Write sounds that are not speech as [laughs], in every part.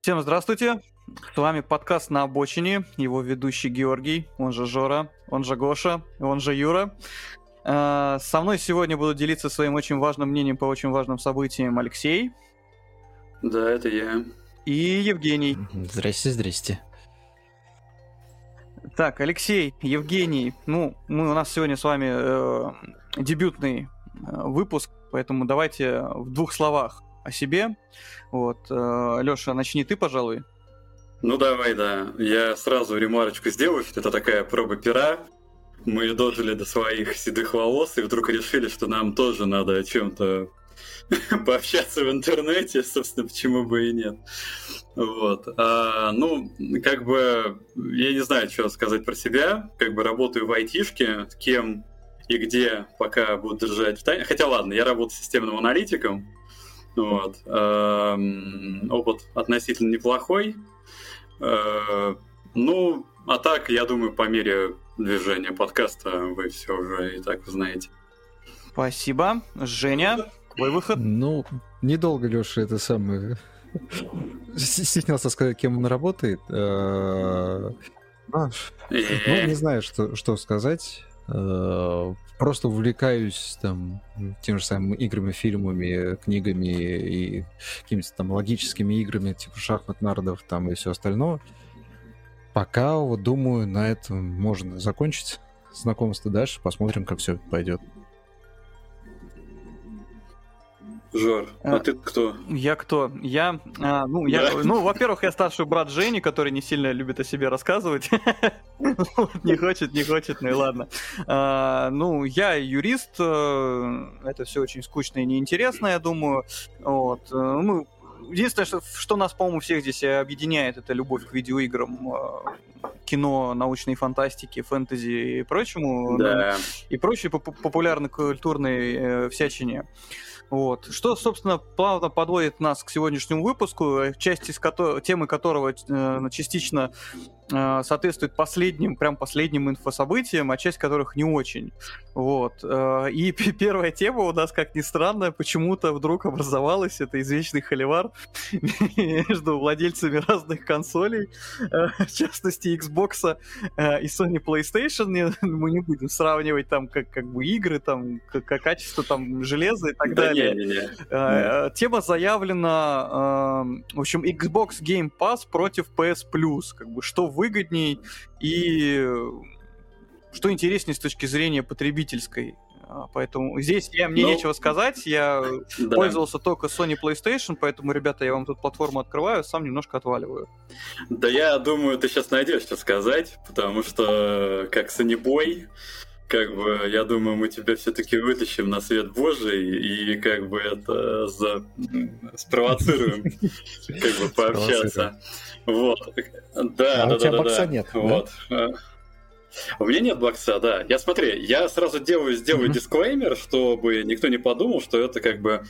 Всем здравствуйте. С вами подкаст «На обочине», его ведущий Георгий, он же Жора, он же Гоша, он же Юра. Э, со мной сегодня будут делиться своим очень важным мнением по очень важным событиям Алексей. Да, это я. И Евгений. Здрасте, здрасте. Так, Алексей, Евгений, ну, мы, у нас сегодня с вами э, дебютный э, выпуск, поэтому давайте в двух словах о себе. Вот, э, Леша, начни ты, пожалуй. Ну давай, да. Я сразу ремарочку сделаю, это такая проба пера. Мы дожили до своих седых волос и вдруг решили, что нам тоже надо о чем-то [laughs] пообщаться в интернете, собственно, почему бы и нет. Вот. А, ну, как бы, я не знаю, что сказать про себя. Как бы работаю в айтишке, кем и где пока буду держать в тайне. Хотя ладно, я работаю системным аналитиком. Вот. А, опыт относительно неплохой. А, ну, а так, я думаю, по мере движения подкаста вы все уже и так узнаете. Спасибо. Женя, твой выход? Ну, недолго, Леша, это самое... [laughs] Стеснялся сказать, кем он работает. А, ну, не знаю, что, что сказать. А, просто увлекаюсь там тем же самым играми, фильмами, книгами и какими-то там логическими играми, типа шахмат, нардов там и все остальное. Пока вот думаю, на этом можно закончить знакомство дальше, посмотрим, как все пойдет. Жор, а, а ты кто? Я кто? Я, а, ну, я, да. ну, во-первых, я старший брат Жени, который не сильно любит о себе рассказывать. [laughs] Не хочет, не хочет, ну и ладно. А, ну, я юрист, э, это все очень скучно и неинтересно, я думаю. Вот. Э, мы Единственное, что, что нас, по-моему, всех здесь объединяет, это любовь к видеоиграм, э, кино, научной фантастики, фэнтези и прочему. Да. Ну, и прочей популярно-культурной всячине. Вот. Что, собственно, плавно подводит нас к сегодняшнему выпуску, часть из ко- темы которого э, частично э, соответствует последним, прям последним инфособытиям, а часть которых не очень. Вот. Э, и [laughs] первая тема у нас, как ни странно, почему-то вдруг образовалась. Это извечный холивар [laughs] между владельцами разных консолей, э, в частности Xbox э, и Sony PlayStation. [laughs] Мы не будем сравнивать там как, как бы игры, там, как, качество там железа и так далее не, не, не. Тема заявлена, в общем, Xbox Game Pass против PS Plus. Как бы что выгодней и что интереснее с точки зрения потребительской. А, поэтому здесь я, мне. Ну, нечего сказать. Я да. пользовался только Sony PlayStation, поэтому, ребята, я вам тут платформу открываю, сам немножко отваливаю. Да я думаю, ты сейчас найдешь что сказать, потому что как Sony Boy как бы, я думаю, мы тебя все-таки вытащим на свет Божий и как бы это за... спровоцируем, как бы пообщаться. Вот. Да, а да, у тебя да, бокса да. нет, вот. Да? У меня нет бокса, да. Я смотри, я сразу делаю, сделаю mm-hmm. дисклеймер, чтобы никто не подумал, что это как бы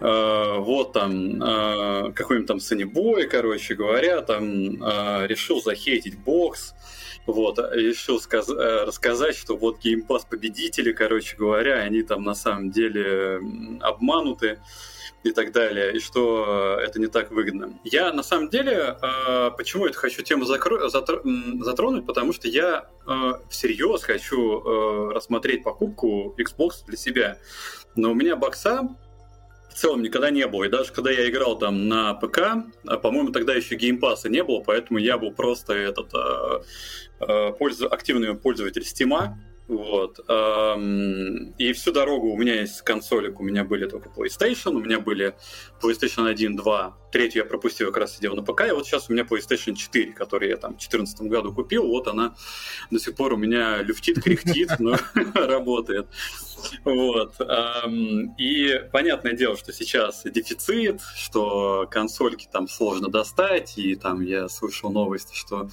э, вот там э, какой-нибудь там санебой, короче говоря, там э, решил захейтить бокс, вот, решил сказ- э, рассказать, что вот Pass победители, короче говоря, они там на самом деле обмануты и так далее, и что это не так выгодно. Я на самом деле, э, почему это хочу тему закро- затр- затронуть, потому что я э, всерьез хочу рассмотреть покупку Xbox для себя. Но у меня бокса в целом никогда не было. И даже когда я играл там на ПК, а, по-моему, тогда еще Game Pass а не было, поэтому я был просто этот э, э, пользу, активный пользователь Steam. Вот. И всю дорогу у меня есть консолик, у меня были только PlayStation, у меня были PlayStation 1, 2, третью я пропустил, как раз сидел на ПК, и вот сейчас у меня PlayStation 4, который я там в 2014 году купил, вот она до сих пор у меня люфтит, кряхтит, но [laughs] работает. Вот. И понятное дело, что сейчас дефицит, что консольки там сложно достать, и там я слышал новости, что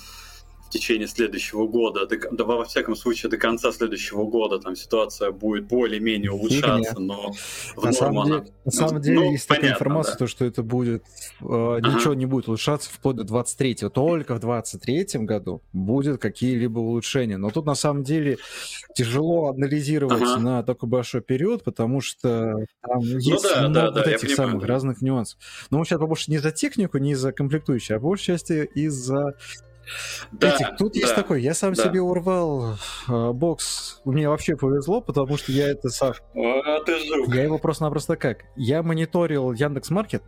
течение следующего года, до, да, во всяком случае до конца следующего года там ситуация будет более-менее улучшаться, но в на самом деле, на самом деле ну, есть понятно, такая информация, да. то, что это будет э, ничего ага. не будет улучшаться вплоть до 23-го. Только в 23-м году будет какие-либо улучшения. Но тут на самом деле тяжело анализировать ага. на такой большой период, потому что там ну, есть да, много да, вот да, этих самых понимаю. разных нюансов. Но мы сейчас побольше не за технику, не за комплектующие, а по большей части из-за да, Этих, тут да, есть такой, я сам да. себе урвал э, бокс, мне вообще повезло, потому что я это сам... А, ты жук. Я его просто-напросто как? Я мониторил Яндекс Маркет,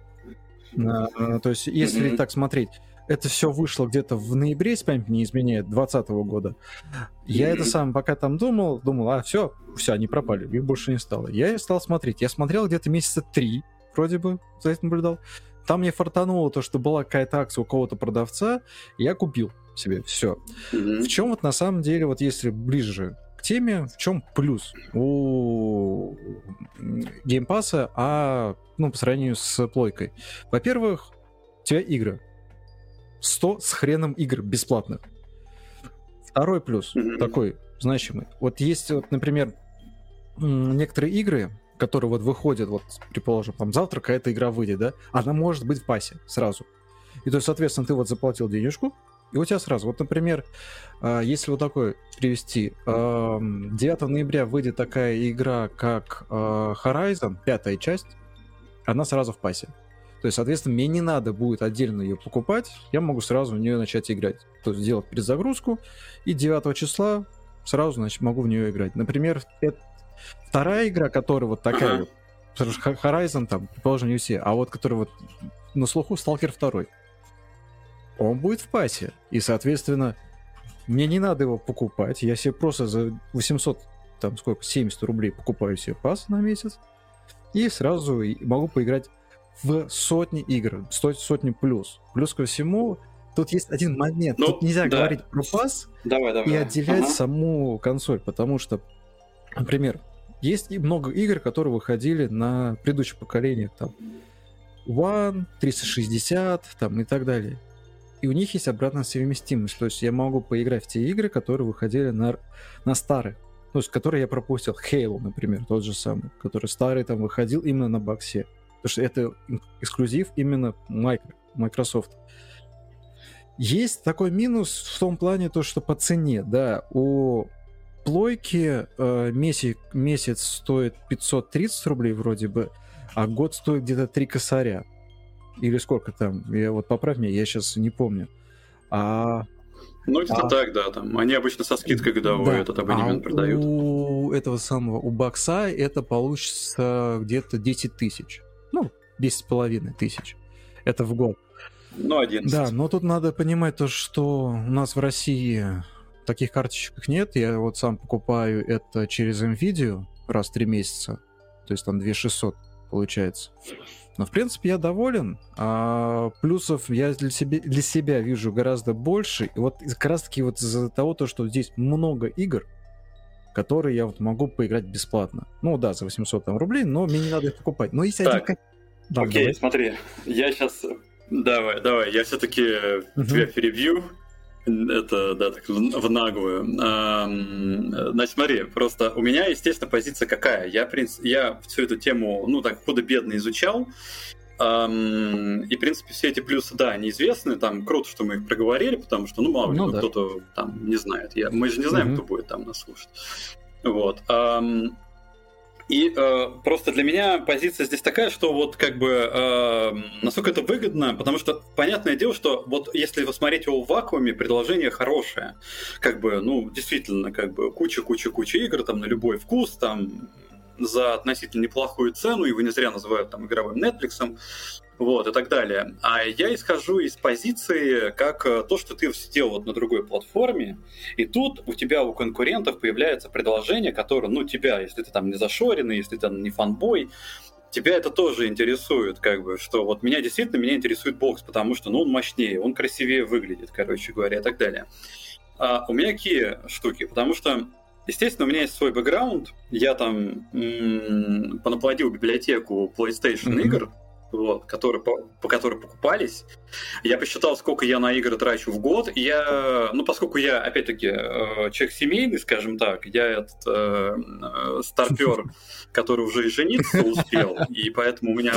э, то есть если mm-hmm. так смотреть, это все вышло где-то в ноябре, если память не изменяет, 2020 года. Я mm-hmm. это сам пока там думал, думал, а все, все, они пропали, их больше не стало. Я стал смотреть, я смотрел где-то месяца три, вроде бы, за этим наблюдал. Там мне фартануло то, что была какая-то акция у кого-то продавца, я купил себе все. Mm-hmm. В чем вот на самом деле, вот если ближе к теме, в чем плюс у Game Pass а, а ну, по сравнению с плойкой? Во-первых, у тебя игры. 100 с хреном игр бесплатных. Второй плюс mm-hmm. такой значимый. Вот есть, вот, например, некоторые игры, который вот выходит, вот, предположим, там завтра какая-то игра выйдет, да, она может быть в пасе сразу. И то есть, соответственно, ты вот заплатил денежку, и у тебя сразу, вот, например, а, если вот такой привести, 9 ноября выйдет такая игра, как а, Horizon, пятая часть, она сразу в пасе. То есть, соответственно, мне не надо будет отдельно ее покупать, я могу сразу в нее начать играть. То есть сделать перезагрузку, и 9 числа сразу значит, могу в нее играть. Например, Вторая игра, которая вот такая вот, Horizon там, предположим, не все, а вот которая вот на слуху Stalker 2. Он будет в пасе. И, соответственно, мне не надо его покупать. Я себе просто за 800, там сколько, 70 рублей покупаю себе пас на месяц. И сразу могу поиграть в сотни игр, сотни плюс. Плюс ко всему, тут есть один момент. Ну, тут нельзя да. говорить про пас давай, давай. и отделять ага. саму консоль, потому что, например, есть много игр, которые выходили на предыдущее поколение, там, One, 360, там, и так далее. И у них есть обратная совместимость, то есть я могу поиграть в те игры, которые выходили на, на старых, то есть которые я пропустил. Halo, например, тот же самый, который старый там выходил именно на боксе. Потому что это эксклюзив именно Microsoft. Есть такой минус в том плане, то, что по цене, да, у плойки э, месяц, месяц стоит 530 рублей вроде бы, а год стоит где-то 3 косаря. Или сколько там? Я вот поправь меня, я сейчас не помню. А ну, где-то а... так, да, там. Они обычно со скидкой годовой да. этот абонемент а продают. У этого самого, у бокса это получится где-то 10 тысяч. Ну, 10 с половиной тысяч. Это в год. Ну, 11. Да, но тут надо понимать то, что у нас в России таких карточек нет. Я вот сам покупаю это через NVIDIA раз в три месяца. То есть там 2600 получается. Но, в принципе, я доволен. А плюсов я для себя, для себя вижу гораздо больше. И вот как раз-таки вот из-за того, то, что здесь много игр, которые я вот могу поиграть бесплатно. Ну да, за 800 там, рублей, но мне не надо их покупать. Но есть так, один... Да, окей, давай. смотри, я сейчас... Давай, давай, я все-таки uh-huh. тебя перебью. Это, да, так в наглую. Значит, смотри, просто у меня, естественно, позиция какая. Я, принц, я всю эту тему, ну, так худо-бедно изучал. И, в принципе, все эти плюсы, да, неизвестны. Там круто, что мы их проговорили, потому что, ну, мало ли, ну, да. кто-то там не знает. Я, мы же не знаем, угу. кто будет там нас слушать. Вот. И э, просто для меня позиция здесь такая, что вот как бы э, насколько это выгодно, потому что понятное дело, что вот если вы смотрите его в вакууме, предложение хорошее, как бы, ну, действительно, как бы куча-куча-куча игр там на любой вкус, там за относительно неплохую цену, его не зря называют там игровым Netflix, вот, и так далее. А я исхожу из позиции, как э, то, что ты сидел вот на другой платформе, и тут у тебя, у конкурентов появляется предложение, которое, ну, тебя, если ты там не зашоренный, если ты там не фанбой, тебя это тоже интересует, как бы, что вот меня действительно, меня интересует бокс, потому что, ну, он мощнее, он красивее выглядит, короче говоря, и так далее. А у меня какие штуки? Потому что Естественно, у меня есть свой бэкграунд. Я там м- понаплодил библиотеку PlayStation mm-hmm. игр, вот, которые, по, по которым покупались. Я посчитал, сколько я на игры трачу в год. И я, ну, поскольку я, опять-таки, э, человек семейный, скажем так, я этот э, э, старпер, [laughs] который уже и жениться успел, и поэтому у меня,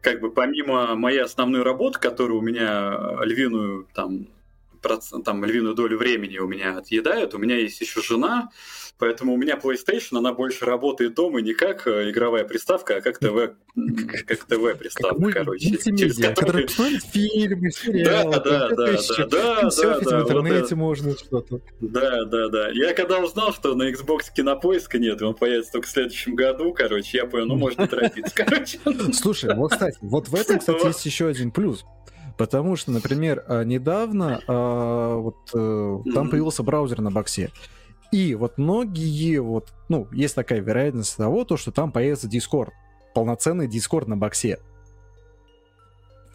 как бы, помимо моей основной работы, которая у меня львиную, там, процент, там, львиную долю времени у меня отъедает, у меня есть еще жена, Поэтому у меня PlayStation, она больше работает дома не как э, игровая приставка, а как ТВ, как ТВ-приставка, как короче. Через которую смотрит фильмы, сериалы. Да, да, да, да, да, да, да. в интернете можно что-то. Да, да, да. Я когда узнал, что на Xbox кинопоиска нет, он появится только в следующем году, короче, я понял, ну, можно торопиться, короче. Слушай, вот, кстати, вот в этом, кстати, есть еще один плюс. Потому что, например, а, недавно а, вот, э, там появился браузер на боксе. И вот многие, вот, ну, есть такая вероятность того, то, что там появится Discord. Полноценный Discord на боксе.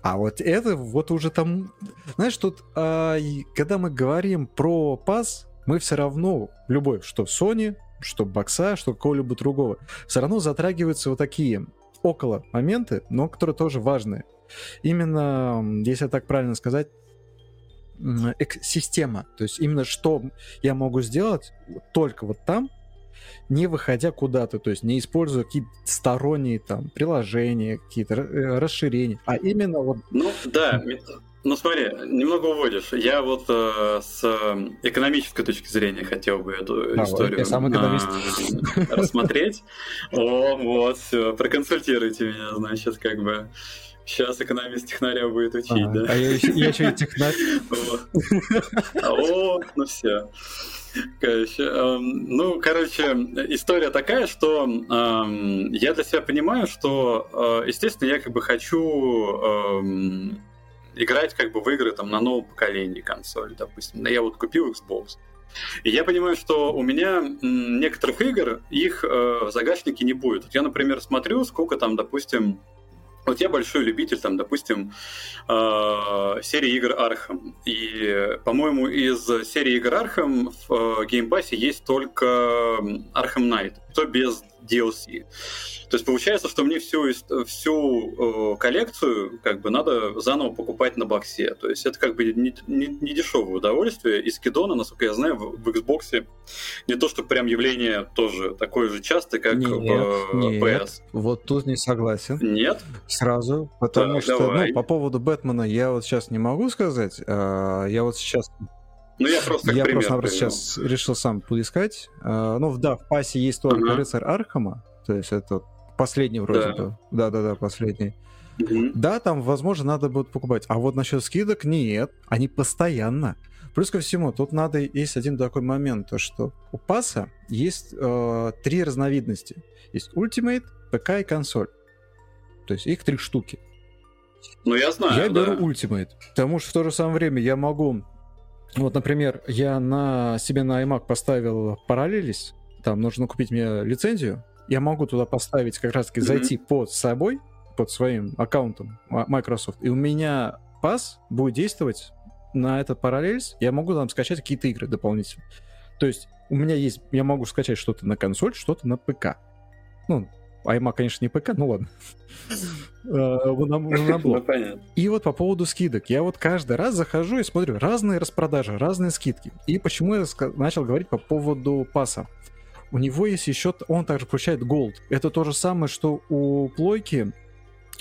А вот это вот уже там... Знаешь, тут, а, когда мы говорим про пас, мы все равно, любой, что Sony, что бокса, что какого-либо другого, все равно затрагиваются вот такие около моменты, но которые тоже важные. Именно, если так правильно сказать, система. То есть именно что я могу сделать только вот там, не выходя куда-то, то есть не используя какие-то сторонние там приложения, какие-то э, расширения, а именно вот... Ну да, ну смотри, немного уводишь. Я вот э, с экономической точки зрения хотел бы эту Давай, историю я сам экономист. Э, рассмотреть. О, вот, все, проконсультируйте меня, значит, как бы. Сейчас экономист технаря будет учить, а, да? А я еще, я еще и технарь. [laughs] О, ну все. Короче, эм, ну, короче, история такая, что эм, я для себя понимаю, что, э, естественно, я как бы хочу эм, играть как бы в игры там на новом поколении консоли, допустим. Я вот купил Xbox. И я понимаю, что у меня некоторых игр, их э, в загашнике не будет. Я, например, смотрю, сколько там, допустим, вот я большой любитель, там, допустим, э, серии игр Arkham. И, по-моему, из серии игр Arkham в э, Game Pass е есть только Arkham Knight, то без DLC. То есть получается, что мне всю, всю э, коллекцию как бы надо заново покупать на боксе. То есть это как бы не, не, не дешевое удовольствие. И скидона, насколько я знаю, в, в Xbox не то, что прям явление тоже такое же частое, как нет, в нет. PS. Вот тут не согласен. Нет? Сразу. Потому так, что давай. ну, по поводу Бэтмена я вот сейчас не могу сказать. А, я вот сейчас ну, я просто Я просто-напросто сейчас решил сам поискать. А, ну, да, в пасе есть только uh-huh. рыцарь Архама, то есть это Последний вроде бы. Да-да-да, последний. Mm-hmm. Да, там, возможно, надо будет покупать. А вот насчет скидок нет. Они постоянно. Плюс ко всему, тут надо есть один такой момент, то что у паса есть э, три разновидности. Есть Ultimate, ПК и консоль. То есть их три штуки. Ну, я знаю, Я да. беру Ultimate, потому что в то же самое время я могу... Вот, например, я на себе на iMac поставил параллелис, там нужно купить мне лицензию, я могу туда поставить как раз-таки mm-hmm. зайти под собой, под своим аккаунтом Microsoft, и у меня пас будет действовать на этот параллельс, я могу там скачать какие-то игры дополнительно. То есть у меня есть, я могу скачать что-то на консоль, что-то на ПК. Ну, iMac, конечно, не ПК, ну ладно. [laughs] Э, ну, и вот по поводу скидок. Я вот каждый раз захожу и смотрю разные распродажи, разные скидки. И почему я начал говорить по поводу паса? у него есть еще, он также включает Gold. Это то же самое, что у плойки,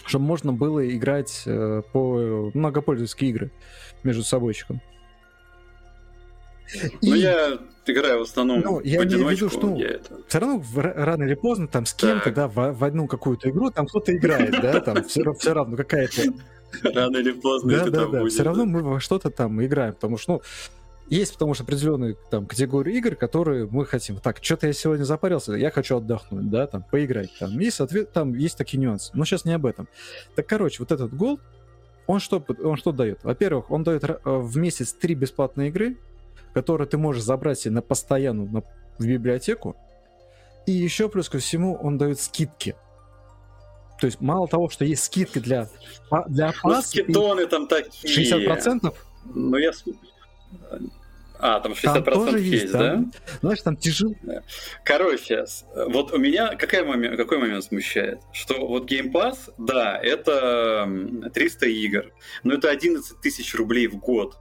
чтобы можно было играть э, по многопользовательские игры между собойчиком. Ну, я играю в основном ну, я в одиночку. Виду, что это... Все равно рано или поздно там с кем-то, да, в, в одну какую-то игру там кто-то играет, да, там все, все равно какая-то... Рано или поздно да, да, да. Все равно мы во что-то там играем, потому что, ну, есть потому что определенные там категории игр, которые мы хотим. Так, что-то я сегодня запарился, я хочу отдохнуть, да, там, поиграть. Там есть, ответ, там есть такие нюансы. Но сейчас не об этом. Так, короче, вот этот гол, он что, он что дает? Во-первых, он дает э, в месяц три бесплатные игры, которые ты можешь забрать себе на постоянную на, в библиотеку. И еще плюс ко всему он дает скидки. То есть мало того, что есть скидки для, для пас... Ну, скидоны там такие. 60%? Ну, я А, там 60% там тоже есть, есть да? Там, знаешь, там тяжело. Короче, вот у меня какой момент, какой момент смущает? Что вот Game Pass, да, это 300 игр, но это 11 тысяч рублей в год.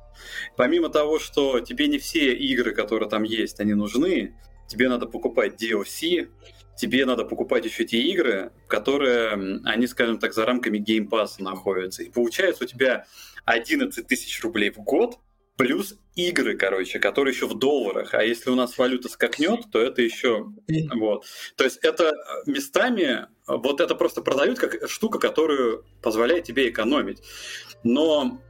Помимо того, что тебе не все игры, которые там есть, они нужны, тебе надо покупать DLC, тебе надо покупать еще те игры, которые, они, скажем так, за рамками Game Pass находятся. И получается у тебя 11 тысяч рублей в год, плюс игры, короче, которые еще в долларах. А если у нас валюта скакнет, то это еще... Вот. То есть это местами... Вот это просто продают как штука, которую позволяет тебе экономить. Но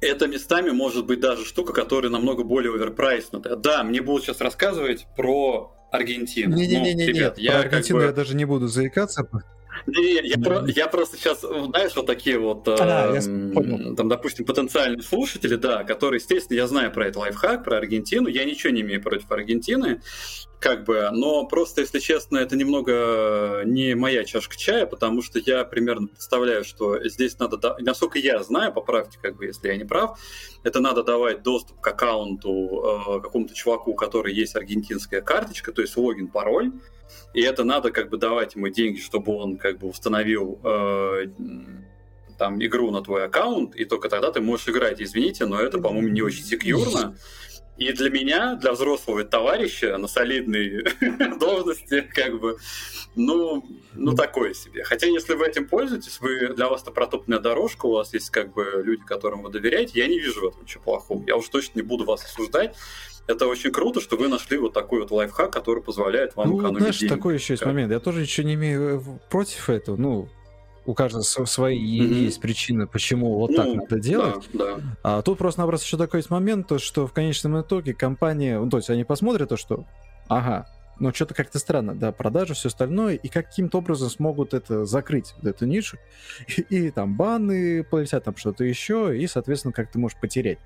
это местами может быть даже штука, которая намного более оверпрайснутая. Да, мне будут сейчас рассказывать про Аргентину. Не-не-не, ну, ребят, я про Аргентину как бы... я даже не буду заикаться. Не, я, про, я просто сейчас, знаешь, вот такие вот, а, э, там, допустим, потенциальные слушатели, да, которые, естественно, я знаю про этот лайфхак, про Аргентину, я ничего не имею против Аргентины, как бы, но просто, если честно, это немного не моя чашка чая, потому что я примерно представляю, что здесь надо, насколько я знаю, поправьте, как бы, если я не прав, это надо давать доступ к аккаунту э, какому-то чуваку, у которого есть аргентинская карточка, то есть логин, пароль, и это надо как бы давать ему деньги, чтобы он как бы установил э, там игру на твой аккаунт, и только тогда ты можешь играть. Извините, но это, по-моему, не очень секьюрно. И для меня, для взрослого товарища на солидной [laughs] должности, как бы, ну, ну такое себе. Хотя, если вы этим пользуетесь, вы для вас это протопная дорожка, у вас есть как бы люди, которым вы доверяете, я не вижу в этом ничего плохого. Я уж точно не буду вас осуждать. Это очень круто, что вы нашли вот такой вот лайфхак, который позволяет вам ну, экономить знаешь, деньги. такой еще есть момент. Я тоже ничего не имею э, против этого. Ну, у каждого свои mm-hmm. есть причины, почему вот так ну, надо делать. Да, да. А тут просто-напросто еще такой есть момент, то, что в конечном итоге компания, ну, то есть они посмотрят то, что, ага, ну что-то как-то странно, да, продажи, все остальное, и каким-то образом смогут это закрыть, вот эту нишу, и, [laughs] и там баны полетят, там что-то еще, и, соответственно, как ты можешь потерять.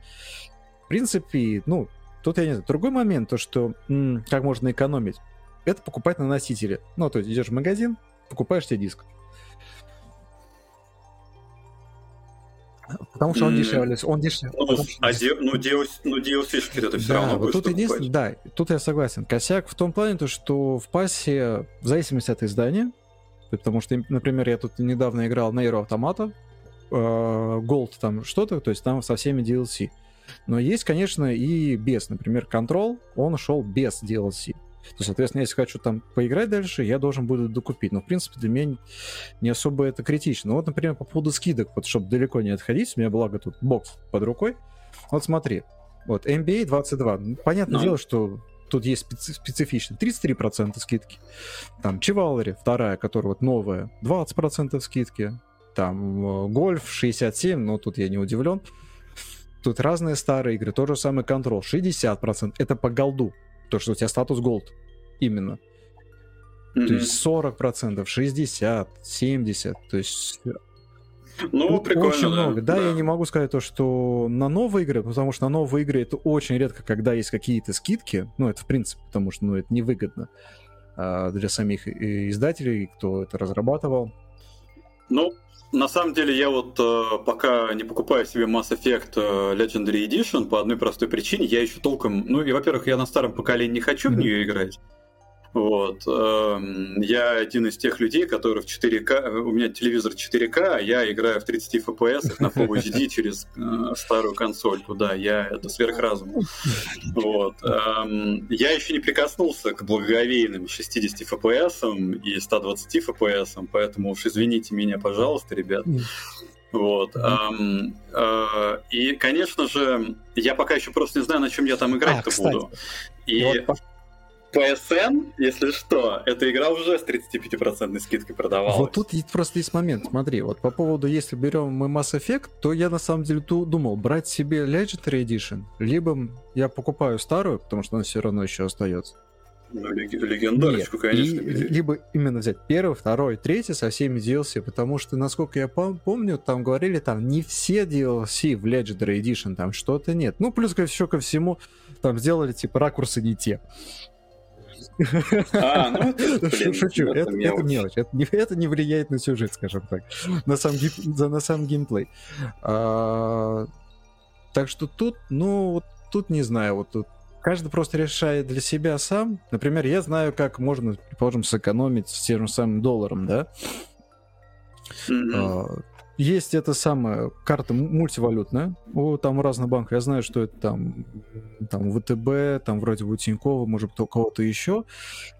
В принципе, ну, тут я не знаю. Другой момент, то, что м- как можно экономить, это покупать на носителе. Ну, то есть идешь в магазин, покупаешь себе диск. Потому что он дешевле. Он дешевле. Ну, а де, ну, DLC, ну, DLC это все да, равно вот тут единственное, Да, тут я согласен. Косяк в том плане, то, что в пассе, в зависимости от издания, потому что, например, я тут недавно играл на Hero Automata, э, Gold там что-то, то есть там со всеми DLC. Но есть, конечно, и без. Например, Control, он шел без DLC. То, соответственно, если хочу там поиграть дальше, я должен буду докупить. Но, в принципе, для меня не особо это критично. Вот, например, по поводу скидок, вот чтобы далеко не отходить, у меня благо тут бокс под рукой. Вот смотри, вот NBA 22. Ну, понятное no. дело, что тут есть специ- специфично 33% скидки. Там Чивалери, вторая, которая вот новая, 20% скидки. Там э, Гольф 67, но тут я не удивлен. Тут разные старые игры, тот же самый Control, 60%. Это по голду. То, что у тебя статус Gold. Именно. Mm-hmm. То есть 40%, 60, 70. То есть ну, ну прикольно. Очень много. Да, да, я не могу сказать то, что на новые игры, потому что на новые игры это очень редко, когда есть какие-то скидки. Ну, это в принципе, потому что ну, это невыгодно а, для самих издателей, кто это разрабатывал. Ну, на самом деле, я вот э, пока не покупаю себе Mass Effect э, Legendary Edition по одной простой причине. Я еще толком... Ну, и, во-первых, я на старом поколении не хочу в нее играть. Вот. Эм, я один из тех людей, которые в 4К... У меня телевизор 4К, а я играю в 30 FPS на Full HD [laughs] через э, старую консольку. Да, я... Это сверхразум. Вот. Эм, я еще не прикоснулся к благоговейным 60 FPS и 120 FPS, поэтому уж извините меня, пожалуйста, ребят. Вот. Mm-hmm. э, и, конечно же, я пока еще просто не знаю, на чем я там играть-то а, буду. И вот PSN, если что, эта игра уже с 35% скидкой продавалась. Вот тут просто есть момент, смотри, вот по поводу, если берем мы Mass Effect, то я на самом деле думал, брать себе Legendary Edition, либо я покупаю старую, потому что она все равно еще остается. Ну, легендарочку, Нет, конечно. И, либо именно взять первый, второй, третий со всеми DLC, потому что, насколько я помню, там говорили, там не все DLC в Legendary Edition, там что-то нет. Ну, плюс еще ко всему, там сделали, типа, ракурсы не те. А, ну, [laughs] блин, Шучу, это, это мелочь. Это, мелочь. Это, не, это не влияет на сюжет, скажем так, на сам, на сам геймплей. А, так что тут, ну, вот тут не знаю, вот тут каждый просто решает для себя сам. Например, я знаю, как можно, предположим, сэкономить с тем же самым долларом, да. Mm-hmm есть эта самая карта мультивалютная у там разных банков. Я знаю, что это там, там ВТБ, там вроде бы Тинькова, может быть, у кого-то еще.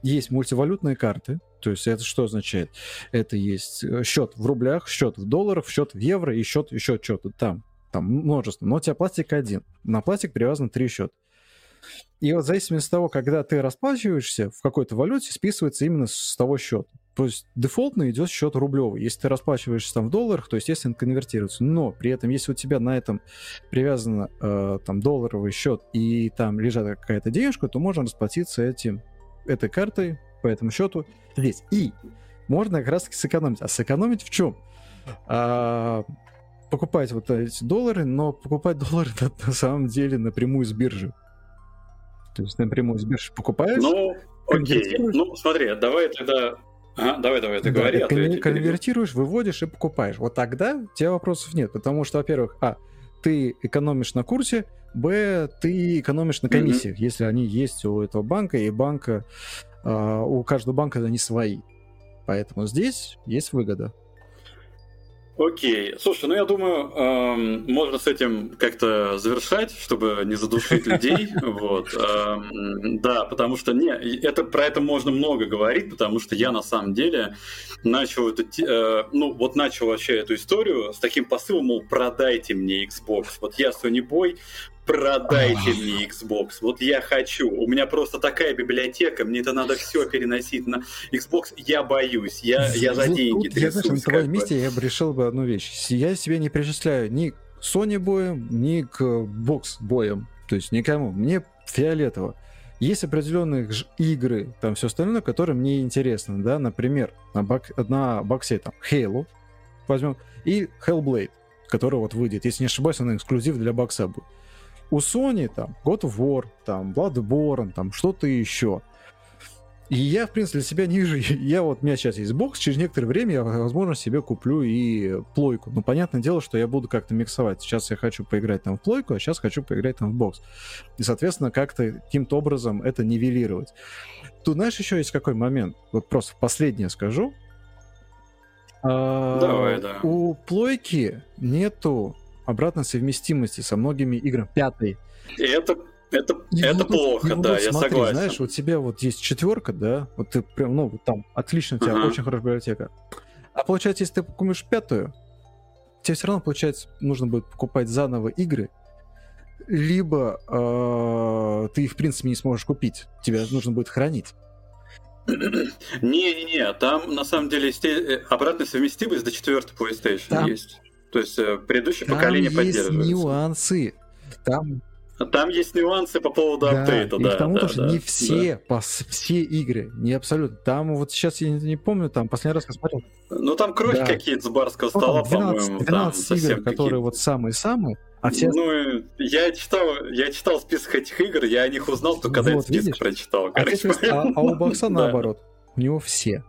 Есть мультивалютные карты. То есть это что означает? Это есть э, счет в рублях, счет в долларах, счет в евро и счет еще что-то там. Там множество. Но у тебя пластик один. На пластик привязано три счета. И вот в зависимости от того, когда ты расплачиваешься в какой-то валюте, списывается именно с того счета. То есть дефолтно идет счет рублевый. Если ты расплачиваешься там в долларах, то, естественно, конвертируется. Но при этом, если у тебя на этом привязан э, там долларовый счет и там лежит какая-то денежка, то можно расплатиться этим, этой картой по этому счету здесь. И можно как раз таки сэкономить. А сэкономить в чем? А, покупать вот эти доллары, но покупать доллары на, [laughs] на самом деле напрямую с биржи. То есть напрямую с биржи покупаешь. Ну, окей. Ну, смотри, давай тогда Ага, давай, давай, ты да, говори. Ты кон- конвертируешь, выводишь и покупаешь. Вот тогда у тебя вопросов нет, потому что, во-первых, а, ты экономишь на курсе, б, ты экономишь на комиссиях, mm-hmm. если они есть у этого банка, и банка, э, у каждого банка они свои. Поэтому здесь есть выгода. Окей. Слушай, ну я думаю, эм, можно с этим как-то завершать, чтобы не задушить людей. [laughs] Вот. Эм, да, потому что не, это, про это можно много говорить, потому что я на самом деле начал это, э, ну вот начал вообще эту историю с таким посылом, мол, продайте мне Xbox. Вот я Sony Boy, продайте мне Xbox. Вот я хочу. У меня просто такая библиотека, мне это надо все переносить на Xbox. Я боюсь, я, я за деньги Тут, трясусь. Я, знаешь, на твоем месте я бы решил бы одну вещь. Я себе не причисляю ни к Sony боем, ни к Box боям. То есть никому. Мне фиолетово. Есть определенные игры, там все остальное, которые мне интересны, да, например, на, бак, на боксе там Halo возьмем и Hellblade, который вот выйдет, если не ошибаюсь, он эксклюзив для бокса будет у Sony там God of War, там Bloodborne, там что-то еще. И я, в принципе, для себя не вижу. [laughs] Я вот, у меня сейчас есть бокс, через некоторое время я, возможно, себе куплю и плойку. Ну, понятное дело, что я буду как-то миксовать. Сейчас я хочу поиграть там в плойку, а сейчас хочу поиграть там в бокс. И, соответственно, как-то каким-то образом это нивелировать. Тут, знаешь, еще есть какой момент? Вот просто последнее скажу. А, Давай, да. У плойки нету обратной совместимости со многими играми. Пятый. И это это, и это вот, плохо, да, вот, я смотри, согласен. Знаешь, у тебя вот есть четверка, да, вот ты прям, ну, там, отлично, у тебя uh-huh. очень хорошая библиотека. А получается, если ты покупаешь пятую, тебе все равно, получается, нужно будет покупать заново игры, либо э, ты их, в принципе, не сможешь купить. Тебе нужно будет хранить. Не-не-не, там на самом деле э, обратная совместимость до четвертой PlayStation там, есть. То есть э, предыдущее там поколение поддерживается. Есть нюансы. Там там есть нюансы по поводу да, апдейта, и да. И потому да, что да, не все, да. по, все игры, не абсолютно. Там вот сейчас я не, не помню, там последний раз посмотрел. Ну там кровь да. какие-то с барского ну, стола, 12, по-моему. 12 там игр, которые вот самые-самые. А все... Ну, я читал, я читал список этих игр, я о них узнал только когда вот, этот список видишь? прочитал. А, а, а у бокса [laughs] наоборот. У него все.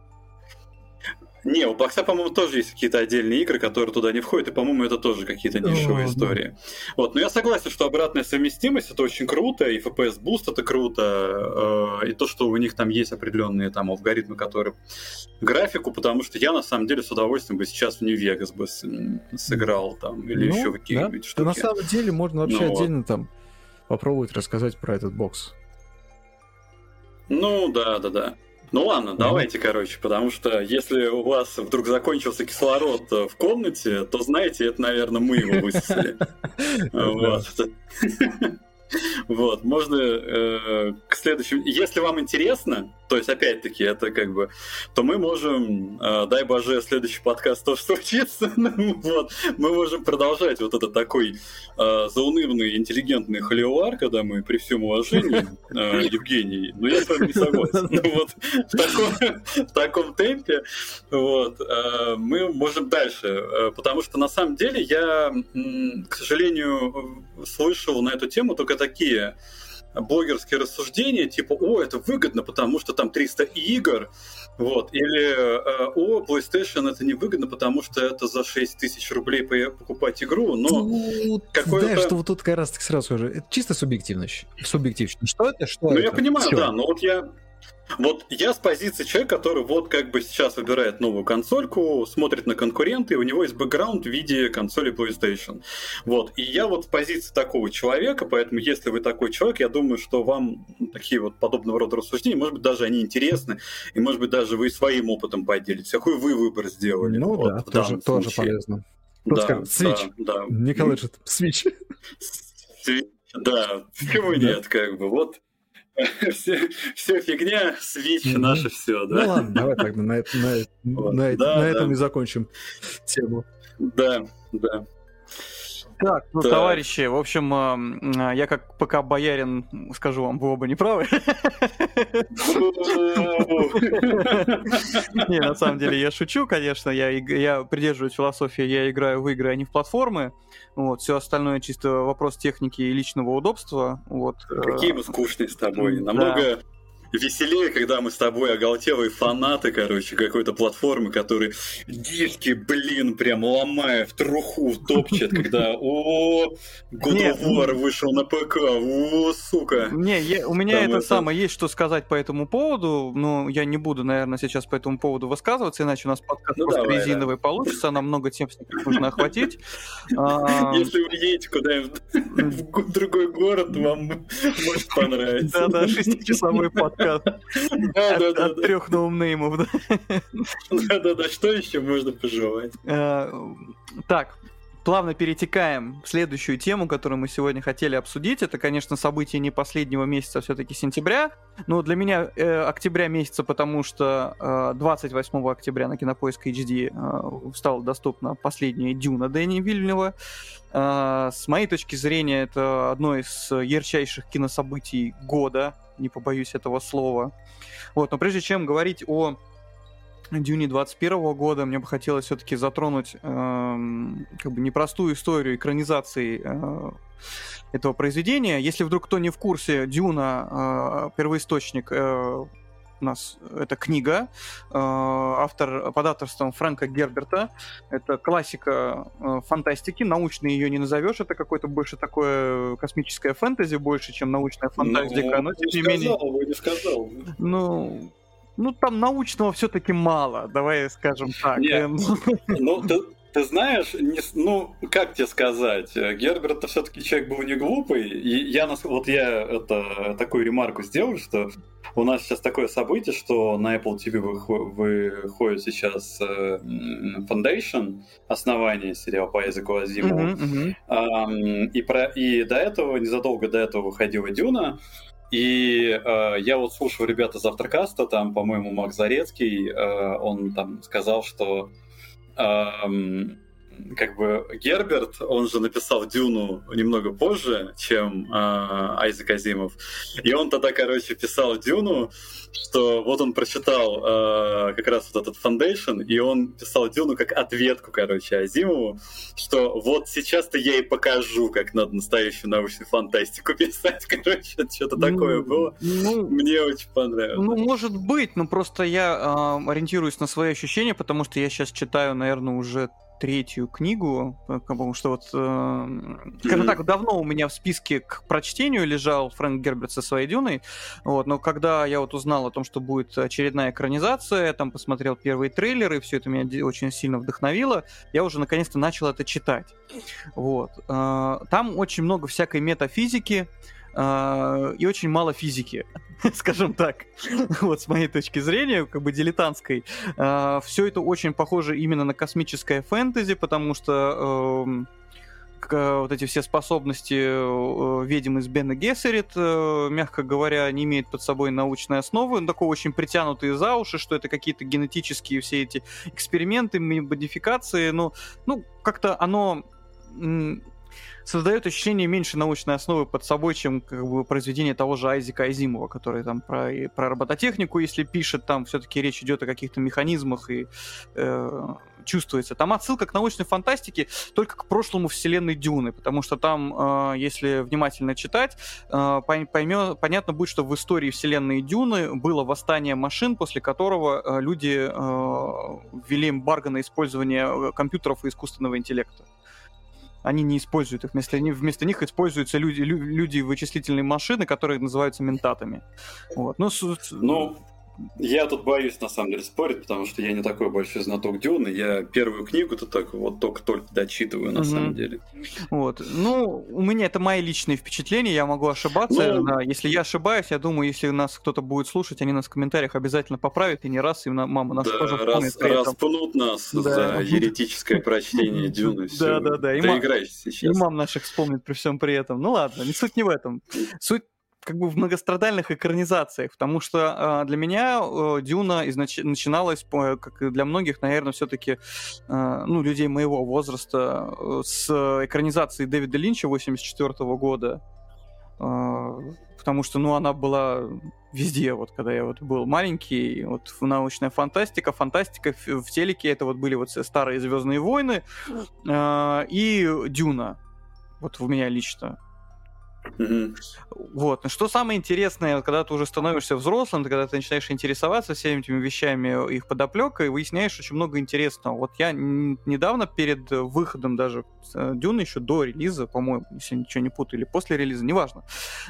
Не, у бокса, по-моему, тоже есть какие-то отдельные игры, которые туда не входят, и, по-моему, это тоже какие-то нишевые oh, истории. Вот, но я согласен, что обратная совместимость это очень круто, и FPS Boost это круто, э, и то, что у них там есть определенные там алгоритмы, которые графику, потому что я на самом деле с удовольствием бы сейчас в Нью-Вегас бы сыграл там или ну, еще какие-нибудь да? штуки. На самом деле можно вообще ну, отдельно там попробовать рассказать про этот бокс. Ну да, да, да. Ну ладно, давайте, короче, потому что если у вас вдруг закончился кислород э, в комнате, то знаете, это, наверное, мы его высосали. [laughs] Вот. [laughs] [laughs] Вот, можно э, к следующему. Если вам интересно, то есть, опять-таки, это как бы, то мы можем, э, дай боже, следующий подкаст тоже [laughs] случится, вот, мы можем продолжать вот этот такой э, заунывный, интеллигентный холивар, когда мы при всем уважении, [laughs] э, Евгений, но я с вами не согласен. Ну вот, в таком, в таком темпе, вот, э, мы можем дальше, э, потому что на самом деле я, к сожалению, слышал на эту тему только такие блогерские рассуждения, типа, о, это выгодно, потому что там 300 игр, вот, или э, о, PlayStation это невыгодно, потому что это за 6 тысяч рублей покупать игру, но ну, какой-то... Знаешь, что вот тут как раз таки сразу скажу, это чисто субъективно. Субъективно. Что это, что Ну, это? я понимаю, Всё. да, но вот я вот я с позиции человека, который вот как бы сейчас выбирает новую консольку, смотрит на конкуренты, и у него есть бэкграунд в виде консоли PlayStation. Вот. И я вот с позиции такого человека, поэтому если вы такой человек, я думаю, что вам такие вот подобного рода рассуждения, может быть, даже они интересны, и может быть, даже вы своим опытом поделитесь. Какой вы выбор сделали? Ну вот, да, тоже, тоже полезно. Да, скажем, Switch. Да, да. Николай, что Switch. Да, почему нет, как бы, вот [laughs] все, все фигня, Switch наше все, да? Ну ладно, давай тогда на, на, [laughs] на, на этом и закончим тему. Да, да. Так, ну, так. товарищи, в общем, а, я как пока боярин скажу вам, вы оба не правы. Не, на самом деле я шучу, конечно, я, я придерживаюсь философии, я играю в игры, а не в платформы. Вот, все остальное чисто вопрос техники и личного удобства. Вот. Какие мы скучные с тобой. Намного веселее, когда мы с тобой оголтелые фанаты, короче, какой-то платформы, которые диски, блин, прям ломая в труху топчат, когда о God of War вышел на ПК, о, сука. Не, я, у меня это, это самое, есть что сказать по этому поводу, но я не буду, наверное, сейчас по этому поводу высказываться, иначе у нас подкаст ну, просто давай, резиновый да. получится, нам много тем нужно охватить. А, Если вы едете куда-нибудь в другой город, вам может понравиться. Да-да, шестичасовой подкаст подкаст. Да, да, да. От трех ноунеймов, да. Да, да, да. Что еще можно пожелать? Э, так, плавно перетекаем в следующую тему, которую мы сегодня хотели обсудить. Это, конечно, событие не последнего месяца, а все-таки сентября. Но для меня э, октября месяца, потому что э, 28 октября на Кинопоиск HD э, стала доступна последняя Дюна Дэни Вильнева. Э, с моей точки зрения, это одно из ярчайших кинособытий года не побоюсь этого слова. Вот, но прежде чем говорить о Дюне 21 года, мне бы хотелось все-таки затронуть э, как бы непростую историю экранизации э, этого произведения. Если вдруг кто не в курсе, Дюна э, первоисточник э, у нас это книга, э, автор под авторством Фрэнка Герберта. Это классика э, фантастики, научной ее не назовешь, это какое-то больше такое космическое фэнтези, больше, чем научная ну, фантастика, ну, но тем не, не менее... Сказал, не сказал. Ну, ну, там научного все-таки мало, давай скажем так. Нет, ну, ты, ты знаешь, не, ну, как тебе сказать, Герберт все-таки человек был не глупый, и я, вот я это, такую ремарку сделал, что у нас сейчас такое событие, что на Apple TV выходит сейчас э, Foundation, основание сериала по языку Азимова, uh-huh, uh-huh. и, про, и до этого, незадолго до этого выходила Дюна, и э, я вот слушал ребята из Авторкаста, там, по-моему, Макс Зарецкий, э, он там сказал, что эм, как бы Герберт, он же написал Дюну немного позже, чем э, Айзек Азимов. И он тогда, короче, писал Дюну, что вот он прочитал э, как раз вот этот Foundation, и он писал Дюну как ответку, короче, Азимову, что вот сейчас-то я и покажу, как надо настоящую научную фантастику [laughs] писать, короче, что-то ну, такое было. Ну, Мне очень понравилось. Ну, может быть, но просто я э, ориентируюсь на свои ощущения, потому что я сейчас читаю, наверное, уже третью книгу, э, потому что вот, э, скажем так, давно у меня в списке к прочтению лежал Фрэнк Герберт со своей Дюной, вот, но когда я вот узнал о том, что будет очередная экранизация, я там посмотрел первые трейлеры, все это меня очень сильно вдохновило, я уже наконец-то начал это читать. Вот. Э, там очень много всякой метафизики, и очень мало физики, [laughs] скажем так. вот с моей точки зрения, как бы дилетантской. Uh, все это очень похоже именно на космическое фэнтези, потому что uh, вот эти все способности э, ведьм из Бена Гессерит, э, мягко говоря, не имеют под собой научной основы, такой очень притянутые за уши, что это какие-то генетические все эти эксперименты, модификации, но ну, как-то оно создает ощущение меньше научной основы под собой, чем как бы произведение того же Айзека Азимова, который там про, про робототехнику, если пишет, там все-таки речь идет о каких-то механизмах и э, чувствуется. Там отсылка к научной фантастике только к прошлому вселенной Дюны, потому что там, э, если внимательно читать, э, поймет, понятно будет, что в истории вселенной Дюны было восстание машин, после которого э, люди э, ввели эмбарго на использование э, компьютеров и искусственного интеллекта они не используют их. Вместо, вместо них используются люди, люди вычислительные машины, которые называются ментатами. Вот. Ну, ну, я тут боюсь, на самом деле, спорить, потому что я не такой большой знаток Дюны. Я первую книгу-то так вот только-только дочитываю, на mm-hmm. самом деле. Вот. Ну, у меня это мои личные впечатления, я могу ошибаться. Ну... Да. Если я ошибаюсь, я думаю, если нас кто-то будет слушать, они нас в комментариях обязательно поправят, и не раз, и мама нас да, тоже раз, распнут нас да. за еретическое прочтение [laughs] Дюны. Да, да, да. И мам, сейчас. И мам наших вспомнит при всем при этом. Ну ладно, не суть не в этом. Суть как бы в многострадальных экранизациях, потому что э, для меня э, Дюна изнач... начиналась, э, как и для многих, наверное, все-таки э, ну, людей моего возраста, э, с экранизации Дэвида Линча 84 года, э, потому что, ну, она была везде, вот когда я вот был маленький, вот научная фантастика, фантастика в, в телеке, это вот были вот старые Звездные войны э, и Дюна, вот у меня лично. Вот. Но что самое интересное, когда ты уже становишься взрослым, когда ты начинаешь интересоваться всеми этими вещами, их подоплекой, выясняешь очень много интересного. Вот я недавно перед выходом даже э, Дюны, еще до релиза, по-моему, если ничего не путаю, или после релиза, неважно,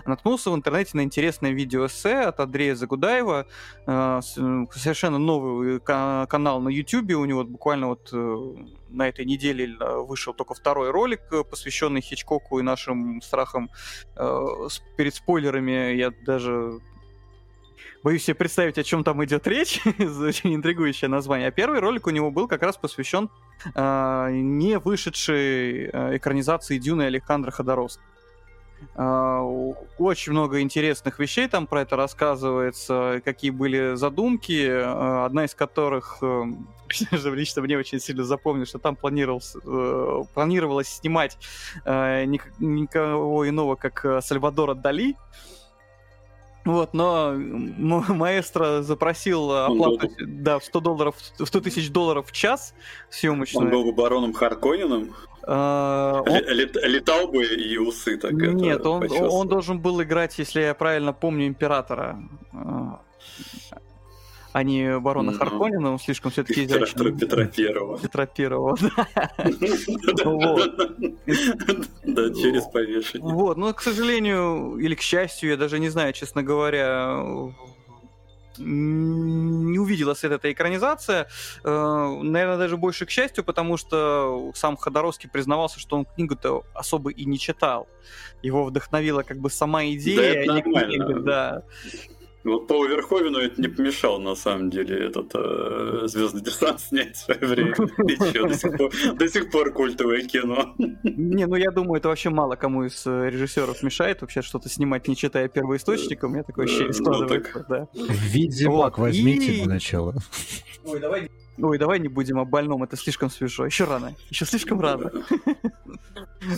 наткнулся в интернете на интересное видео-эссе от Андрея Загудаева, э, совершенно новый канал на YouTube, у него буквально вот э, на этой неделе вышел только второй ролик, посвященный Хичкоку и нашим страхам э, перед спойлерами. Я даже боюсь себе представить, о чем там идет речь. [laughs] Очень интригующее название. А первый ролик у него был как раз посвящен э, не вышедшей э, экранизации Дюны Александра Ходоровского. А, очень много интересных вещей там про это рассказывается, какие были задумки, а, одна из которых [laughs] эм, лично мне очень сильно запомнил, что там планировалось, э, планировалось снимать э, никого иного, как э, Сальвадора Дали, вот, но маэстро запросил оплату да, в 100 долларов, в 100 тысяч долларов в час съемочную. Он был бы бароном Харконином? А, он... Летал бы и усы так Нет, он, он должен был играть, если я правильно помню, императора. А, а не барона mm-hmm. Харконина, он слишком все-таки изящный. Петра Первого. Петра Первого, да. [laughs] Да, через повешение. Вот, но, к сожалению, или к счастью, я даже не знаю, честно говоря, не увидела свет эта экранизация. Э, наверное, даже больше к счастью, потому что сам Ходоровский признавался, что он книгу-то особо и не читал. Его вдохновила как бы сама идея. Да, это нормально. да. Вот по Верховину это не помешало, на самом деле, этот э, звездный десант [laughs] снять в свое время. до сих, пор, до сих пор культовое кино. Не, ну я думаю, это вообще мало кому из э, режиссеров мешает вообще что-то снимать, не читая первоисточника. У меня такое ощущение э, ну, складывается. Да. Ведьмак возьмите и... начало. Ой, давай Ой, давай не будем о больном, это слишком свежо. Еще рано. Еще слишком рано. [laughs]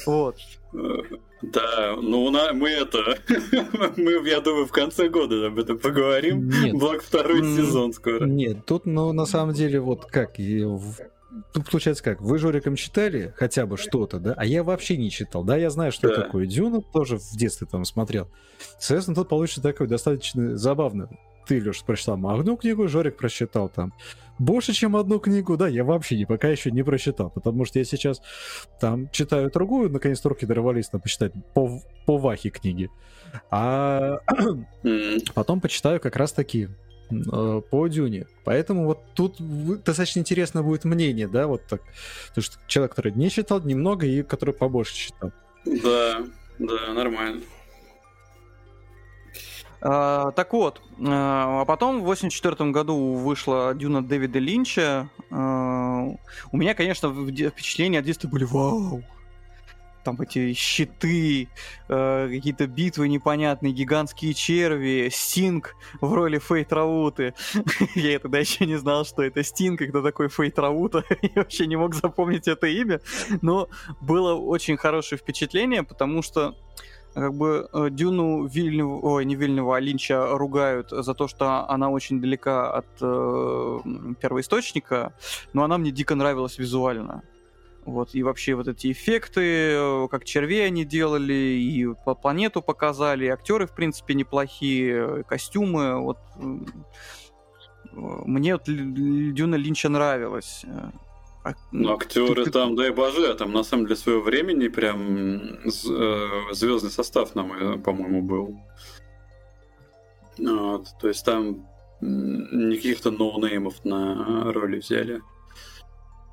Вот. Да, ну мы это, [laughs] мы, я думаю, в конце года об этом поговорим. Блок второй сезон скоро. Нет, тут, ну, на самом деле, вот как, Тут получается как, вы Жориком читали хотя бы что-то, да, а я вообще не читал, да, я знаю, что да. такое Дюна, тоже в детстве там смотрел. Соответственно, тут получится такой достаточно забавно. Ты, Леш, прочитал одну книгу, Жорик прочитал там больше, чем одну книгу, да, я вообще не, пока еще не прочитал, потому что я сейчас там читаю другую, наконец-то руки дорвались на почитать по, по Вахе книги, а [coughs] потом почитаю как раз-таки э, по Дюне. Поэтому вот тут достаточно интересно будет мнение, да, вот так. Потому что человек, который не читал немного и который побольше читал. Да, да, нормально. А, так вот, а, а потом в 84 году вышла Дюна Дэвида Линча. А, у меня, конечно, впечатления от детства были вау. там эти щиты, какие-то битвы непонятные, гигантские черви, Стинг в роли Фейт Рауты. [laughs] Я тогда еще не знал, что это Стинг, и кто такой Фейт Раута. [laughs] Я вообще не мог запомнить это имя. Но было очень хорошее впечатление, потому что как бы э, Дюну Вильню, ой, не Вильнева, а Линча ругают за то, что она очень далека от э, первоисточника, но она мне дико нравилась визуально. Вот, и вообще вот эти эффекты, э, как червей они делали, и по планету показали, актеры, в принципе, неплохие, и костюмы, вот мне вот Дюна Линча нравилась. А, ну, актеры там, дай боже, а там на самом деле своего времени прям э, звездный состав нам, э, по-моему, был. Вот, то есть там не каких-то ноунеймов на роли взяли.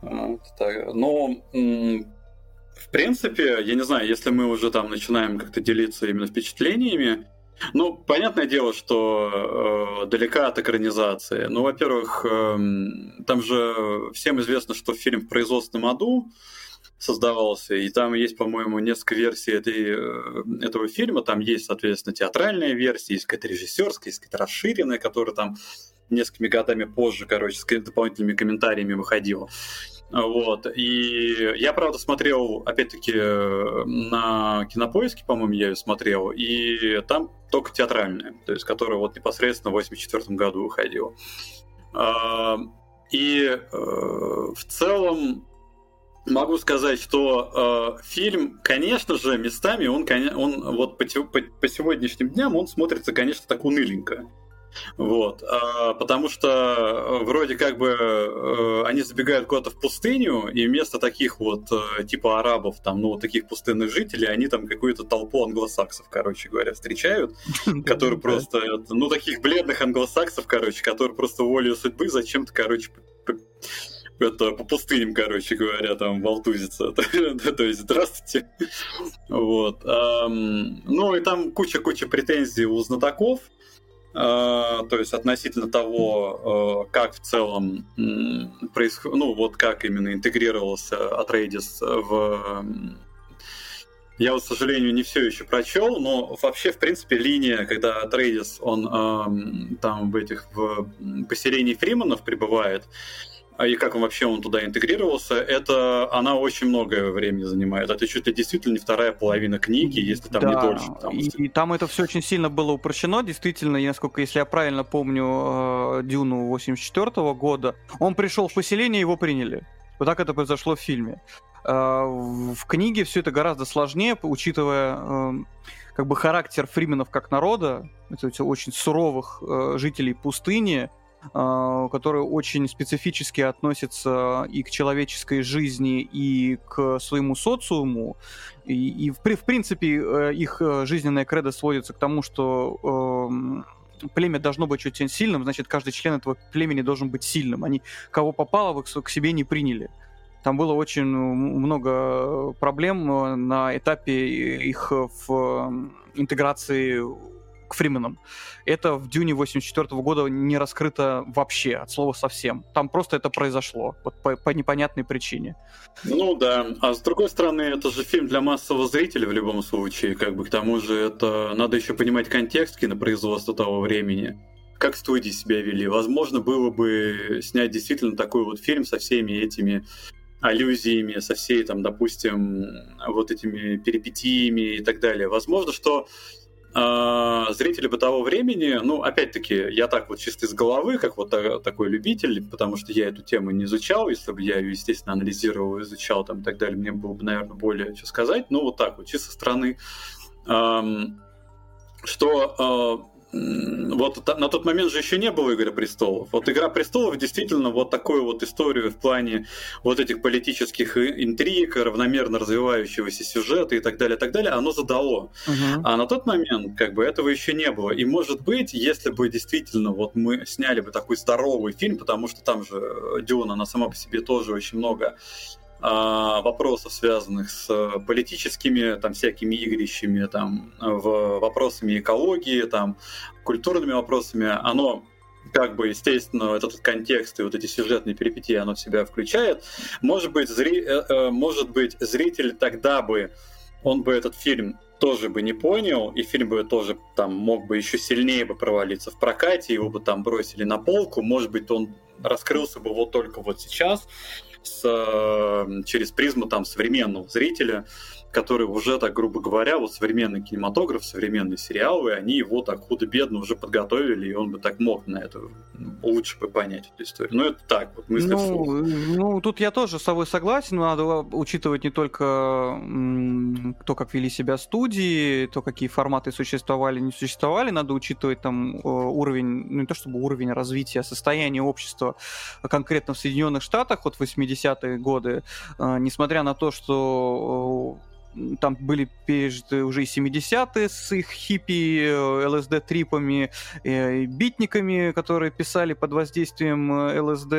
Вот, так. Но в принципе, я не знаю, если мы уже там начинаем как-то делиться именно впечатлениями, ну, понятное дело, что э, далека от экранизации. Ну, во-первых, э, там же всем известно, что фильм в производственном аду создавался, и там есть, по-моему, несколько версий этой, э, этого фильма. Там есть, соответственно, театральная версия, есть какая-то режиссерская, есть какая-то расширенная, которая там несколькими годами позже, короче, с дополнительными комментариями выходила. Вот. И я, правда, смотрел, опять-таки, на кинопоиске, по-моему, я ее смотрел, и там только театральная, то есть, которая вот непосредственно в 84 году выходила. А, и э, в целом могу сказать, что э, фильм, конечно же, местами он, он вот по, по, по сегодняшним дням он смотрится, конечно, так уныленько. Вот. А, потому что э, вроде как бы э, они забегают куда-то в пустыню, и вместо таких вот э, типа арабов, там, ну, вот таких пустынных жителей, они там какую-то толпу англосаксов, короче говоря, встречают, [laughs] которые просто, ну, таких бледных англосаксов, короче, которые просто волею судьбы зачем-то, короче, это по пустыням, короче говоря, там волтузится. [laughs] То есть, здравствуйте. Вот. Ну и там куча-куча претензий у знатоков. Uh, то есть относительно того, uh, как в целом происходит, ну вот как именно интегрировался Атрейдис в я вот, к сожалению, не все еще прочел, но вообще, в принципе, линия, когда Трейдис, он эм, там в этих в поселении Фриманов прибывает, и как он вообще он туда интегрировался, это она очень многое времени занимает. Это чуть ли действительно не вторая половина книги, если там да, не дольше. И, что... и там это все очень сильно было упрощено, действительно, и насколько, если я правильно помню э, Дюну 84 года, он пришел в поселение, его приняли. Вот так это произошло в фильме. Э, в книге все это гораздо сложнее, учитывая э, как бы характер фрименов как народа, это очень суровых э, жителей пустыни, а, которые очень специфически относятся и к человеческой жизни, и к своему социуму. И, и в, в принципе, э, их э, жизненная кредо сводится к тому, что э, племя должно быть очень сильным, значит, каждый член этого племени должен быть сильным. Они кого попало, к себе не приняли. Там было очень много проблем на этапе их в интеграции к Фрименам. Это в Дюне 84 года не раскрыто вообще, от слова совсем. Там просто это произошло, вот по, по непонятной причине. Ну да, а с другой стороны, это же фильм для массового зрителя в любом случае, как бы к тому же это надо еще понимать контекст кинопроизводства того времени как студии себя вели. Возможно, было бы снять действительно такой вот фильм со всеми этими аллюзиями, со всей, там, допустим, вот этими перипетиями и так далее. Возможно, что зрители бы того времени, ну, опять-таки, я так вот чисто из головы, как вот такой любитель, потому что я эту тему не изучал, если бы я ее, естественно, анализировал, изучал там и так далее, мне было бы, наверное, более что сказать, но вот так вот, чисто со стороны, что а, вот на тот момент же еще не было «Игры престолов». Вот «Игра престолов» действительно вот такую вот историю в плане вот этих политических интриг, равномерно развивающегося сюжета и так далее, так далее, оно задало. Uh-huh. А на тот момент как бы этого еще не было. И может быть, если бы действительно вот мы сняли бы такой здоровый фильм, потому что там же Дюна, она сама по себе тоже очень много вопросов, связанных с политическими там всякими игрищами, там, в вопросами экологии, там, культурными вопросами, оно как бы, естественно, этот контекст и вот эти сюжетные перипетии оно в себя включает. Может быть, зри... Э, э, может быть зритель тогда бы он бы этот фильм тоже бы не понял, и фильм бы тоже там мог бы еще сильнее бы провалиться в прокате, его бы там бросили на полку, может быть, он раскрылся бы вот только вот сейчас с, э, через призму там современного зрителя, который уже, так грубо говоря, вот современный кинематограф, современные сериалы, они его так худо-бедно уже подготовили, и он бы так мог на это лучше бы понять эту историю. Но это так, вот мысли ну, ну, тут я тоже с собой согласен, надо учитывать не только то, как вели себя студии, то, какие форматы существовали, не существовали, надо учитывать там уровень, ну не то чтобы уровень развития, а состояние общества конкретно в Соединенных Штатах вот 80-е годы, а, несмотря на то, что там были пережиты уже и 70-е с их хиппи, э, ЛСД-трипами, э, битниками, которые писали под воздействием э, ЛСД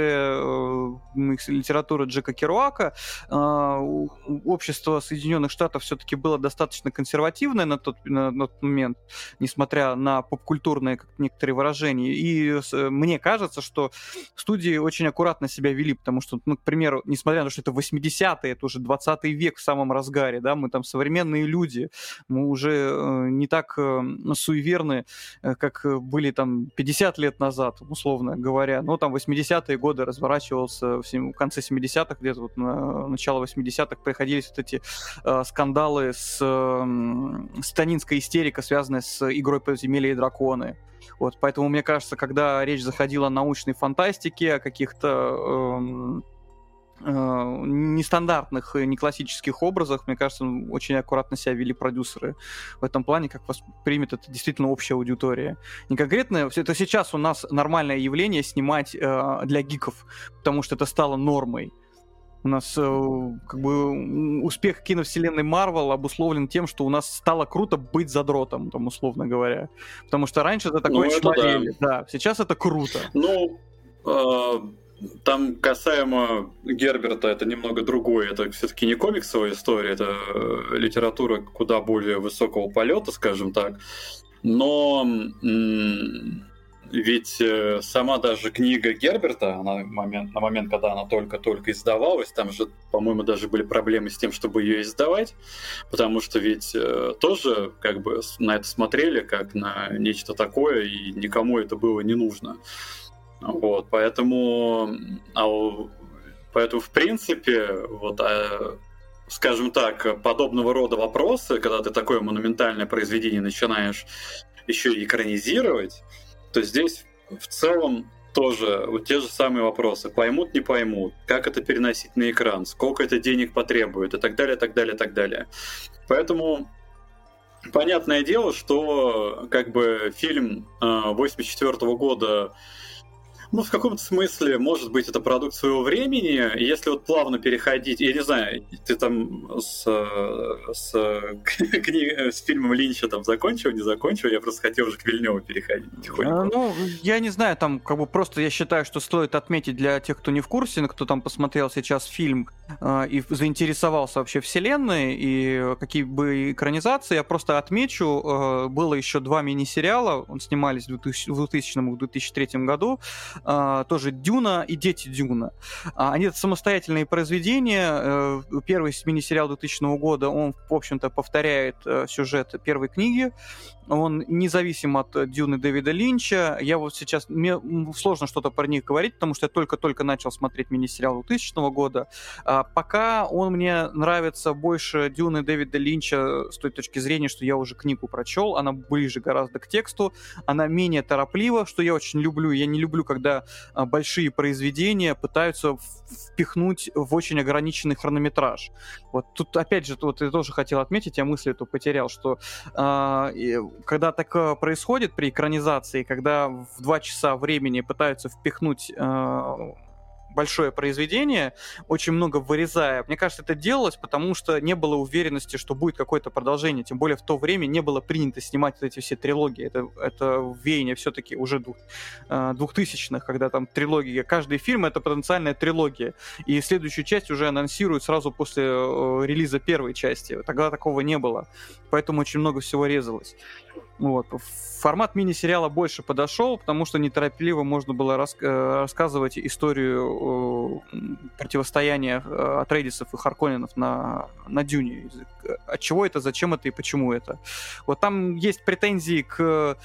литературы Джека Керуака. А, общество Соединенных Штатов все-таки было достаточно консервативное на тот, на, тот момент, несмотря на попкультурные некоторые выражения. И мне кажется, что студии очень аккуратно себя вели, потому что, ну, к примеру, несмотря на то, что это 80-е, это уже 20 век в самом разгаре, да, мы там современные люди, мы уже э, не так э, суеверны, э, как были там 50 лет назад, условно говоря. Но там 80-е годы разворачивался, в конце 70-х, где-то вот на начало 80-х приходились вот эти скандалы с станинской истерика, связанная с игрой «Подземелья и драконы». Вот, поэтому, мне кажется, когда речь заходила о научной фантастике, о каких-то эм, Э, нестандартных, не классических образах, мне кажется, очень аккуратно себя вели продюсеры в этом плане, как воспримет это действительно общая аудитория. Не конкретно, это сейчас у нас нормальное явление снимать э, для гиков, потому что это стало нормой. У нас э, как бы успех киновселенной Марвел обусловлен тем, что у нас стало круто быть задротом, там условно говоря. Потому что раньше это такое ну, это да. да. Сейчас это круто. Ну, э, там касаемо Герберта это немного другое. Это все-таки не комиксовая история, это э, литература куда более высокого полета, скажем так. Но ведь э, сама даже книга Герберта, она момент, на момент, когда она только-только издавалась, там же, по-моему, даже были проблемы с тем, чтобы ее издавать, потому что ведь э, тоже как бы на это смотрели как на нечто такое, и никому это было не нужно. Вот, поэтому, а, поэтому в принципе, вот, а, скажем так, подобного рода вопросы, когда ты такое монументальное произведение начинаешь еще и экранизировать, то здесь в целом тоже вот те же самые вопросы. Поймут, не поймут, как это переносить на экран, сколько это денег потребует и так далее, так далее, так далее. Поэтому понятное дело, что как бы фильм 84 -го года ну, в каком-то смысле, может быть, это продукт своего времени. Если вот плавно переходить, я не знаю, ты там с, с, [laughs] с фильмом Линча там закончил, не закончил, я просто хотел уже к Вильневу переходить тихонько. А, ну, я не знаю, там как бы просто я считаю, что стоит отметить для тех, кто не в курсе, кто там посмотрел сейчас фильм э, и заинтересовался вообще вселенной и какие бы экранизации, я просто отмечу, э, было еще два мини-сериала, он снимались в 2000-2003 году, а, тоже Дюна и Дети Дюна. А, они это самостоятельные произведения. Э, первый мини-сериал 2000 года, он, в общем-то, повторяет э, сюжет первой книги. Он независим от Дюны Дэвида Линча. Я вот сейчас... Мне сложно что-то про них говорить, потому что я только-только начал смотреть мини-сериал 2000 года. А, пока он мне нравится больше Дюны Дэвида Линча с той точки зрения, что я уже книгу прочел, она ближе гораздо к тексту, она менее тороплива, что я очень люблю. Я не люблю, когда когда а, большие произведения пытаются впихнуть в очень ограниченный хронометраж. Вот тут, опять же, вот я тоже хотел отметить, я мысль эту потерял, что э, когда такое происходит при экранизации, когда в два часа времени пытаются впихнуть э, большое произведение, очень много вырезая. Мне кажется, это делалось, потому что не было уверенности, что будет какое-то продолжение. Тем более в то время не было принято снимать вот эти все трилогии. Это, это веяние все-таки уже двух, э, двухтысячных, когда там трилогия. Каждый фильм — это потенциальная трилогия. И следующую часть уже анонсируют сразу после э, релиза первой части. Тогда такого не было. Поэтому очень много всего резалось. Вот. Формат мини-сериала больше подошел, потому что неторопливо можно было рас э, рассказывать историю э, противостояния э, Атрейдисов и Харконинов на, на Дюне. От чего это, зачем это и почему это. Вот там есть претензии к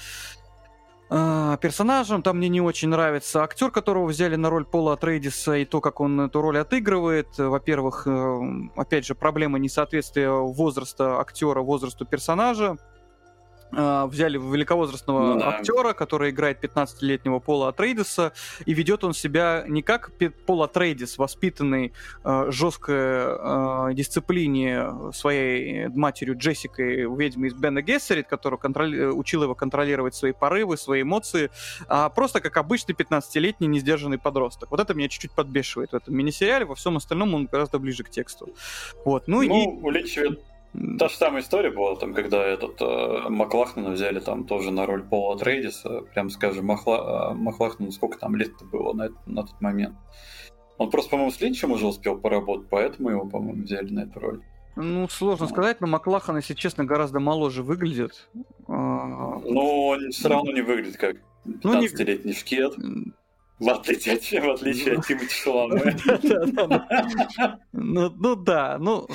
э, персонажам. Там мне не очень нравится актер, которого взяли на роль Пола Атрейдиса, и то, как он эту роль отыгрывает. Во-первых, э, опять же, проблема несоответствия возраста актера возрасту персонажа. А, взяли великовозрастного ну, да. актера, который играет 15-летнего Пола Атрейдиса, и ведет он себя не как Пол Атрейдис, воспитанный э, жесткой э, дисциплине своей матерью Джессикой, ведьмой из Бена Гессерит, которая контроли... учила его контролировать свои порывы, свои эмоции, а просто как обычный 15-летний несдержанный подросток. Вот это меня чуть-чуть подбешивает в этом мини-сериале, во всем остальном он гораздо ближе к тексту. Вот. Ну, ну и... уличивает Та же самая история была, там, когда этот э, Маклахнена взяли там тоже на роль Пола Трейдиса. Прям скажем, Махла, э, Маклахнену сколько там лет было на, на тот момент. Он просто, по-моему, с Линчем уже успел поработать, поэтому его, по-моему, взяли на эту роль. Ну, сложно ну. сказать, но Маклахан, если честно, гораздо моложе выглядит. А, но он все равно не выглядит как 15-летний ну, не... шкет. В отличие от, в отличие от Тимати Шаламе. [laughs] Ну, ну да, ну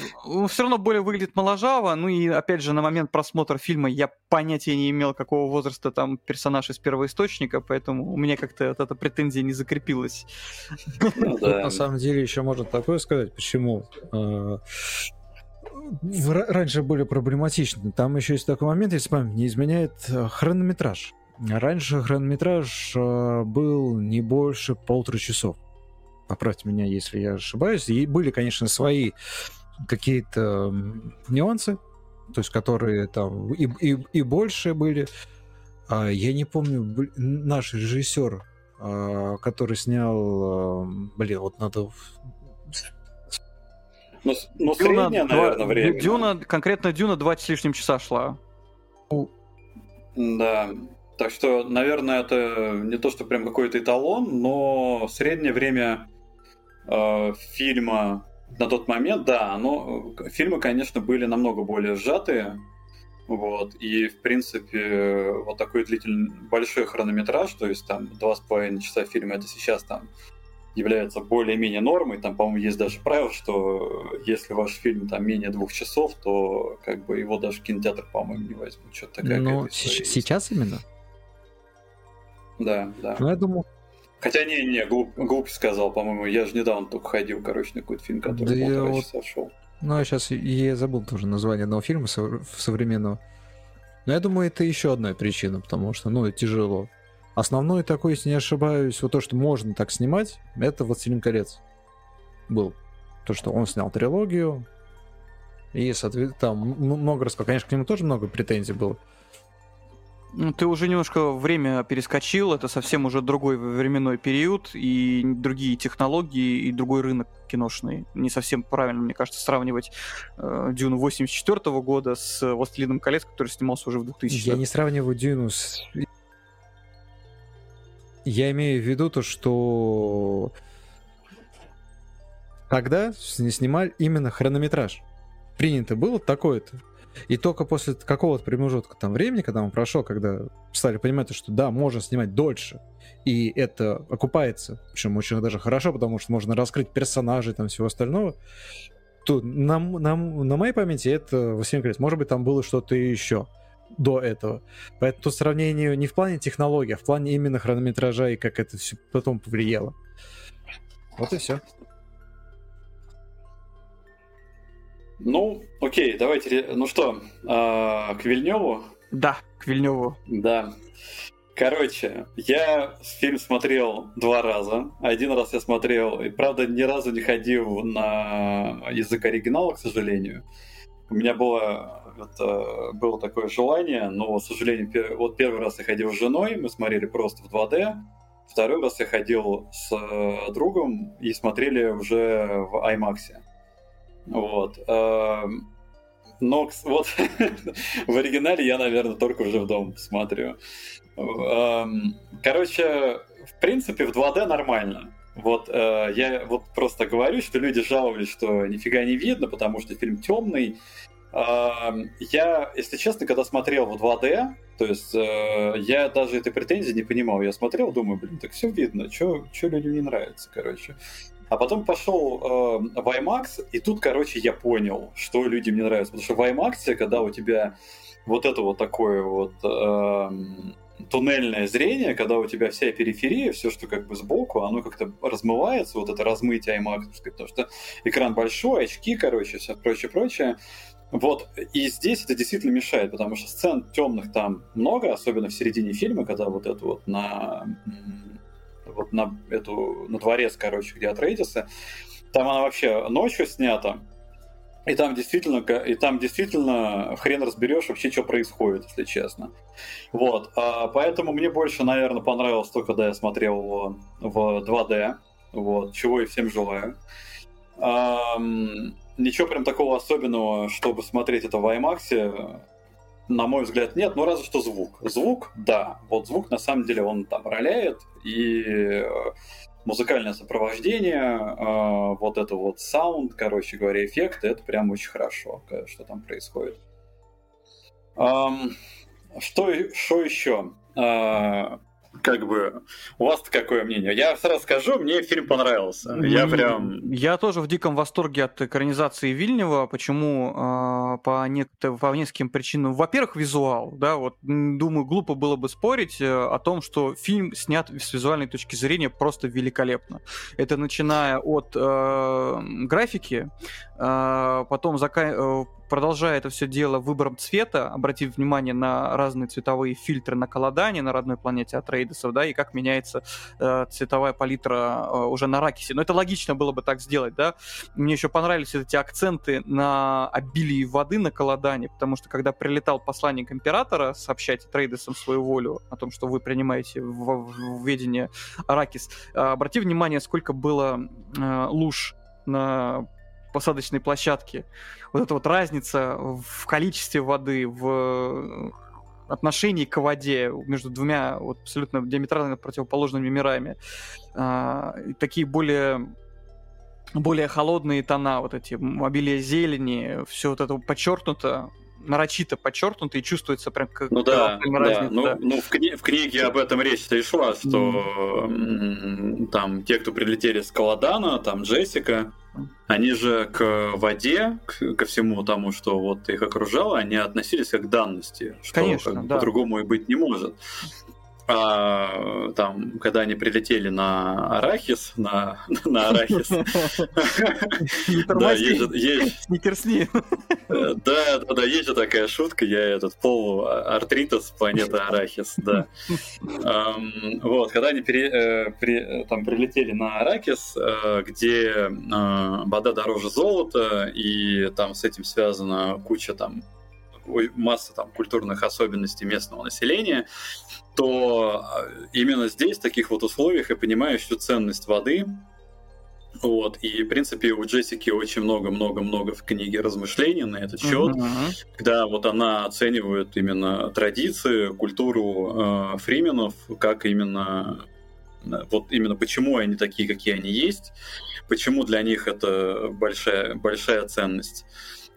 все равно более выглядит моложаво. Ну и опять же, на момент просмотра фильма я понятия не имел, какого возраста там персонаж из первоисточника, поэтому у меня как-то вот эта претензия не закрепилась. Ну на самом деле еще можно такое сказать, почему а, раньше были проблематичны. Там еще есть такой момент, если память не изменяет, а, хронометраж. Раньше хронометраж э, был не больше полутора часов. Поправьте меня, если я ошибаюсь. И были, конечно, свои какие-то нюансы, то есть которые там и, и, и больше были. А я не помню, наш режиссер, а, который снял, блин, вот надо ну, ну Дюна, среднее, наверное, время. Дюна, конкретно Дюна 20 с лишним часа шла. Да. Так что, наверное, это не то, что прям какой-то эталон, но среднее время э, фильма на тот момент, да, но фильмы, конечно, были намного более сжатые, вот, и, в принципе, вот такой длительный, большой хронометраж, то есть там два с половиной часа фильма, это сейчас там является более-менее нормой. Там, по-моему, есть даже правило, что если ваш фильм там менее двух часов, то как бы его даже кинотеатр, по-моему, не возьмут. Что-то такая Но с- сейчас именно? Да, да. Я думаю... Хотя не, не, глуп, глуп сказал, по-моему, я же недавно только ходил, короче, на какой-то фильм, который да полтора вот... часа шел. Ну, я сейчас я забыл тоже название одного фильма современного. Но я думаю, это еще одна причина, потому что, ну, тяжело. Основной такой, если не ошибаюсь, вот то, что можно так снимать, это «Властелин колец» был. То, что он снял трилогию, и, соответственно, там много рассказал. Конечно, к нему тоже много претензий было. Ну, ты уже немножко время перескочил, это совсем уже другой временной период, и другие технологии, и другой рынок киношный. Не совсем правильно, мне кажется, сравнивать э, Дюну 84 -го года с «Властелином колец», который снимался уже в 2000 Я не сравниваю Дюну с... Я имею в виду то, что тогда снимали именно хронометраж. Принято было такое-то. И только после какого-то промежутка там времени, когда он прошел, когда стали понимать, что да, можно снимать дольше, и это окупается, причем очень даже хорошо, потому что можно раскрыть персонажей, там всего остального, то на, на, на моей памяти это «Властелин колец». Может быть, там было что-то еще до этого. Поэтому тут сравнение не в плане технологий, а в плане именно хронометража и как это все потом повлияло. Вот и все. Ну, окей, давайте. Ну что, э, к Вильневу? Да, к Вильневу. Да. Короче, я фильм смотрел два раза. Один раз я смотрел, и правда ни разу не ходил на язык оригинала, к сожалению. У меня было, это, было такое желание, но, к сожалению, пер, вот первый раз я ходил с женой, мы смотрели просто в 2D. Второй раз я ходил с э, другом и смотрели уже в IMAX. Вот. Эм, но вот [laughs] в оригинале я, наверное, только уже в дом смотрю. Эм, короче, в принципе, в 2D нормально. Вот э, я вот просто говорю, что люди жаловались, что нифига не видно, потому что фильм темный, Я, если честно, когда смотрел в 2D, то есть э, я даже этой претензии не понимал. Я смотрел, думаю, блин, так все видно, что людям не нравится, короче. А потом пошел э, в IMAX, и тут, короче, я понял, что людям не нравится. Потому что в IMAX, когда у тебя вот это вот такое вот э, туннельное зрение, когда у тебя вся периферия, все, что как бы сбоку, оно как-то размывается, вот это размытие IMAX, потому что экран большой, очки, короче, все прочее, прочее. Вот, и здесь это действительно мешает, потому что сцен темных там много, особенно в середине фильма, когда вот это вот на вот на эту на дворец, короче, где Атрейдисы, там она вообще ночью снята, и там действительно, и там действительно хрен разберешь вообще, что происходит, если честно. Вот, а, поэтому мне больше, наверное, понравилось то, когда я смотрел его в 2D, вот, чего и всем желаю. Ничего прям такого особенного, чтобы смотреть это в IMAX, на мой взгляд, нет, ну разве что звук. Звук, да, вот звук на самом деле он там роляет, и э, музыкальное сопровождение, э, вот это вот саунд, короче говоря, эффекты, это прям очень хорошо, что там происходит. Что, что еще? А, как бы, у вас какое мнение? Я сразу скажу, мне фильм понравился. Я прям... Я тоже в диком восторге от экранизации Вильнева. Почему? А, по, некотор... по нескольким причинам. Во-первых, визуал. Да, вот, думаю, глупо было бы спорить э, о том, что фильм снят с визуальной точки зрения просто великолепно. Это начиная от э, графики, потом зака... Э, продолжая это все дело выбором цвета, обратив внимание на разные цветовые фильтры на Каладане, на родной планете Атрейдесов, да, и как меняется э, цветовая палитра э, уже на Ракисе. Но это логично было бы так сделать, да. Мне еще понравились эти акценты на обилии воды на Каладане, потому что когда прилетал посланник Императора сообщать Атрейдесам свою волю о том, что вы принимаете в, в ведение Аракис, э, обрати внимание, сколько было э, луж на посадочной площадке. Вот эта вот разница в количестве воды, в отношении к воде между двумя вот, абсолютно диаметрально противоположными мирами. А, такие более более холодные тона, вот эти обилие зелени, все вот это подчеркнуто, нарочито подчеркнуто и чувствуется прям как ну да, да. разница. Ну, ну в, кни- в книге об этом речь-то и шла, что mm. там те, кто прилетели с Каладана, там Джессика, они же к воде, к, ко всему тому, что вот их окружало, они относились как к данности, что Конечно, как, да. по-другому и быть не может. А, там, когда они прилетели на Арахис, на, на Арахис. [laughs] Да, есть Сникерсни. Да, да, да, есть же такая шутка, я этот пол артритас планеты Арахис, да. Вот, когда они э, там прилетели на Арахис, э, где э, вода дороже золота, и там с этим связана куча там масса там культурных особенностей местного населения, то а, именно здесь, в таких вот условиях, я понимаю всю ценность воды, вот, и, в принципе, у Джессики очень много-много-много в книге размышлений на этот счет, uh-huh. когда вот она оценивает именно традиции, культуру э, фрименов, как именно вот именно почему они такие, какие они есть, почему для них это большая, большая ценность.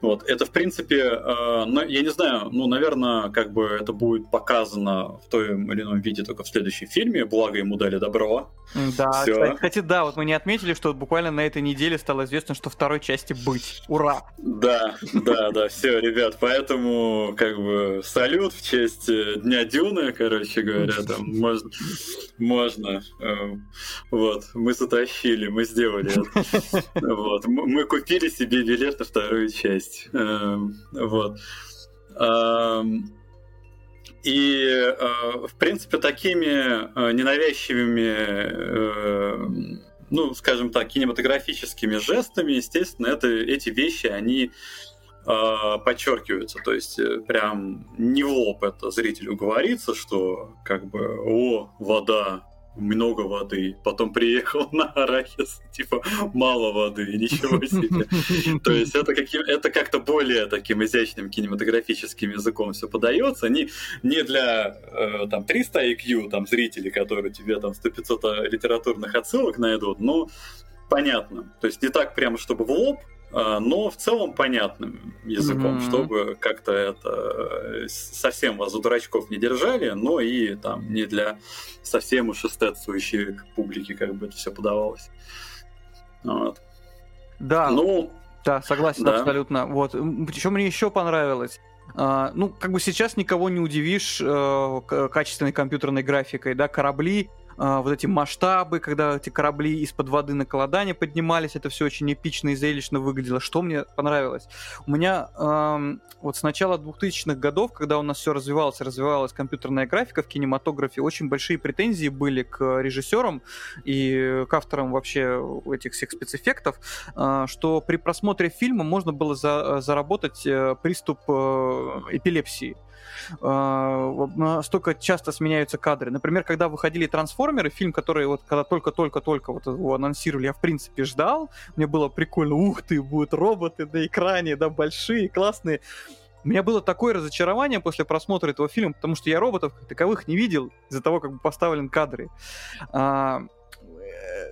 Вот, это, в принципе, э, я не знаю, ну, наверное, как бы это будет показано в том или ином виде только в следующем фильме, благо ему дали добро. Да, Всё. кстати, да, вот мы не отметили, что буквально на этой неделе стало известно, что второй части быть. Ура! Да, да, да, все, ребят, поэтому, как бы, салют в честь э, Дня Дюны, короче говоря, там, можно, можно, э, вот, мы затащили, мы сделали это. [laughs] Вот, мы купили себе билет на вторую часть есть. Эм, вот. Эм, и, э, в принципе, такими э, ненавязчивыми, э, ну, скажем так, кинематографическими жестами, естественно, это, эти вещи, они подчеркиваются. То есть прям не в лоб это зрителю говорится, что как бы, о, вода, много воды, потом приехал [laughs] на арахис, типа мало воды, ничего себе. [laughs] То есть это, каким, это как-то более таким изящным кинематографическим языком все подается, не, не для э, там 300 IQ там, зрителей, которые тебе там 100-500 литературных отсылок найдут, но понятно. То есть не так прямо, чтобы в лоб, но в целом понятным языком, mm-hmm. чтобы как-то это э, совсем вас за дурачков не держали, но и там не для совсем уж эстетствующей публики как бы это все подавалось. Вот. Да. Ну, да, согласен да. абсолютно. Вот. Причем мне еще понравилось. Uh, ну, как бы сейчас никого не удивишь uh, качественной компьютерной графикой, да, корабли а, вот эти масштабы, когда эти корабли из-под воды на колодане поднимались, это все очень эпично и зрелищно выглядело. Что мне понравилось? У меня вот с начала 2000-х годов, когда у нас все развивалось, развивалась компьютерная графика в кинематографе, очень большие претензии были к режиссерам и к авторам вообще этих всех спецэффектов, э, что при просмотре фильма можно было за, заработать э, приступ э, эпилепсии. А, настолько часто сменяются кадры. Например, когда выходили трансформеры, фильм, который вот когда только-только-только вот его анонсировали, я в принципе ждал, мне было прикольно, ух ты, будут роботы на экране, да, большие, классные. У меня было такое разочарование после просмотра этого фильма, потому что я роботов как таковых не видел из-за того, как поставлен кадры. А,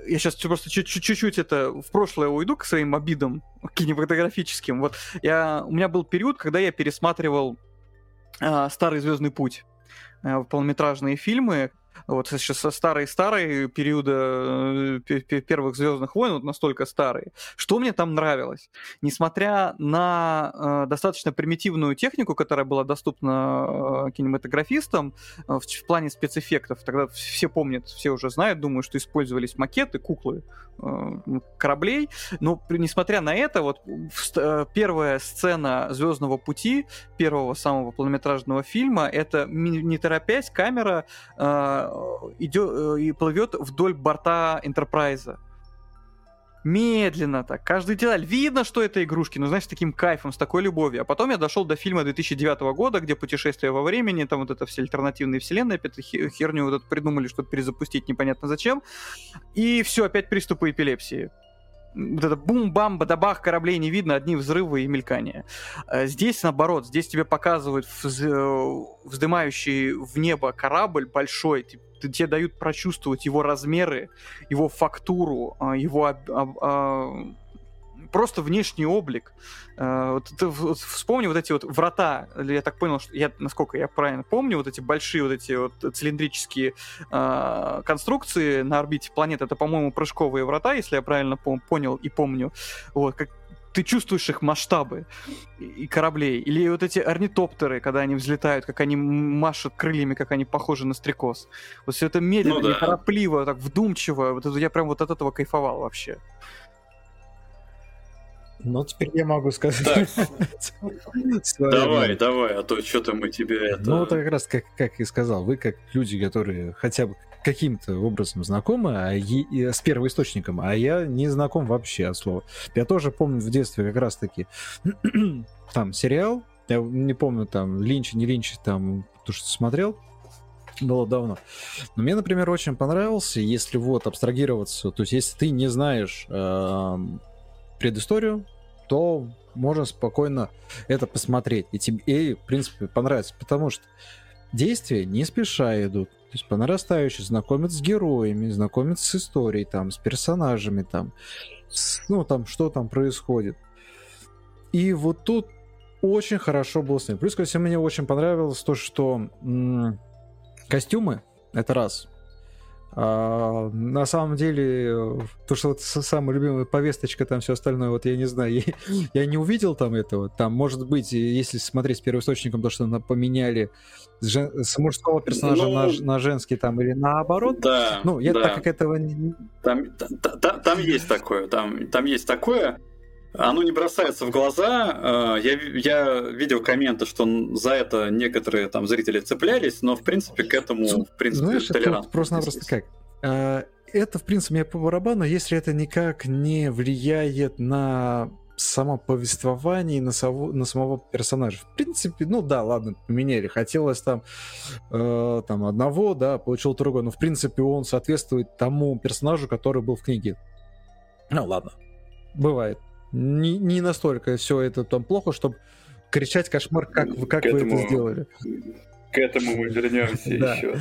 я сейчас просто чуть-чуть это в прошлое уйду к своим обидам кинематографическим. Вот я, у меня был период, когда я пересматривал старый Звездный путь э, полнометражные фильмы, вот сейчас старые-старые периода э, первых Звездных войн, вот настолько старые. Что мне там нравилось? Несмотря на э, достаточно примитивную технику, которая была доступна э, кинематографистам э, в, в плане спецэффектов, тогда все помнят, все уже знают, думаю, что использовались макеты, куклы э, кораблей, но несмотря на это, вот э, первая сцена Звездного пути, первого самого полнометражного фильма, это не торопясь, камера э, идет э, и плывет вдоль борта Энтерпрайза. Медленно так, каждый деталь. Видно, что это игрушки, но, знаешь, с таким кайфом, с такой любовью. А потом я дошел до фильма 2009 года, где путешествие во времени, там вот это все альтернативные вселенные, опять херню вот эту придумали, чтобы перезапустить непонятно зачем. И все, опять приступы эпилепсии вот это бум-бам, бадабах, кораблей не видно, одни взрывы и мелькания. Э, здесь, наоборот, здесь тебе показывают вз... Э, вздымающий в небо корабль большой, тебе дают прочувствовать его размеры, его фактуру, э, его просто внешний облик. Э, вот, ты, вот, вспомни вот эти вот врата, я так понял, что я, насколько я правильно помню, вот эти большие вот эти вот цилиндрические э, конструкции на орбите планеты, это, по-моему, прыжковые врата, если я правильно пом- понял и помню. Вот, как, ты чувствуешь их масштабы и кораблей. Или вот эти орнитоптеры, когда они взлетают, как они машут крыльями, как они похожи на стрекоз. Вот все это медленно, ну, да. неторопливо, так вдумчиво. Вот это, я прям вот от этого кайфовал вообще. Ну, теперь я могу сказать. [laughs] Давай, давай, а то что-то мы тебе это... Ну, это как раз, как, как и сказал, вы как люди, которые хотя бы каким-то образом знакомы а е- с первоисточником, а я не знаком вообще от слова. Я тоже помню в детстве как раз-таки [clears throat] там сериал, я не помню там Линч, не Линч, там то, что смотрел, было давно. Но мне, например, очень понравился, если вот абстрагироваться, то есть если ты не знаешь э, предысторию, то можно спокойно это посмотреть. И тебе, и, в принципе, понравится. Потому что действия не спеша идут. То есть по нарастающей знакомят с героями, знакомят с историей, там, с персонажами, там, с, ну, там, что там происходит. И вот тут очень хорошо было с ним. Плюс ко всему мне очень понравилось то, что м- костюмы, это раз. А, на самом деле, то, что вот самая любимая повесточка, там все остальное, вот я не знаю, я, я не увидел там этого. Там, может быть, если смотреть с первоисточником, то, что поменяли с, жен... с мужского персонажа ну, на, на женский там или наоборот. Да. Ну, я да. так как этого не... Там, там, там, там есть такое, там, там есть такое. Оно не бросается в глаза. Э, я, я видел комменты, что за это некоторые там зрители цеплялись, но в принципе к этому в принципе Знаешь, толерант. Просто-напросто как? Э, это, в принципе, мне по барабану, если это никак не влияет на само повествование на, само, на самого персонажа. В принципе, ну да, ладно, поменяли. Хотелось там, э, там одного, да, получил другого, но в принципе он соответствует тому персонажу, который был в книге. Ну ладно, бывает не, не настолько все это там плохо, чтобы кричать кошмар, как, вы, как вы это сделали. к этому мы вернемся еще.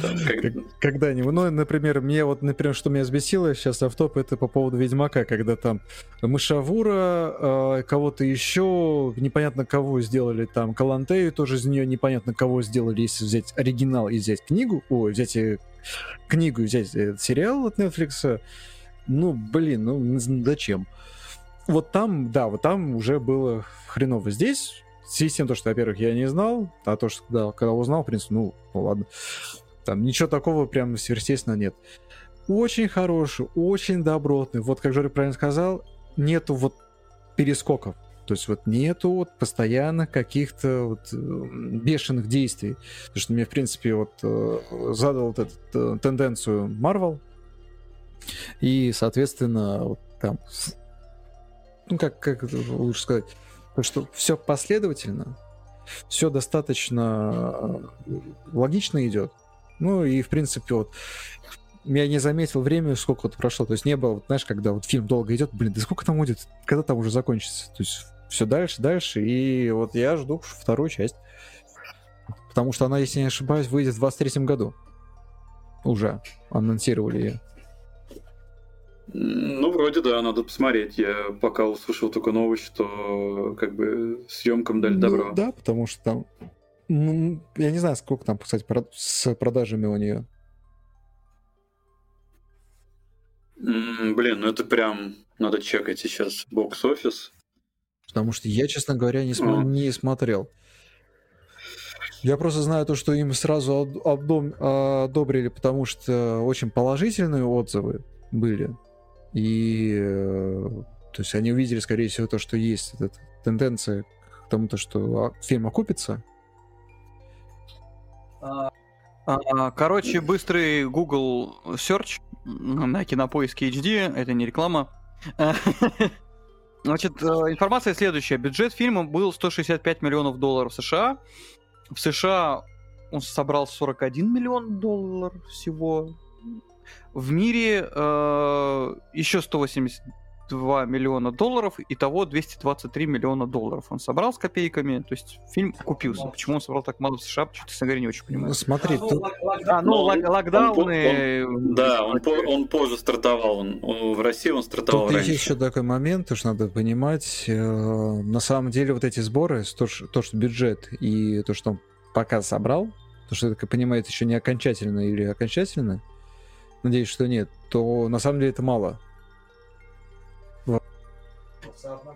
Когда-нибудь. Ну, например, мне вот, например, что меня взбесило сейчас автоп, это по поводу Ведьмака, когда там Мышавура, э, кого-то еще, непонятно кого сделали, там Калантею тоже из нее непонятно кого сделали, если взять оригинал и взять книгу, ой, взять э, книгу и взять э, сериал от Netflix, ну, блин, ну зачем? Вот там, да, вот там уже было хреново. Здесь в связи с тем, что, во-первых, я не знал, а то, что когда, когда узнал, в принципе, ну, ну ладно. Там ничего такого прям сверхъестественного нет. Очень хороший, очень добротный. Вот, как Жорик правильно сказал, нету вот перескоков. То есть вот нету вот постоянно каких-то вот э, бешеных действий. Потому что мне, в принципе, вот э, задал вот эту э, тенденцию Marvel. И, соответственно, вот там... Ну, как, как лучше сказать Потому что все последовательно, все достаточно э, логично идет. Ну и, в принципе, вот я не заметил время, сколько вот прошло. То есть не было, вот, знаешь, когда вот фильм долго идет, блин, да сколько там будет, когда там уже закончится. То есть все дальше, дальше. И вот я жду вторую часть. Потому что она, если не ошибаюсь, выйдет в 23 году. Уже анонсировали ее. Ну, вроде да, надо посмотреть. Я пока услышал только новость, что как бы съемкам дали ну, добро. Да, потому что там... Ну, я не знаю, сколько там, кстати, с продажами у нее. Блин, ну это прям надо чекать сейчас бокс-офис. Потому что я, честно говоря, не, см... не смотрел. Я просто знаю то, что им сразу одобрили, потому что очень положительные отзывы были. И э, то есть они увидели, скорее всего, то, что есть эта тенденция к тому, то, что фильм окупится. А, а, короче, быстрый Google Search на кинопоиске HD, это не реклама. [laughs] Значит, э, информация следующая. Бюджет фильма был 165 миллионов долларов США. В США он собрал 41 миллион долларов всего. В мире э, еще 182 миллиона долларов, и того 223 миллиона долларов он собрал с копейками, то есть фильм купился. Почему он собрал так мало в США, честно говоря, не очень понимаю. Ну, смотри, тут... А, ну, лак- локдауны... Он, он, да, он, он позже стартовал, он, в России он стартовал Тут раньше. есть еще такой момент, что надо понимать, э, на самом деле вот эти сборы, то, то, что бюджет и то, что он пока собрал, то, что, как понимаете, еще не окончательно или окончательно, надеюсь, что нет, то на самом деле это мало.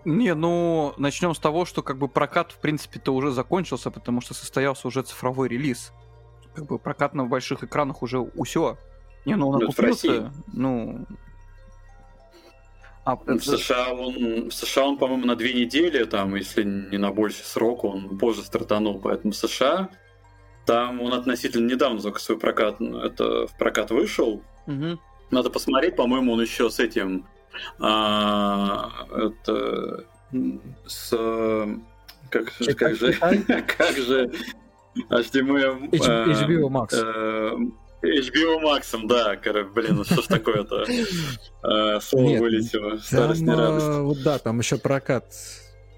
Не, ну, начнем с того, что как бы прокат, в принципе-то, уже закончился, потому что состоялся уже цифровой релиз. Как бы прокат на больших экранах уже усё. Не, ну он ну, окупился, ну... А, в, США он, в США он, по-моему, на две недели, там, если не на больший срок, он позже стартанул, поэтому в США там он относительно недавно только свой прокат, это в прокат вышел, Угу. Надо посмотреть, по-моему, он еще с этим. А, это с как, как же [laughs] как же HDMI HBO Max. HBO Max, да, блин, ну что ж такое-то? А, [laughs] слово вылетело. Старость не радость. Вот да, там еще прокат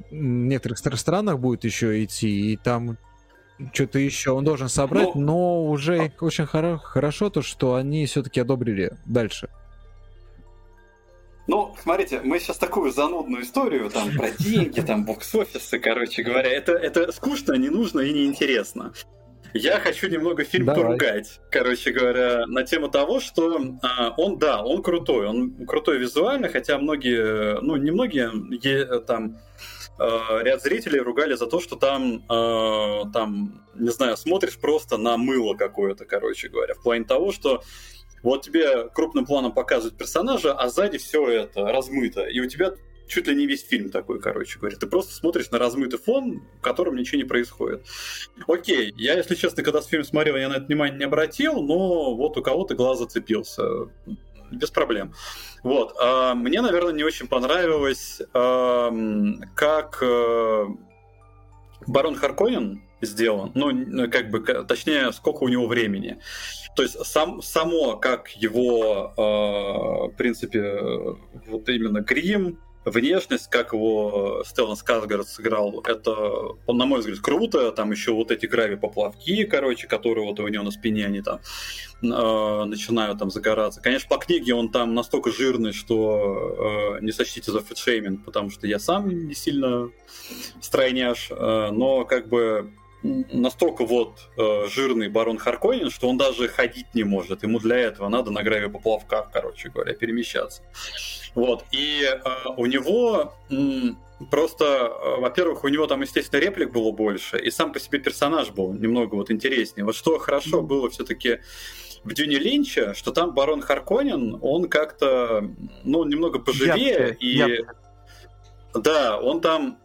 в некоторых странах будет еще идти, и там что-то еще он должен собрать, но, но уже а... очень хоро- хорошо то, что они все-таки одобрили дальше. Ну, смотрите, мы сейчас такую занудную историю там про деньги, там бокс-офисы, короче говоря, это, это скучно, не нужно и неинтересно. Я хочу немного фильм Давай. поругать, короче говоря, на тему того, что а, он, да, он крутой, он крутой визуально, хотя многие, ну, не многие е, там Э, ряд зрителей ругали за то, что там, э, там, не знаю, смотришь просто на мыло какое-то, короче говоря, в плане того, что вот тебе крупным планом показывают персонажа, а сзади все это размыто, и у тебя чуть ли не весь фильм такой, короче говоря. Ты просто смотришь на размытый фон, в котором ничего не происходит. Окей, я, если честно, когда фильм смотрел, я на это внимание не обратил, но вот у кого-то глаз зацепился без проблем. Вот. А, мне, наверное, не очень понравилось, а, как э, Барон Харконен сделан, ну, как бы, точнее, сколько у него времени. То есть сам, само, как его, э, в принципе, вот именно грим, внешность, как его Стеллан Сказгард сыграл, это, на мой взгляд, круто. Там еще вот эти грави-поплавки, короче, которые вот у него на спине, они там э, начинают там загораться. Конечно, по книге он там настолько жирный, что э, не сочтите за фэтшейминг, потому что я сам не сильно стройняш, э, но как бы настолько вот э, жирный барон Харконин, что он даже ходить не может. Ему для этого надо на граве поплавках, короче говоря, перемещаться. Вот. И э, у него м, просто, э, во-первых, у него там, естественно, реплик было больше, и сам по себе персонаж был немного вот интереснее. Вот что хорошо было все-таки в Дюне Линча, что там барон Харконин, он как-то, ну, немного поживее, ярче, и... Ярче. Да, он там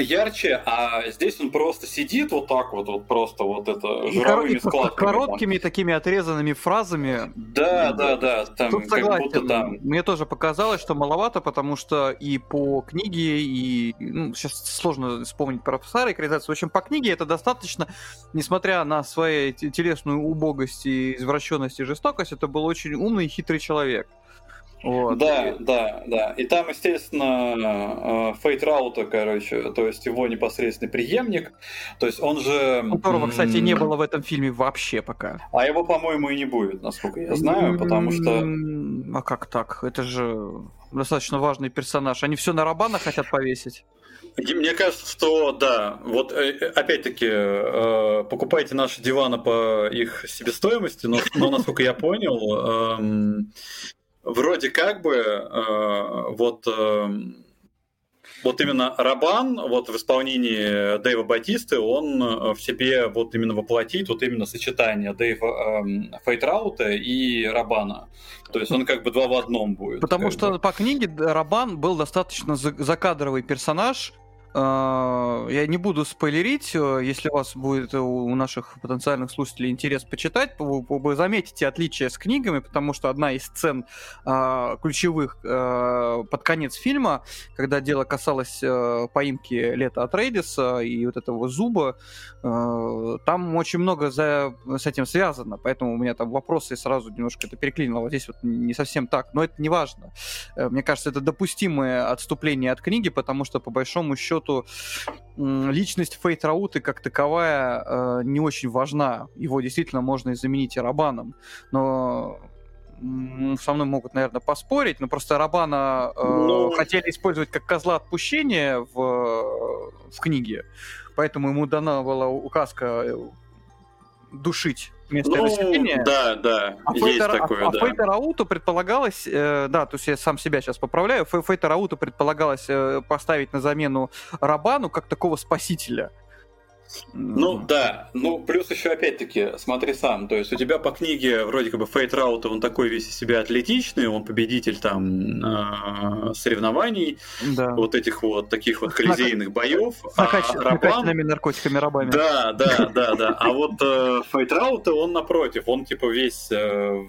ярче, а здесь он просто сидит вот так вот, вот просто вот это жировыми складками. Короткими такими отрезанными фразами. Да, да, да. Там, Тут согласен. Будто, там... Мне тоже показалось, что маловато, потому что и по книге, и ну, сейчас сложно вспомнить про старые экранизации. В общем, по книге это достаточно, несмотря на свою телесную убогость и извращенность и жестокость, это был очень умный и хитрый человек. Вот. Да, да, да. И там, естественно, Фейт э, Раута, короче, то есть его непосредственный преемник. То есть он же... Которого, кстати, не было в этом фильме вообще пока. А его, по-моему, и не будет, насколько я знаю, потому что... А как так? Это же достаточно важный персонаж. Они все на Рабана хотят повесить. Мне кажется, что да. Вот э, опять-таки покупайте наши диваны по их себестоимости, но, но насколько я понял, эм, вроде как бы э, вот э, вот именно Рабан, вот в исполнении Дэйва Батисты, он э, в себе вот именно воплотит вот именно сочетание Дэйва э, Фейтраута и Рабана. То есть он как бы два в одном будет. Потому что бы. по книге Рабан был достаточно закадровый персонаж, я не буду спойлерить, э, если у вас будет э, у наших потенциальных слушателей интерес почитать, вы заметите отличия с книгами, потому что одна из сцен а, ключевых э, под конец фильма, когда дело касалось поимки Лета от Рейдиса и вот этого зуба, там очень много за, с этим связано, поэтому у меня там вопросы сразу немножко это переклинило. Вот здесь вот не совсем так, но это не важно. Мне кажется, это допустимое отступление от книги, потому что по большому счету счету личность Фейт Рауты как таковая э, не очень важна. Его действительно можно заменить и Рабаном. Но со мной могут, наверное, поспорить, но просто Рабана э, но... Ну, хотели использовать как козла отпущения в, в книге, поэтому ему дана была указка э, душить место ну, расселения. Да, да, а есть Фейта, такое, а, да. А предполагалось, э, да, то есть я сам себя сейчас поправляю, Фейта Рауту предполагалось э, поставить на замену Рабану как такого спасителя. Ну да, ну плюс еще опять-таки, смотри сам, то есть у тебя по книге вроде как бы Фейт Раута, он такой весь из себя атлетичный, он победитель там э, соревнований, да. вот этих вот таких вот колизейных боев. Накач... а Рабан... наркотиками рабами. Да, да, да, да. А вот э, Фейт Раута, он напротив, он типа весь э,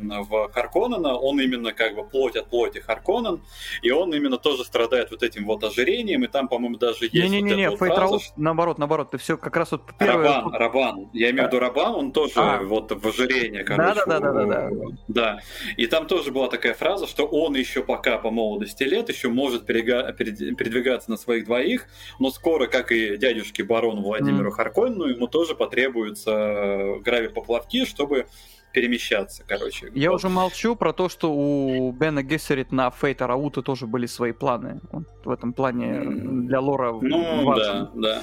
в Харконнена, он именно как бы плоть от плоти Харконнен, и он именно тоже страдает вот этим вот ожирением, и там, по-моему, даже есть Не-не-не, вот Фейт Раут, наоборот, наоборот, ты все как раз вот первое... Рабан, Рабан. Я имею в виду Рабан, он тоже а. вот в ожирение, короче. Да, да, да, да, да. И там тоже была такая фраза, что он еще пока по молодости лет еще может перега... передвигаться на своих двоих, но скоро, как и дядюшке барону Владимиру mm. Харконину, ему тоже потребуются грави-поплавки, чтобы перемещаться, короче. Я вот. уже молчу про то, что у Бена Гессерит на Фейта Раута тоже были свои планы. Он в этом плане для лора Ну, важен. да, да.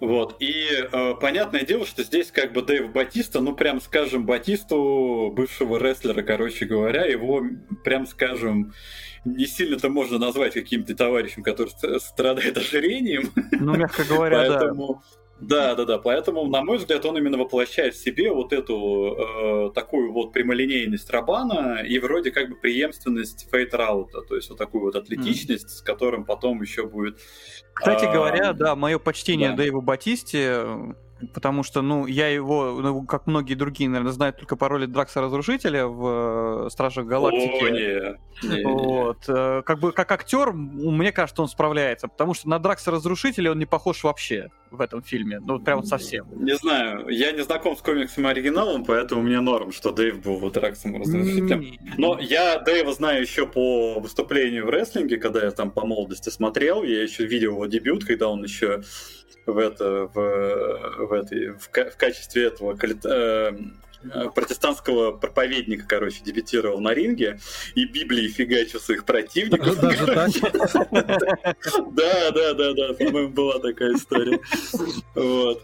Вот. И э, понятное дело, что здесь как бы Дэйв Батиста, ну прям скажем, Батисту, бывшего рестлера, короче говоря, его прям скажем, не сильно-то можно назвать каким-то товарищем, который страдает ожирением. Ну, мягко говоря, Поэтому... да. Да, да, да. Поэтому, на мой взгляд, он именно воплощает в себе вот эту э, такую вот прямолинейность Рабана и вроде как бы преемственность Фейт Раута, то есть вот такую вот атлетичность, mm. с которым потом еще будет. Кстати э, говоря, да, мое почтение да. Дэйву Батисте, потому что, ну, я его, ну, как многие другие, наверное, знают только по роли Дракса Разрушителя в э, Стражах Галактики. О, не, не, вот. Э, как бы как актер, мне кажется, он справляется, потому что на Дракса Разрушителя он не похож вообще. в этом фильме. Ну, прям совсем. Не знаю, я не знаком с комиксом оригиналом, поэтому мне норм, что Дэйв был вот Рексом разрушителем. Но я Дэйва знаю еще по выступлению в рестлинге, когда я там по молодости смотрел, я еще видел его дебют, когда он еще в это в, в этой в, в качестве этого э, Э, протестантского проповедника, короче, дебютировал на ринге и Библии фигачил своих противников. [laughs] Даже так? Да, да, да, да, по-моему, была такая история. Вот.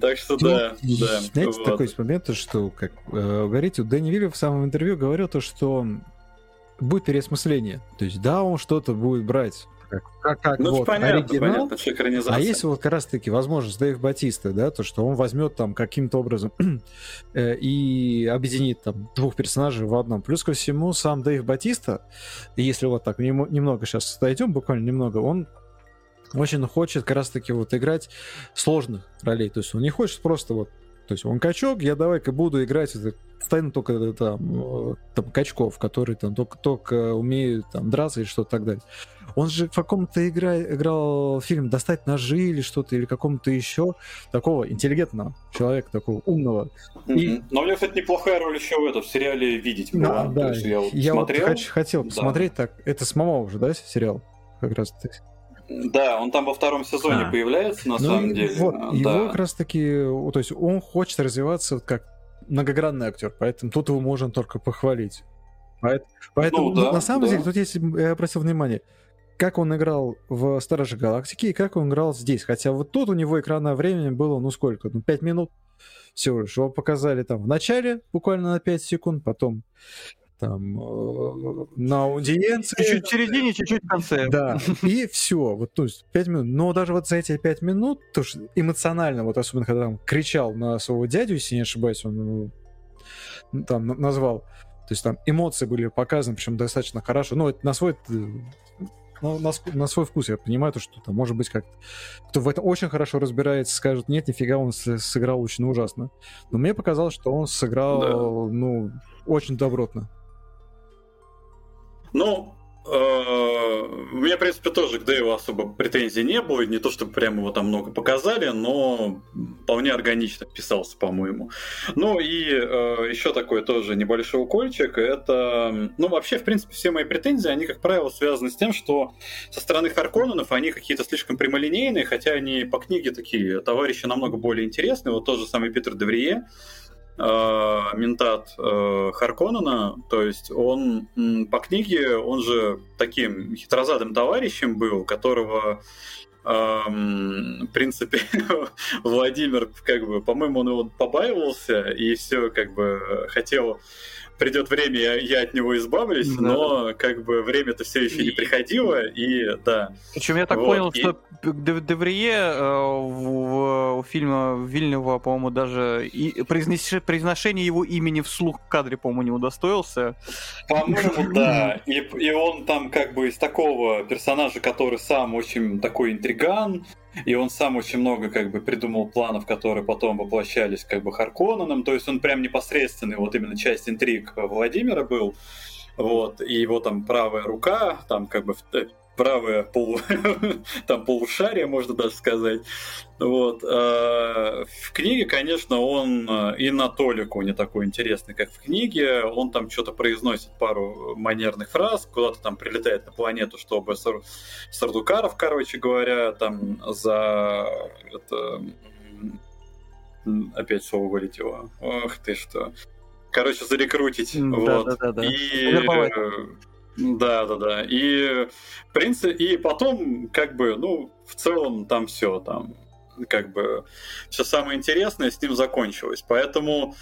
Так что да, да. Знаете, такой момент, что, как э, говорите, Дэнни Вилли в самом интервью говорил то, что будет переосмысление. То есть, да, он что-то будет брать как, как, как ну, вот, понятно, оригинал. Понятно, а есть вот как раз-таки возможность Дэйв Батиста, да, то, что он возьмет там каким-то образом [clears throat] э, и объединит там двух персонажей в одном. Плюс ко всему, сам Дэйв Батиста, если вот так немного сейчас дойдем, буквально немного, он очень хочет как раз-таки вот играть сложных ролей. То есть он не хочет просто вот то есть он качок, я давай-ка буду играть это, постоянно только э, там, э, там качков, которые там только, только умеют там драться или что-то так далее. Он же в каком-то игра, играл фильм «Достать ножи» или что-то, или каком-то еще такого интеллигентного человека, такого умного. Mm-hmm. И... Но у него, кстати, неплохая роль еще в этом в сериале «Видеть» была. Да, да. я, вот, я смотрел. вот хотел посмотреть да. так. Это с Мамо уже, да, сериал? Как раз таки. Да, он там во втором сезоне а. появляется, на ну, самом деле. Вот, да. его как раз таки, то есть он хочет развиваться как многогранный актер, поэтому тут его можно только похвалить. Поэтому, ну, да, на самом да. деле, тут есть, я обратил внимание, как он играл в Старой Галактике и как он играл здесь. Хотя вот тут у него экранное время было, ну сколько, ну 5 минут всего лишь. Его показали там в начале, буквально на 5 секунд, потом там э, на аудиенции. Чуть-чуть в середине, чуть-чуть в конце. Да, и все. Вот, то есть 5 минут. Но даже вот за эти 5 минут, то что эмоционально, вот особенно когда он кричал на своего дядю, если не ошибаюсь, он ну, там назвал, то есть там эмоции были показаны, причем достаточно хорошо. Ну, на свой ну, на, на свой вкус я понимаю, то, что там может быть как кто в этом очень хорошо разбирается, скажет, нет, нифига, он сыграл очень ужасно. Но мне показалось, что он сыграл, да. ну, очень добротно. Ну, э, у меня, в принципе, тоже к Дэйву особо претензий не было. Не то, чтобы прям его там много показали, но вполне органично писался, по-моему. Ну и э, еще такой тоже небольшой укольчик. Это, ну, вообще, в принципе, все мои претензии, они, как правило, связаны с тем, что со стороны Харконненов они какие-то слишком прямолинейные, хотя они по книге такие товарищи намного более интересные. Вот тот же самый Питер Деврие, ментат э, Харконнена, то есть он по книге, он же таким хитрозадым товарищем был, которого в принципе, [laughs] Владимир, как бы, по-моему, он его побаивался и все, как бы, хотел придет время, я, я от него избавлюсь, да. но как бы время-то все еще не приходило, и да. Причем я так вот, понял, и... что Деврие э, в, в фильме Вильнева, по-моему, даже и произнес, произношение его имени вслух в кадре, по-моему, не удостоился. По-моему, [laughs] да. И, и он там как бы из такого персонажа, который сам очень такой интриган, и он сам очень много как бы придумал планов, которые потом воплощались как бы Харконаном, то есть он прям непосредственный, вот именно часть интриг Владимира был, вот, и его там правая рука, там как бы правое полу... [laughs] там полушарие, можно даже сказать. Вот. А, в книге, конечно, он э, и на толику не такой интересный, как в книге. Он там что-то произносит пару манерных фраз, куда-то там прилетает на планету, чтобы Сар... Сардукаров, короче говоря, там за это... Опять слово вылетело. Ох ты что. Короче, зарекрутить. Да, вот. да, да, да. И да, да, да. И, в принципе, и потом, как бы, ну, в целом там все, там, как бы, все самое интересное с ним закончилось. Поэтому,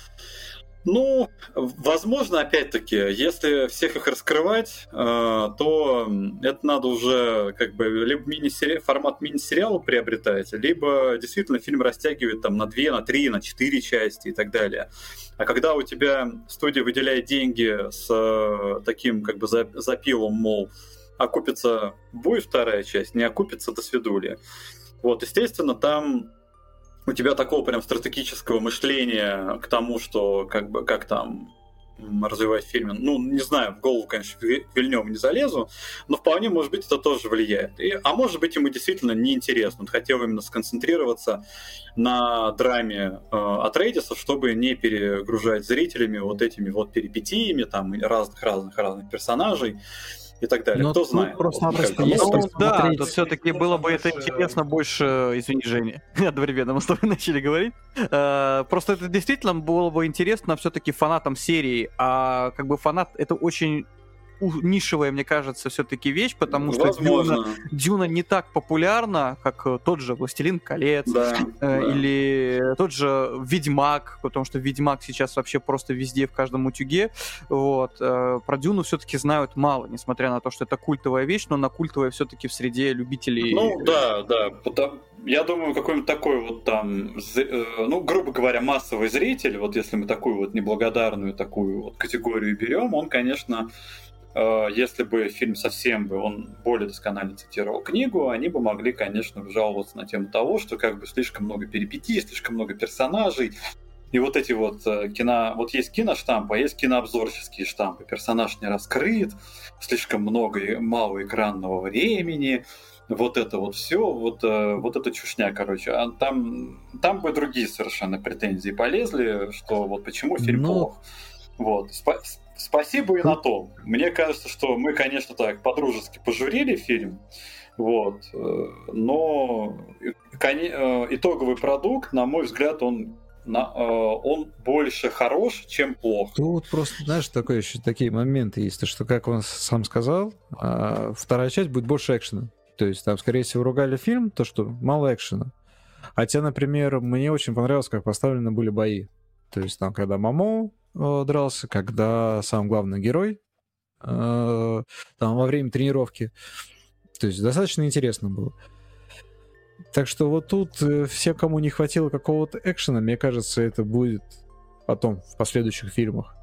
ну, возможно, опять-таки, если всех их раскрывать, э, то это надо уже как бы либо мини формат мини-сериала приобретать, либо действительно фильм растягивает там на две, на три, на четыре части и так далее. А когда у тебя студия выделяет деньги с э, таким как бы запилом, мол, окупится будет вторая часть, не окупится до свидули. Вот, естественно, там у тебя такого прям стратегического мышления к тому, что как бы как там развивать в фильме. Ну, не знаю, в голову, конечно, Вильнёву не залезу, но вполне, может быть, это тоже влияет. И, а может быть, ему действительно неинтересно. Он хотел именно сконцентрироваться на драме э, от Рейдисов, чтобы не перегружать зрителями вот этими вот перипетиями, там, разных-разных-разных персонажей и так далее. Но ну, Кто знает. Просто-напросто есть ну, да, тут все-таки было бы это интересно больше, извини, Женя, [laughs] одновременно мы с тобой [laughs] начали говорить. Э, просто это действительно было бы интересно все-таки фанатам серии, а как бы фанат это очень нишевая, мне кажется, все-таки вещь, потому что Дюна, Дюна не так популярна, как э, тот же Властелин колец да, э, да. или тот же Ведьмак, потому что Ведьмак сейчас вообще просто везде, в каждом утюге. Вот. Э, про Дюну все-таки знают мало, несмотря на то, что это культовая вещь, но она культовая все-таки в среде любителей. Ну да, да. Я думаю, какой-нибудь такой вот там, э, ну, грубо говоря, массовый зритель, вот если мы такую вот неблагодарную такую вот категорию берем, он, конечно, если бы фильм совсем бы, он более досконально цитировал книгу, они бы могли, конечно, жаловаться на тему того, что как бы слишком много перипетий, слишком много персонажей, и вот эти вот э, кино... Вот есть киноштампы, а есть кинообзорческие штампы. Персонаж не раскрыт, слишком много и мало экранного времени, вот это вот все, вот, э, вот это чушня, короче. А там, там бы другие совершенно претензии полезли, что вот почему фильм ну... плох. Вот. Спасибо и на том. Мне кажется, что мы, конечно, так по-дружески пожурили фильм, вот, э, но э, итоговый продукт, на мой взгляд, он на, э, он больше хорош, чем плох. Тут просто, знаешь, такое еще такие моменты есть, то что, как он сам сказал, а, вторая часть будет больше экшена. То есть там, скорее всего, ругали фильм, то, что мало экшена. Хотя, например, мне очень понравилось, как поставлены были бои. То есть там, когда Мамо э, дрался, когда сам главный герой э, там во время тренировки. То есть достаточно интересно было. Так что вот тут э, все, кому не хватило какого-то экшена, мне кажется, это будет потом, в последующих фильмах.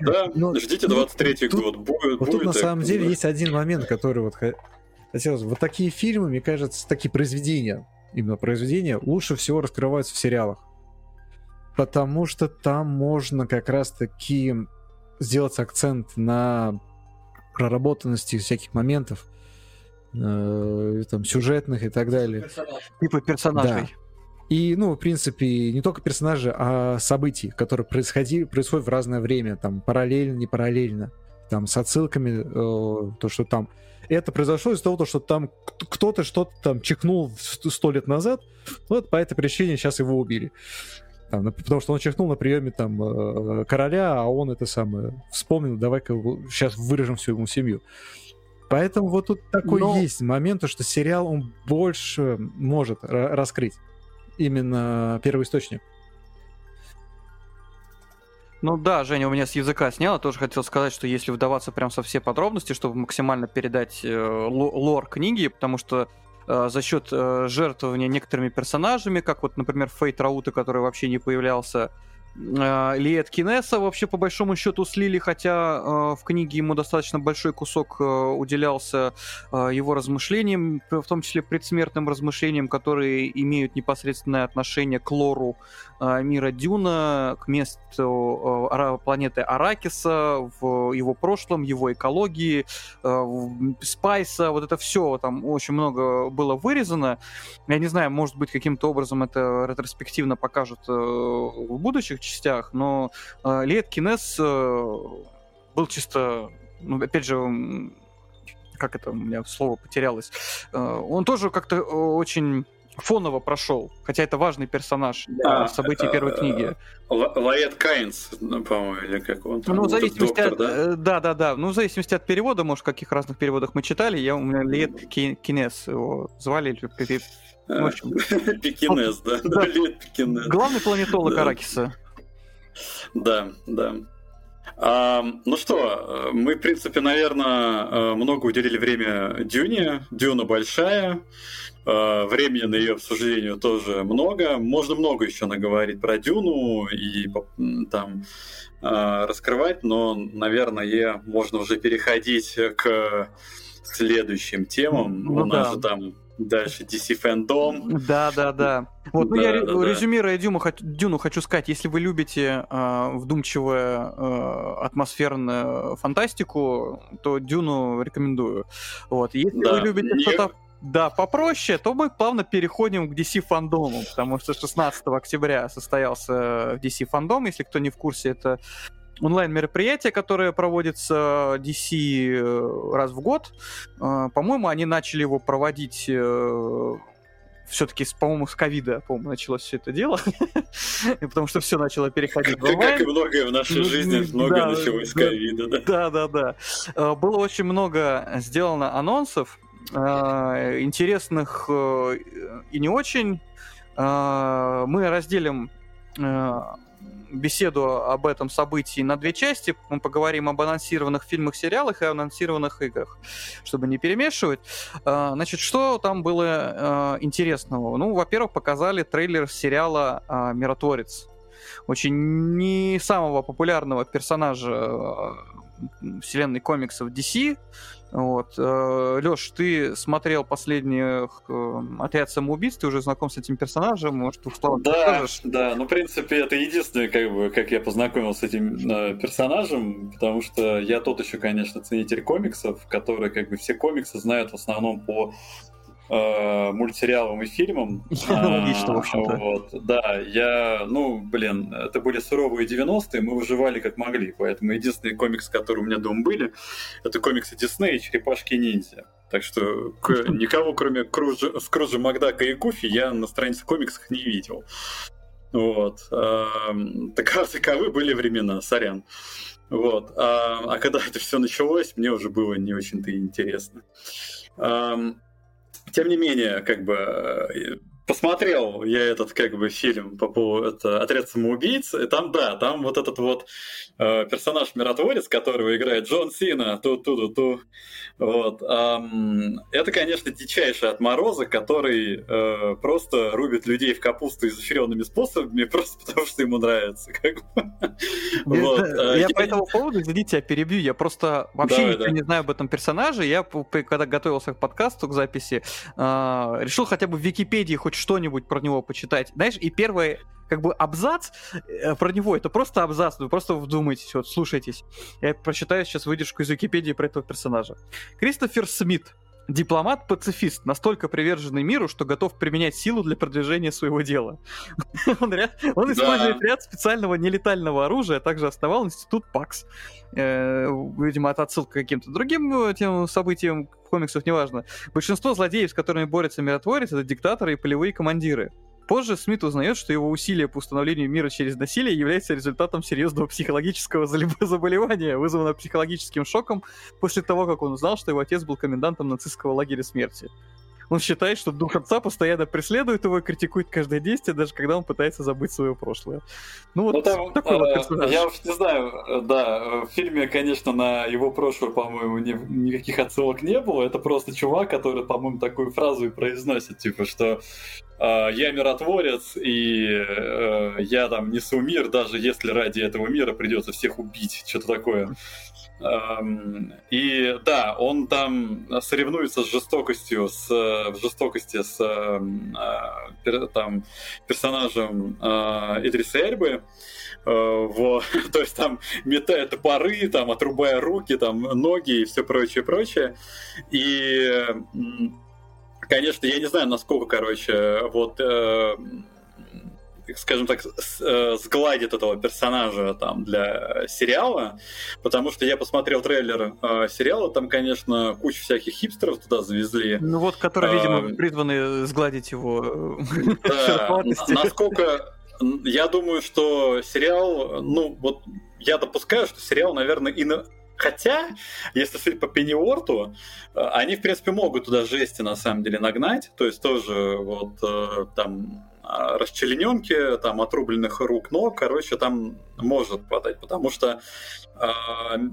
Да, Но, ну, ждите 23-й ну, год. Будет, вот будет тут на самом деле да. есть один момент, который вот хотелось. Вот такие фильмы, мне кажется, такие произведения, именно произведения, лучше всего раскрываются в сериалах потому что там можно как раз-таки сделать акцент на проработанности всяких моментов, э, там, сюжетных и так далее. Типа персонажей. Да. И, ну, в принципе, не только персонажи, а события, которые происходили, происходят в разное время, там, параллельно, не параллельно, там, с отсылками, э, то, что там это произошло из-за того, что там кто-то что-то там чихнул сто лет назад, вот по этой причине сейчас его убили. Там, потому что он чихнул на приеме там э, короля, а он это самое вспомнил, давай-ка сейчас выражем всю ему семью. Поэтому вот тут такой Но... есть момент, что сериал он больше может раскрыть именно первый источник. Ну да, Женя у меня с языка сняла. Тоже хотел сказать, что если вдаваться прям со все подробности, чтобы максимально передать э, лор книги, потому что Э, за счет э, жертвования некоторыми персонажами, как вот, например, Фейт Раута, который вообще не появлялся, Лиет Кинеса вообще по большому счету слили, хотя э, в книге ему достаточно большой кусок э, уделялся его размышлениям, в том числе предсмертным размышлениям, которые имеют непосредственное отношение к лору мира Дюна, к месту планеты Аракиса, в его прошлом, его экологии, Спайса, вот это все, там очень много было вырезано. Я не знаю, может быть, каким-то образом это ретроспективно покажут э, в будущих частях, но э, Лет Кинес э, был чисто, ну, опять же, как это у меня слово потерялось, э, он тоже как-то э, очень фоново прошел, хотя это важный персонаж для а, событий а, первой книги. Лает Кайнс, ну, по-моему, или как он там, ну, в зависимости доктор, от, да? да, да, да. Ну, в зависимости от перевода, может, каких разных переводах мы читали, я у меня Лет Кинес его звали, или в общем. [laughs] Пекинес, да, да. [laughs] Лет Пекинес. Главный планетолог Аракиса. Да, да. А, ну что, мы, в принципе, наверное, много уделили время Дюне. Дюна большая. А, времени на ее обсуждение тоже много. Можно много еще наговорить про Дюну и там а, раскрывать, но, наверное, можно уже переходить к следующим темам. Ну, У нас да. же там Дальше DC Fandom. Да, да, да. Вот, ну да, я да, резюмируя Дюну, Дюну, хочу сказать, если вы любите э, вдумчивую э, атмосферную фантастику, то Дюну рекомендую. Вот, если да, вы любите не... что-то да, попроще, то мы плавно переходим к DC фандому, потому что 16 октября состоялся DC фандом, если кто не в курсе, это онлайн-мероприятие, которое проводится DC э, раз в год. Э, по-моему, они начали его проводить э, все-таки, по-моему, с ковида, по-моему, началось все это дело, [laughs] потому что все начало переходить в онлайн. Как и многое в нашей жизни, многое началось с ковида, да. Да, да, да. Было очень много сделано анонсов, интересных и не очень. Мы разделим беседу об этом событии на две части. Мы поговорим об анонсированных фильмах, сериалах и анонсированных играх, чтобы не перемешивать. А, значит, что там было а, интересного? Ну, во-первых, показали трейлер сериала а, «Миротворец». Очень не самого популярного персонажа вселенной комиксов DC, вот. Э, Леш, ты смотрел последних э, «Отряд самоубийц», ты уже знаком с этим персонажем, может, двух словах Да, расскажешь? да, ну, в принципе, это единственное, как бы, как я познакомился с этим э, персонажем, потому что я тот еще, конечно, ценитель комиксов, который, как бы, все комиксы знают в основном по э, мультсериалам и фильмам. [laughs] Логично, в общем-то. Вот, да, я, ну, блин, это были суровые 90-е, мы выживали как могли, поэтому единственные комиксы, которые у меня дома были, это комиксы Диснея и Черепашки-ниндзя. Так что никого, кроме Кружа, Скружа Макдака и Гуфи, я на странице комиксах не видел. Вот. Таковы, таковы были времена, сорян. Вот. А, а когда это все началось, мне уже было не очень-то интересно. Тем не менее, как бы э, посмотрел я этот как бы фильм по поводу это отряд самоубийц, и там да, там вот этот вот э, персонаж миротворец, которого играет Джон Сина, ту ту ту ту вот, эм, это конечно дичайший отморозок, который э, просто рубит людей в капусту изощренными способами [laughs] просто потому что ему нравится, как бы. вот, э, я, я по этому поводу, извините, я перебью, я просто вообще да, ничего да. не знаю об этом персонаже, я когда готовился к подкасту к записи э, решил хотя бы в Википедии хоть что-нибудь про него почитать. Знаешь, и первый как бы абзац э, про него, это просто абзац, вы просто вдумайтесь, вот слушайтесь. Я прочитаю сейчас выдержку из Википедии про этого персонажа. Кристофер Смит, Дипломат-пацифист, настолько приверженный миру, что готов применять силу для продвижения своего дела. [laughs] он, ряд, он использует ряд специального нелетального оружия, а также основал институт ПАКС. Э, видимо, это отсылка к каким-то другим э, тем событиям комиксов, неважно. Большинство злодеев, с которыми борется миротворец, это диктаторы и полевые командиры. Позже Смит узнает, что его усилия по установлению мира через насилие является результатом серьезного психологического [laughs] заболевания, вызванного психологическим шоком после того, как он узнал, что его отец был комендантом нацистского лагеря смерти. Он считает, что дух отца постоянно преследует его и критикует каждое действие, даже когда он пытается забыть свое прошлое. Ну вот ну, там, такой э, вот персонаж. Я уж не знаю, э, да, в фильме, конечно, на его прошлое, по-моему, ни, никаких отсылок не было. Это просто чувак, который, по-моему, такую фразу и произносит, типа, что я миротворец, и э, я там несу мир, даже если ради этого мира придется всех убить, что-то такое. И да, он там соревнуется с жестокостью, с в жестокости с э, там персонажем э, Идриса Эльбы. Вот. [laughs] То есть там метая топоры, там отрубая руки, там ноги и все прочее, прочее. И конечно, я не знаю, насколько, короче, вот э, скажем так, э, сгладит этого персонажа там для сериала, потому что я посмотрел трейлер э, сериала, там, конечно, куча всяких хипстеров туда завезли. Ну вот, которые, видимо, а, призваны сгладить его да, насколько я думаю, что сериал, ну вот я допускаю, что сериал, наверное, и на Хотя, если судить по Пенниуорту, э, они, в принципе, могут туда жести, на самом деле, нагнать. То есть тоже вот э, там а, расчлененки, там отрубленных рук, ног, короче, там может хватать, потому что э,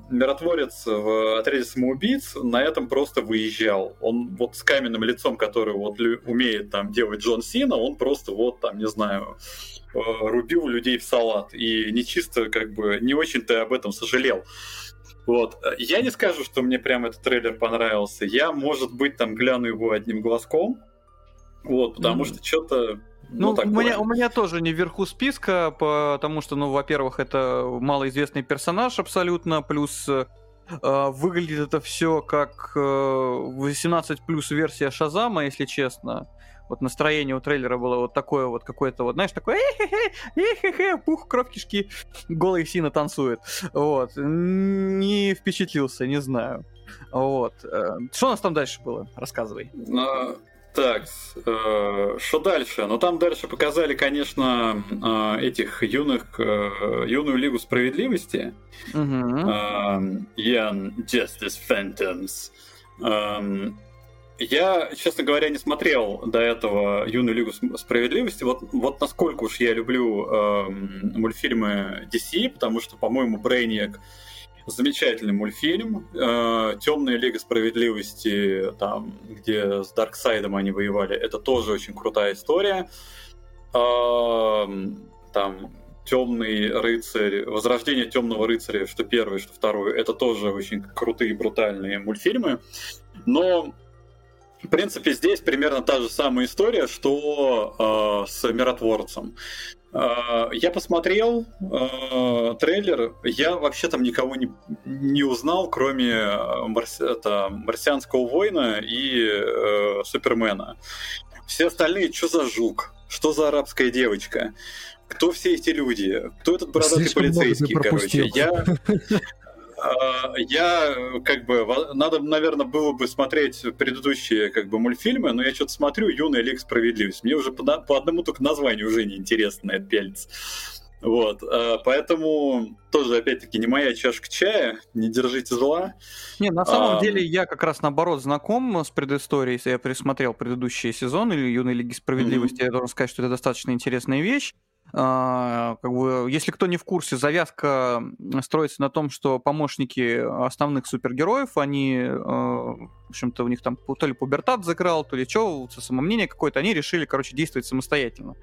миротворец в отряде самоубийц на этом просто выезжал. Он вот с каменным лицом, который вот умеет там делать Джон Сина, он просто вот там, не знаю, рубил людей в салат. И не чисто как бы не очень-то об этом сожалел. Вот. Я не скажу, что мне прям этот трейлер понравился. Я, может быть, там гляну его одним глазком, Вот, потому mm. что что-то ну, ну у, меня, у меня тоже не вверху списка, потому что, ну, во-первых, это малоизвестный персонаж абсолютно, плюс э, выглядит это все как э, 18 плюс версия Шазама, если честно. Вот настроение у трейлера было вот такое вот какое-то вот, знаешь, такое эхе-хе, пух, кровь кишки, голый сина танцует. Вот. Не впечатлился, не знаю. Вот. Э, что у нас там дальше было? Рассказывай. А, так, э, что дальше? Ну там дальше показали, конечно, э, этих юных, э, юную Лигу Справедливости. Young Justice Phantoms. Я, честно говоря, не смотрел до этого Юную Лигу Справедливости. Вот, вот насколько уж я люблю э, мультфильмы DC, потому что, по-моему, Брейниак замечательный мультфильм. Э, Темная Лига Справедливости, там, где с Дарксайдом они воевали, это тоже очень крутая история. Э, там Темный рыцарь, Возрождение Темного рыцаря, что первый, что второй, это тоже очень крутые, брутальные мультфильмы. Но в принципе, здесь примерно та же самая история, что э, с миротворцем. Э, я посмотрел э, трейлер, я вообще там никого не, не узнал, кроме марси, это, марсианского воина и э, Супермена. Все остальные, что за жук? Что за арабская девочка? Кто все эти люди? Кто этот бородатый Слишком полицейский, короче? Я, я как бы надо, наверное, было бы смотреть предыдущие как бы мультфильмы, но я что-то смотрю "Юная Лига Справедливость". Мне уже по, по одному только названию уже неинтересно на это пялиться. Вот, а, поэтому тоже, опять-таки, не моя чашка чая, не держите зла. Не, на самом а... деле я как раз наоборот знаком с предысторией, если я пересмотрел предыдущие сезоны Юной Лиги Справедливости, mm-hmm. я должен сказать, что это достаточно интересная вещь. А, как бы, если кто не в курсе, завязка строится на том, что помощники основных супергероев, они, а, в общем-то, у них там то ли пубертат закрал, то ли что, самомнение какое-то, они решили, короче, действовать самостоятельно.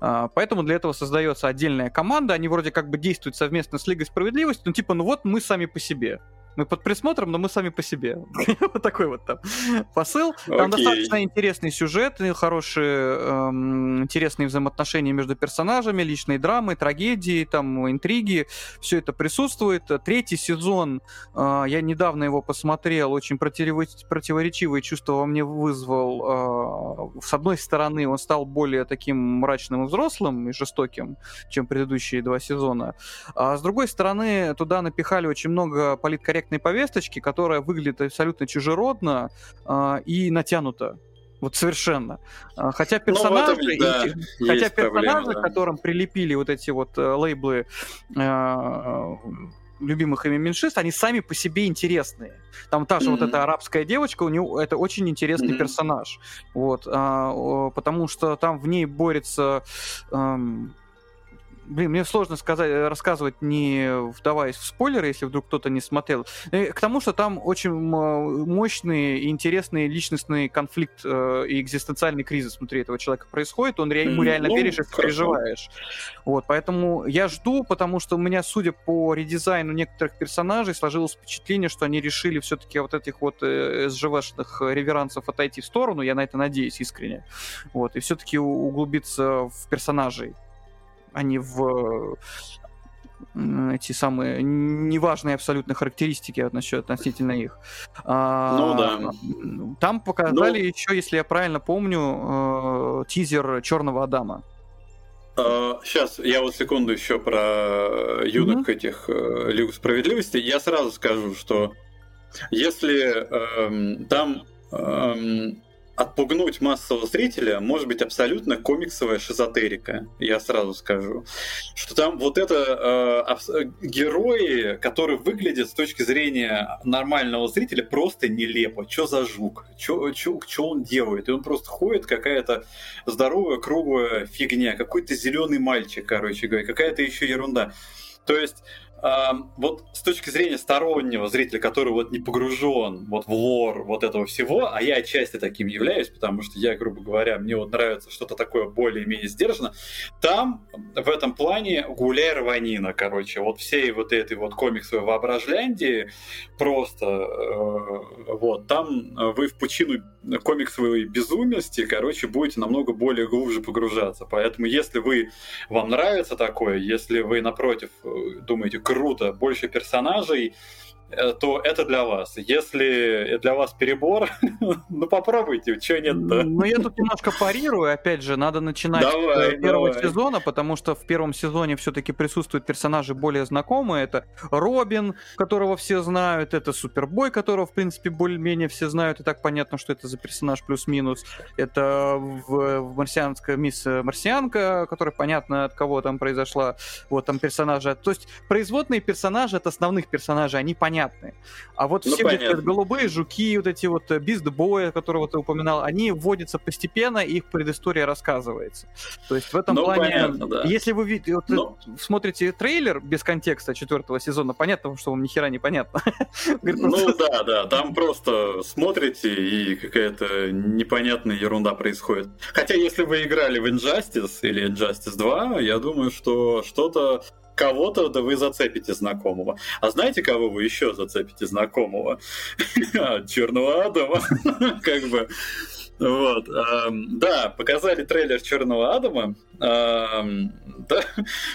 А, поэтому для этого создается отдельная команда, они вроде как бы действуют совместно с Лигой Справедливости, ну типа, ну вот мы сами по себе. Мы под присмотром, но мы сами по себе. [laughs] вот такой вот там посыл. Там okay. достаточно интересный сюжет, хорошие, эм, интересные взаимоотношения между персонажами, личные драмы, трагедии, там, интриги. Все это присутствует. Третий сезон, э, я недавно его посмотрел, очень противоречивые чувства во мне вызвал. Э, с одной стороны, он стал более таким мрачным и взрослым и жестоким, чем предыдущие два сезона. А с другой стороны, туда напихали очень много политкорректных некорректной повесточки, которая выглядит абсолютно чужеродно э, и натянуто. Вот совершенно. А, хотя ну, персонажи, этом, да, и, хотя персонажи, проблема, да. которым прилепили вот эти вот э, лейблы э, любимых ими меньшинств, они сами по себе интересные. Там та же mm-hmm. вот эта арабская девочка, у нее это очень интересный mm-hmm. персонаж. Вот, а, потому что там в ней борется. Эм, Блин, мне сложно сказать, э, рассказывать, не вдаваясь в спойлеры, если вдруг кто-то не смотрел. Э, к тому, что там очень мощный и интересный личностный конфликт э, и экзистенциальный кризис внутри этого человека происходит, он ему реально ну, веришь и переживаешь. Вот, поэтому я жду, потому что у меня, судя по редизайну некоторых персонажей, сложилось впечатление, что они решили все-таки вот этих вот СЖВшных реверансов отойти в сторону, я на это надеюсь искренне. Вот, и все-таки углубиться в персонажей а не в эти самые неважные абсолютно характеристики насчет относительно их. А, ну да. Там показали ну, еще, если я правильно помню, э, тизер Черного Адама. Сейчас, я вот секунду еще про юных mm-hmm. этих uh, Лигу Справедливости. Я сразу скажу, что если uh, там uh, отпугнуть массового зрителя может быть абсолютно комиксовая шизотерика, я сразу скажу. Что там вот это э, герои, которые выглядят с точки зрения нормального зрителя просто нелепо. Что за жук? Что он делает? И он просто ходит, какая-то здоровая круглая фигня, какой-то зеленый мальчик, короче говоря, какая-то еще ерунда. То есть вот с точки зрения стороннего зрителя, который вот не погружен вот в лор вот этого всего, а я отчасти таким являюсь, потому что я, грубо говоря, мне вот нравится что-то такое более-менее сдержанно, там в этом плане гуляй рванина, короче, вот всей вот этой вот комиксовой воображляндии просто э, вот там вы в пучину комиксовой безумности, короче, будете намного более глубже погружаться. Поэтому, если вы вам нравится такое, если вы напротив э, думаете круто, больше персонажей, то это для вас. Если для вас перебор, [laughs] ну попробуйте, что нет-то. Ну я тут немножко парирую, опять же, надо начинать давай, с первого давай. сезона, потому что в первом сезоне все-таки присутствуют персонажи более знакомые. Это Робин, которого все знают, это Супербой, которого, в принципе, более-менее все знают, и так понятно, что это за персонаж плюс-минус. Это в, в марсианская мисс Марсианка, которая понятно от кого там произошла, вот там персонажи. То есть производные персонажи от основных персонажей, они понятны понятны. А вот ну, все понятно. вот голубые жуки, вот эти вот Бист-бои, э, которого ты упоминал, они вводятся постепенно, и их предыстория рассказывается. То есть в этом ну, плане, понятно, да. если вы видите, вот, Но... Ну. смотрите трейлер без контекста четвертого сезона, понятно, что вам ни хера не понятно. [laughs] Ну да, да, там просто смотрите, и какая-то непонятная ерунда происходит. Хотя если вы играли в Injustice или Injustice 2, я думаю, что что-то кого-то да вы зацепите знакомого. А знаете, кого вы еще зацепите знакомого? [laughs] Черного Адама. [laughs] Как бы. Вот. Да, показали трейлер Черного Адама. Да,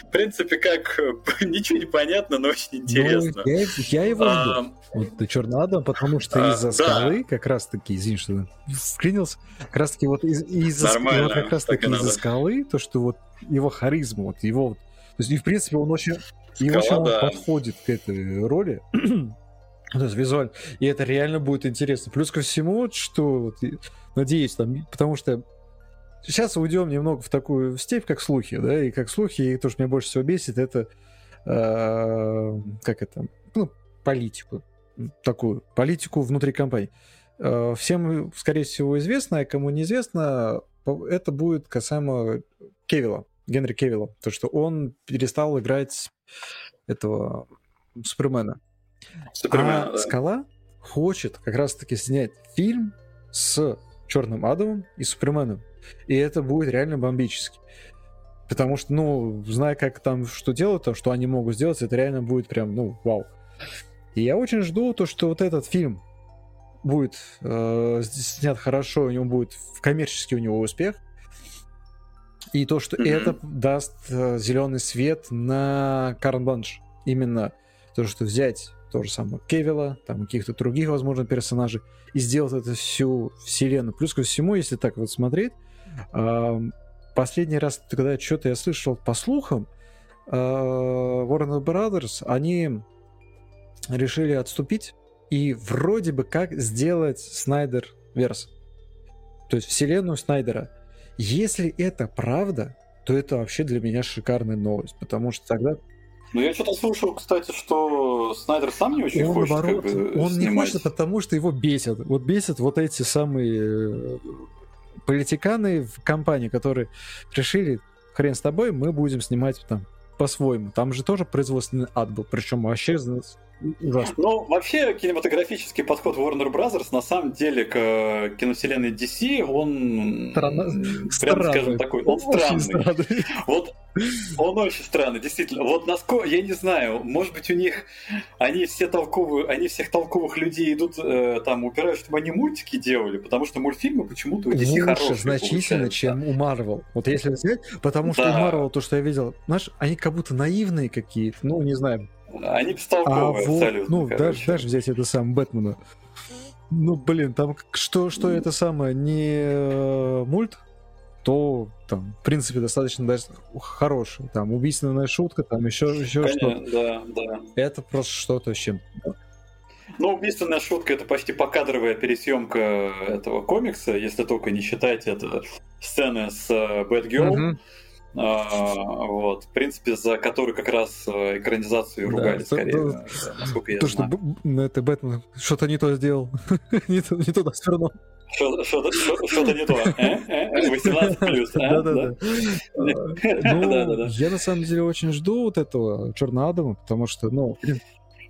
в принципе, как [laughs] ничего не понятно, но очень интересно. Ну, я, я его жду. Вот Черный Адам, потому что из-за скалы, как раз таки, извини, что вклинился, как раз таки вот из- из-за вот как раз таки из-за скалы, то, что вот его харизма, вот его вот есть, и в принципе, он очень, и очень он подходит к этой роли. [clears throat] То есть визуально. И это реально будет интересно. Плюс ко всему, что вот, надеюсь, там, потому что сейчас уйдем немного в такую степь, как слухи, да, и как слухи, и то, что меня больше всего бесит, это э, как это, ну, политику, такую, политику внутри компании. Э, всем, скорее всего, известно, а кому неизвестно, это будет касаемо Кевилла. Генри Кевилла, то, что он перестал играть этого Супермена. Супермен, а да. Скала хочет как раз-таки снять фильм с Черным Адамом и Суперменом. И это будет реально бомбически. Потому что, ну, зная, как там что делают, то, что они могут сделать, это реально будет прям, ну, вау. И я очень жду то, что вот этот фильм будет э, снят хорошо, у него будет коммерческий у него успех, и то, что mm-hmm. это даст э, зеленый свет на Карн Бланш. Именно то, что взять то же самое Кевилла, там каких-то других, возможно, персонажей, и сделать это всю вселенную. Плюс ко всему, если так вот смотреть, последний раз, когда что-то я слышал по слухам, э, Warner Brothers, они решили отступить и вроде бы как сделать Снайдер Верс. То есть вселенную Снайдера. Если это правда, то это вообще для меня шикарная новость, потому что тогда ну, я что-то слышал, кстати, что Снайдер сам не очень он, хочет. Наоборот, как бы, он снимать. не хочет, потому что его бесят. Вот бесят вот эти самые э, политиканы в компании, которые решили, хрен с тобой, мы будем снимать там по-своему. Там же тоже производственный ад был, причем вообще ужасно. Ну, вообще, кинематографический подход Warner Brothers, на самом деле, к киновселенной DC, он, Странно. прям странный. скажем, такой, он странный. странный. Вот он очень странный, действительно. Вот насколько, я не знаю, может быть, у них, они все толковые, они всех толковых людей идут, э, там, упирают, чтобы они мультики делали, потому что мультфильмы почему-то у DC Лучше хорошие значительно, чем у Marvel. Вот если взять, потому что да. у Marvel, то, что я видел, знаешь, они как будто наивные какие-то, ну, не знаю, они бестолковые а абсолютно. Вот, ну, даже, даже взять это сам Бэтмена. Ну, блин, там что, что это самое, не э, мульт, то там, в принципе, достаточно даже хороший. Там убийственная шутка, там еще, еще что-то. Да, да. Это просто что-то с чем. Ну, убийственная шутка это почти покадровая пересъемка этого комикса, если только не считать это сцены с Бэтгерл. Uh-huh а, вот, в принципе, за который как раз э, экранизацию ругали, да, скорее, то, да, насколько я то, знаю. Что ну, это Бэтмен что-то не то сделал, [laughs] не, то, не туда свернул. Что-то не то. 18 плюс. Да-да-да. Ну, я на самом деле очень жду вот этого Черного Адама, потому что, ну,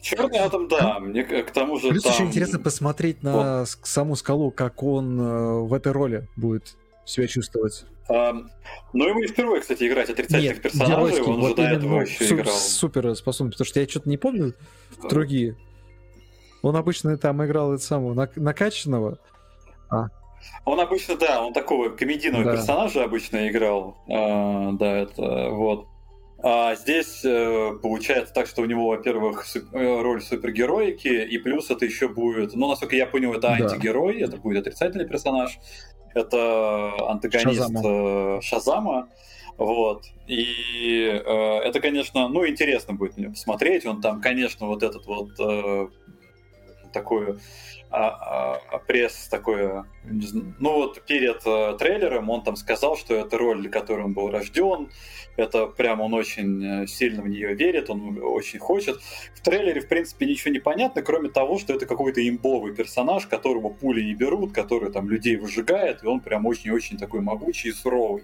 Черный атом, да. Мне к тому же. Плюс там... еще интересно посмотреть на вот. саму скалу, как он э, в этой роли будет себя чувствовать. Um, ну, ему не впервые, кстати, играть отрицательных Нет, персонажей, он вот уже до этого еще су- играл. Супер способен, потому что я что-то не помню в другие. Он обычно там играл это самого накачанного. А, Он обычно, да, он такого комедийного да. персонажа обычно играл. А, да, это вот. А здесь э, получается так, что у него, во-первых, э, роль супергероики, и плюс это еще будет, ну, насколько я понял, это антигерой, да. это будет отрицательный персонаж, это антагонист Шазама. Э, Шазама вот. И э, это, конечно, ну, интересно будет мне посмотреть. Он там, конечно, вот этот вот э, такой а, а, пресс такой, ну вот перед э, трейлером он там сказал, что это роль, для которой он был рожден, это прям он очень э, сильно в нее верит, он очень хочет. В трейлере, в принципе, ничего не понятно, кроме того, что это какой-то имбовый персонаж, которого пули не берут, который там людей выжигает, и он прям очень-очень такой могучий и суровый.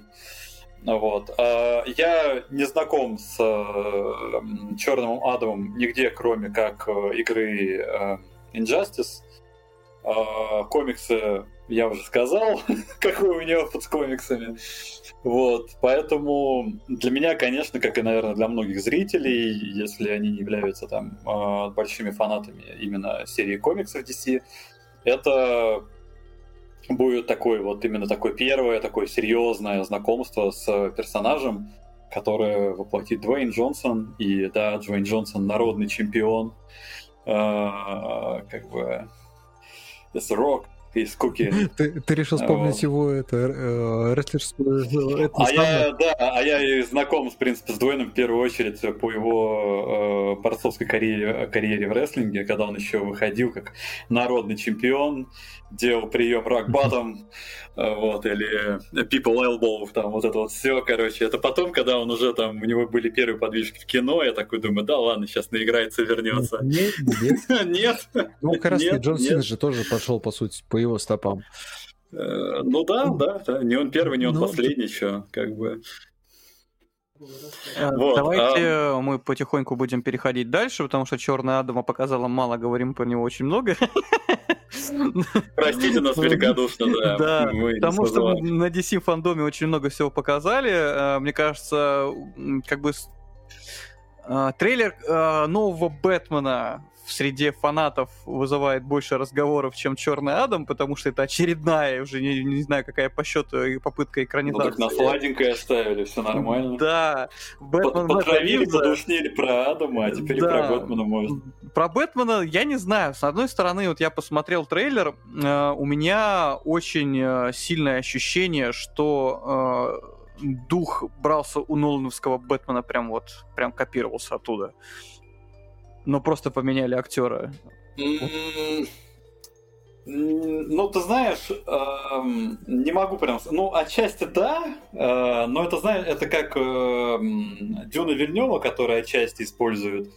Вот. А, я не знаком с э, Черным Адамом нигде, кроме как игры Injustice. А, комиксы я уже сказал, [laughs] какой у него опыт с комиксами. Вот, поэтому для меня, конечно, как и, наверное, для многих зрителей, если они не являются там а, большими фанатами именно серии комиксов DC, это будет такое вот именно такое первое, такое серьезное знакомство с персонажем, которое воплотит Дуэйн Джонсон. И да, Дуэйн Джонсон народный чемпион. Э, как бы The rock. Из Куки. [laughs] Ты, ты решил вспомнить вот. его это э, рестлерскую... а я, да, а я и знаком, в принципе, с Дуэйном в первую очередь по его э, борцовской карьере, карьере в рестлинге, когда он еще выходил как народный чемпион, делал прием рак батом, э, вот, или people elbow, там вот это вот все, короче. Это потом, когда он уже там, у него были первые подвижки в кино, я такой думаю, да ладно, сейчас наиграется, вернется. Нет, нет. [laughs] Нет. Ну, как раз Джон Сина же тоже пошел, по сути, по его стопам. Э, ну да, да, да. Не он первый, не он ну, последний, что, как бы. Э, вот, Давайте а... мы потихоньку будем переходить дальше, потому что Черная Адама показала мало, говорим про него очень много. [laughs] Простите нас великодушно, да. Да, потому что на DC фандоме очень много всего показали. Э, мне кажется, как бы э, трейлер нового Бэтмена в среде фанатов вызывает больше разговоров, чем Черный Адам, потому что это очередная, уже не, не знаю, какая по счету попытка экранизации. Ну так на сладенькое оставили, все нормально. Да. Бэтмен Потравили, подушнили про Адама, а теперь да. про Бэтмена можно. Про Бэтмена я не знаю. С одной стороны, вот я посмотрел трейлер, э, у меня очень э, сильное ощущение, что э, дух брался у Нолановского Бэтмена прям вот, прям копировался оттуда но просто поменяли актера. Ну, ты знаешь, э, не могу прям... Ну, отчасти да, э, но это, знаешь, это как э, Дюна Вильнева, которая отчасти использует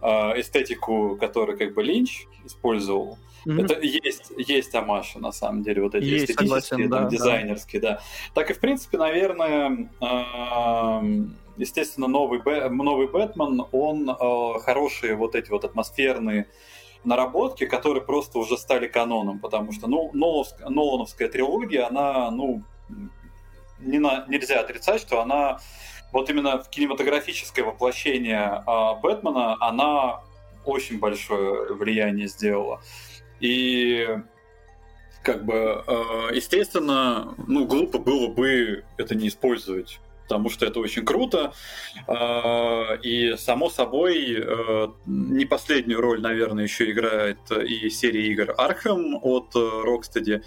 э, эстетику, которую как бы Линч использовал. Mm-hmm. Это есть, есть Амаша, на самом деле, вот эти есть, эстетические, согласен, там, да, дизайнерские, да. да. Так и, в принципе, наверное, э, естественно, новый, новый Бэтмен, он э, хорошие вот эти вот атмосферные наработки, которые просто уже стали каноном, потому что, ну, Нолановская, Нолановская трилогия, она, ну, не на, нельзя отрицать, что она вот именно в кинематографическое воплощение э, Бэтмена, она очень большое влияние сделала. И как бы, э, естественно, ну, глупо было бы это не использовать потому что это очень круто. А, и, само собой, э, не последнюю роль, наверное, еще играет и серия игр Arkham от э, Rocksteady.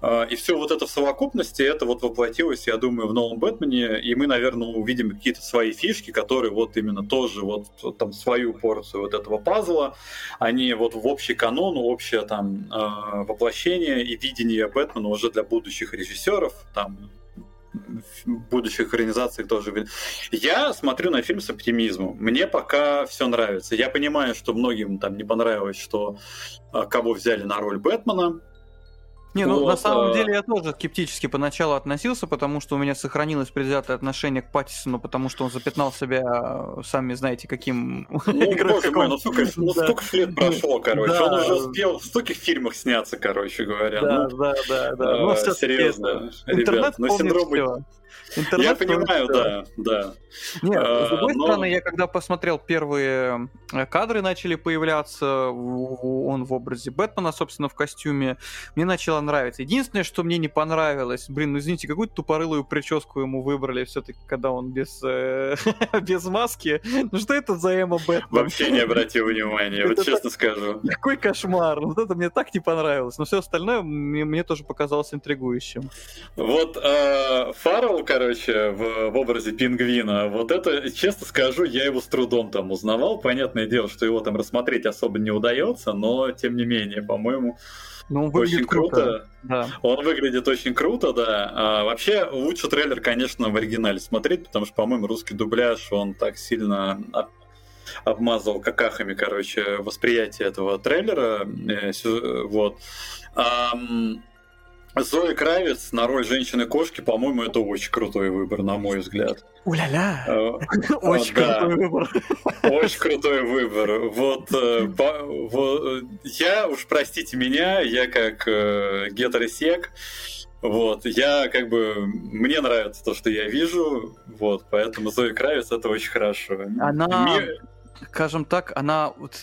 А, и все вот это в совокупности, это вот воплотилось, я думаю, в новом Бэтмене, и мы, наверное, увидим какие-то свои фишки, которые вот именно тоже вот там свою порцию вот этого пазла, они вот в общий канон, общее там а, воплощение и видение Бэтмена уже для будущих режиссеров, там будущих экранизациях тоже. Я смотрю на фильм с оптимизмом. Мне пока все нравится. Я понимаю, что многим там не понравилось, что а, кого взяли на роль Бэтмена. Не, ну вот, на самом а... деле я тоже скептически поначалу относился, потому что у меня сохранилось предвзятое отношение к Паттисону, потому что он запятнал себя, сами знаете, каким ну, [laughs] боже мой, ну сколько, ну, да. сколько лет прошло, короче. Да. Он уже успел в стольких фильмах сняться, короче говоря. Да, ну, да, да, да. Ну, серьезно, ребят, ну синдром, Я понимаю, да, да. Нет, с другой стороны, я когда посмотрел первые кадры начали появляться, он в образе Бэтмена, собственно, в костюме, мне начало нравиться. Единственное, что мне не понравилось, блин, ну извините, какую-то тупорылую прическу ему выбрали все-таки, когда он без, [laughs] без маски. Ну что это за эмо Бэтмен? Вообще не обратил внимания, вот честно скажу. Какой кошмар, вот это мне так не понравилось. Но все остальное мне тоже показалось интригующим. Вот э, Фаррелл, короче, в, в образе пингвина, вот это, честно скажу, я его с трудом там узнавал. Понятное дело, что его там рассмотреть особо не удается, но тем не менее, по-моему, ну, очень круто. круто. Да. Он выглядит очень круто, да. А, вообще, лучше трейлер, конечно, в оригинале смотреть, потому что, по-моему, русский дубляж, он так сильно обмазал какахами, короче, восприятие этого трейлера. Э, вот. Зои Кравец на роль женщины-кошки, по-моему, это очень крутой выбор, на мой взгляд. Уля-ля! Э, очень крутой выбор. Очень крутой выбор. Вот, э, я, уж простите меня, я как гетеросек, вот, я как бы, мне нравится то, что я вижу, вот, поэтому Зои Кравец это очень хорошо. Она, скажем так, она вот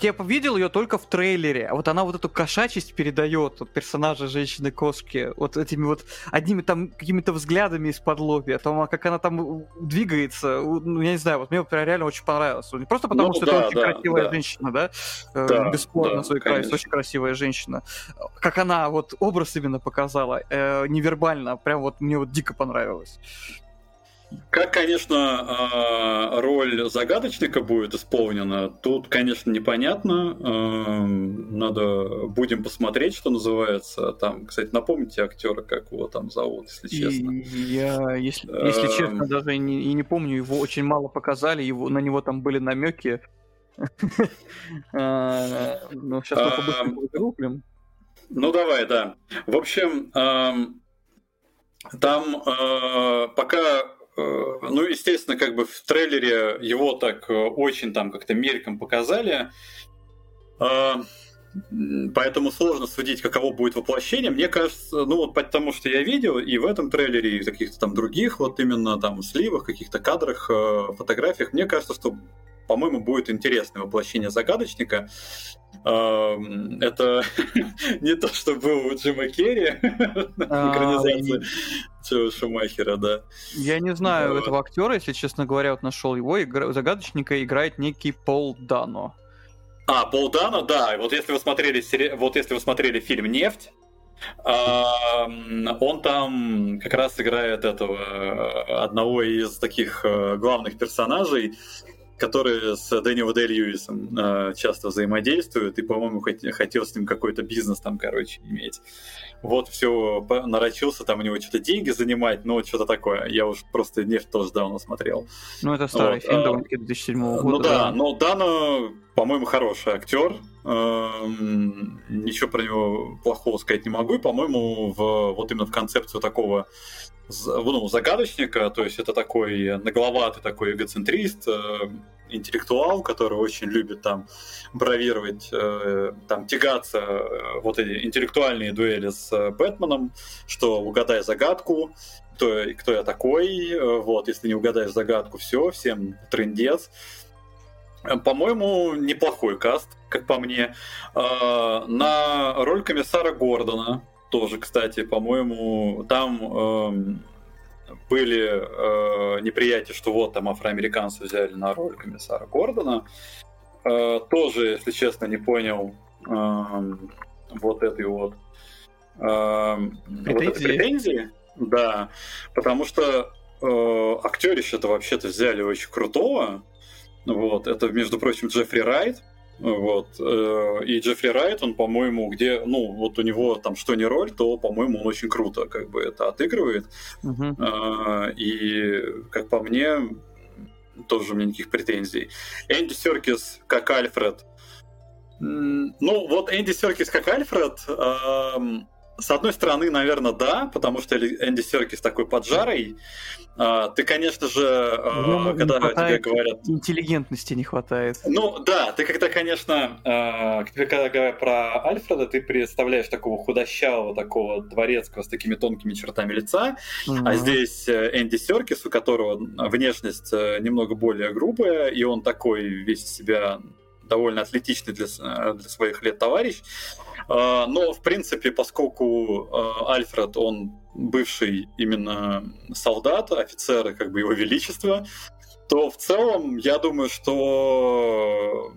я видел ее только в трейлере, а вот она вот эту кошачесть передает вот, персонажа женщины-кошки, вот этими вот одними там какими-то взглядами из-под лобья, том, как она там двигается, ну, я не знаю, вот мне прям реально очень понравилось. Не просто потому, ну, что да, это очень да, красивая да. женщина, да, э, да бесспорно, да, свой край, очень красивая женщина. Как она вот образ именно показала, э, невербально, прям вот мне вот дико понравилось. Как, конечно, а, роль загадочника будет исполнена, тут, конечно, непонятно. Надо будем посмотреть, что называется. Там, кстати, напомните актера, как его там зовут, если честно. Я, если, если честно, даже и не, и не помню, его очень мало показали, его, на него там были намеки. [laughs] А, ну, сейчас мы побыстрее загуглим. Ну, давай, да. В общем, там а, пока Э, ну, естественно, как бы в трейлере его так э, очень там как-то мельком показали. Э, поэтому сложно судить, каково будет воплощение. Мне кажется, ну вот потому что я видел и в этом трейлере, и в каких-то там других, вот именно там сливах, каких-то кадрах, фотографиях, мне кажется, что, по-моему, будет интересное воплощение загадочника. Это [laughs] не то, что был у Джима Керри [laughs] а, экранизация Шумахера, да. Я не знаю этого актера, если честно говоря, вот нашел его. Загадочника играет некий Пол Дано. А, Пол Дано, да. Вот если вы смотрели, вот если вы смотрели фильм «Нефть», он там как раз играет этого одного из таких э, главных персонажей, которые с Дэниел Дэй Льюисом э, часто взаимодействуют, и, по-моему, хотел с ним какой-то бизнес там, короче, иметь. Вот все, нарочился там у него что-то деньги занимать, ну, что-то такое. Я уж просто нефть тоже давно смотрел. Ну, это старый вот, фильм, а, довольно-таки 2007 года. Ну да, да. но Дана, по-моему, хороший актер. Эм, ничего про него плохого сказать не могу. И, по-моему, в, вот именно в концепцию такого ну, загадочника, то есть это такой нагловатый такой эгоцентрист, э, интеллектуал, который очень любит там бравировать, э, там тягаться, э, вот эти интеллектуальные дуэли с Бэтменом, что угадай загадку, кто, кто я такой, вот, если не угадаешь загадку, все, всем трендец. По-моему, неплохой каст, как по мне. На роль комиссара Гордона, тоже, кстати, по-моему, там э, были э, неприятия, что вот там афроамериканцы взяли на роль комиссара Гордона. Э, тоже, если честно, не понял э, вот этой вот, э, вот этой претензии. Да, потому что э, актерище-то вообще-то взяли очень крутого. Вот, это, между прочим, Джеффри Райт, вот. Э, и Джеффри Райт, он, по-моему, где, ну, вот у него там что не роль, то, по-моему, он очень круто как бы это отыгрывает. Uh-huh. И, как по мне, тоже у меня никаких претензий. Энди Серкис как Альфред. Ну, вот Энди Серкис как Альфред с одной стороны, наверное, да, потому что Энди Серкис такой поджарый. А, ты, конечно же, а, когда тебе говорят... Интеллигентности не хватает. Ну, да, ты когда, конечно, а, когда говорят про Альфреда, ты представляешь такого худощавого, такого дворецкого с такими тонкими чертами лица, mm-hmm. а здесь э, Энди Серкис, у которого внешность э, немного более грубая, и он такой весь себя довольно атлетичный для, э, для своих лет товарищ. А, но, в принципе, поскольку а, Альфред, он бывший именно солдат, офицер, как бы его величество, то в целом я думаю, что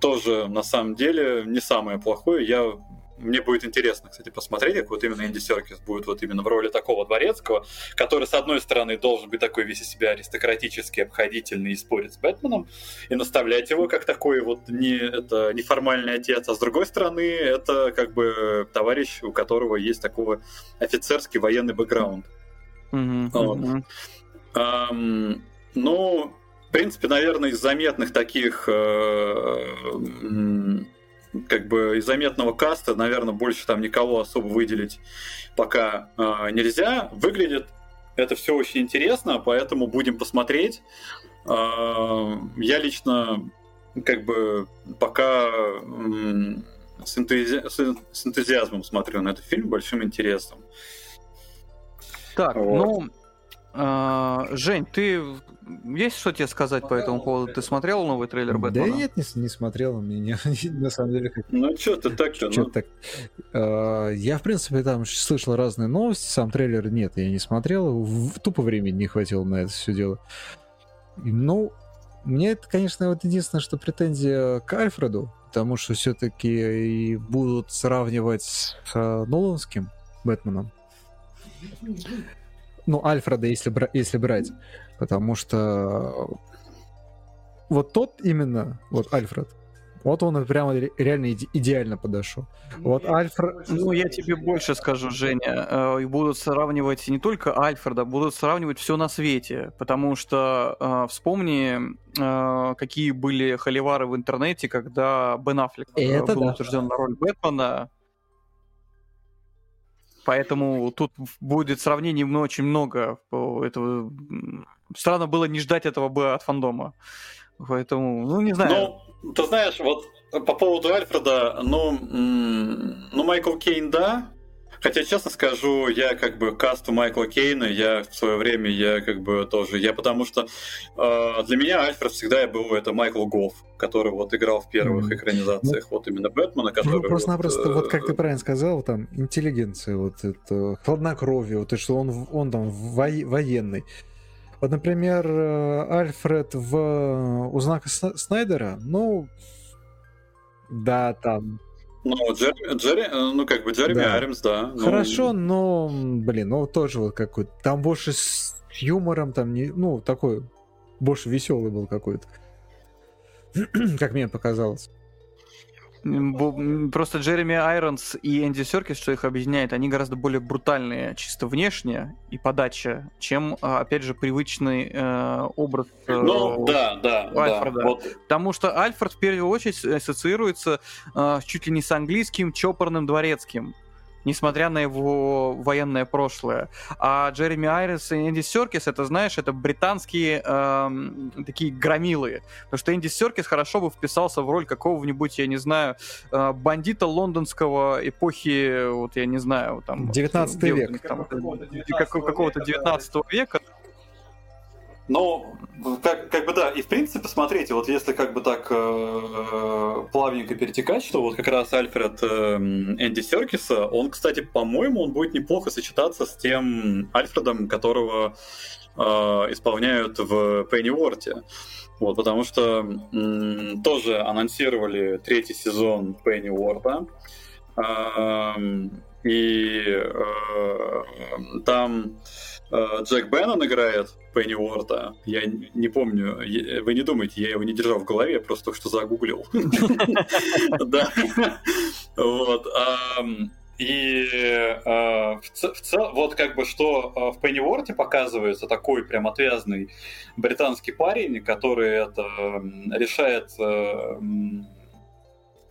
тоже на самом деле не самое плохое. Я мне будет интересно, кстати, посмотреть, как вот именно Энди Серкис будет вот именно в роли такого дворецкого, который, с одной стороны, должен быть такой весь из себя аристократический, обходительный и спорить с Бэтменом, и наставлять его как такой вот не, это, неформальный отец, а с другой стороны, это как бы товарищ, у которого есть такой офицерский военный бэкграунд. Mm-hmm. Вот. Mm-hmm. Um, ну, в принципе, наверное, из заметных таких э, как бы из заметного каста, наверное, больше там никого особо выделить пока э, нельзя. Выглядит это все очень интересно, поэтому будем посмотреть. Э, я лично как бы пока э, с, энтузи... с энтузиазмом смотрю на этот фильм, большим интересом. Так, вот. ну, а, Жень, ты есть что тебе сказать по этому поводу? Ты смотрел новый трейлер Бэтмена? Да нет, не, не смотрел. Мне [laughs] на самом деле... Как... Ну, что ты так-то, ну? так. А, я, в принципе, там слышал разные новости. Сам трейлер нет, я не смотрел. В, тупо времени не хватило на это все дело. Ну, мне это, конечно, вот единственное, что претензия к Альфреду, потому что все-таки и будут сравнивать с э, Ноланским Бэтменом. Ну, Альфреда, если, бра- если брать. Потому что вот тот именно, вот Альфред, вот он прямо реально иде- идеально подошел. Вот Альфред... Ну, я тебе больше скажу, Женя. Э, будут сравнивать не только Альфреда, будут сравнивать все на свете. Потому что э, вспомни, э, какие были холивары в интернете, когда Бен Аффлек э, Это был да. утвержден на роль Бэтмена. Поэтому тут будет сравнений очень много. Этого... Странно было не ждать этого бы от фандома. Поэтому, ну, не знаю. Ну, ты знаешь, вот по поводу Альфреда, ну, ну Майкл Кейн, да, Хотя, честно скажу, я как бы касту Майкла Кейна, я в свое время, я как бы тоже, я потому что э, для меня Альфред всегда был это Майкл Гофф, который вот играл в первых экранизациях ну, вот именно Бэтмена, который... Ну, просто-напросто, вот, э, вот как ты правильно сказал, там, интеллигенция, вот это, хладнокровие, вот то, что он, он там во, военный. Вот, например, э, Альфред в «У знака Снайдера», ну, да, там ну, Джерри, э, ну, как бы Джереми да. Аримс, да. Ну... Хорошо, но, блин, ну, тоже вот какой-то, там больше с юмором, там, не, ну, такой, больше веселый был какой-то. [clears throat] как мне показалось. Просто Джереми Айронс и Энди Серкис, что их объединяет, они гораздо более брутальные чисто внешне и подача, чем, а, опять же, привычный э, образ э, ну, да, да, Альфреда. Да, вот. Потому что Альфред в первую очередь ассоциируется э, чуть ли не с английским чопорным дворецким несмотря на его военное прошлое. А Джереми Айрис и Энди Серкис, это, знаешь, это британские эм, такие громилы. Потому что Энди Серкис хорошо бы вписался в роль какого-нибудь, я не знаю, э, бандита лондонского эпохи, вот я не знаю, там... 19 вот, век. Там, какого-то 19 века. Ну, как, как бы да, и в принципе, смотрите, вот если как бы так э, э, плавненько перетекать, что вот как раз Альфред э, Энди Серкиса, он, кстати, по-моему, он будет неплохо сочетаться с тем Альфредом, которого э, исполняют в Пенни Уорте. Вот, потому что э, тоже анонсировали третий сезон Пенни Уорта. Э, и э, там Э, Джек Беннон играет Пенни Уорта. Я не помню, вы не думаете, я его не держал в голове, я просто что загуглил. [laughs] Да. Вот. И э, в, в целом, вот как бы что э, в Пенни Уорте показывается такой прям отвязный британский парень, который это решает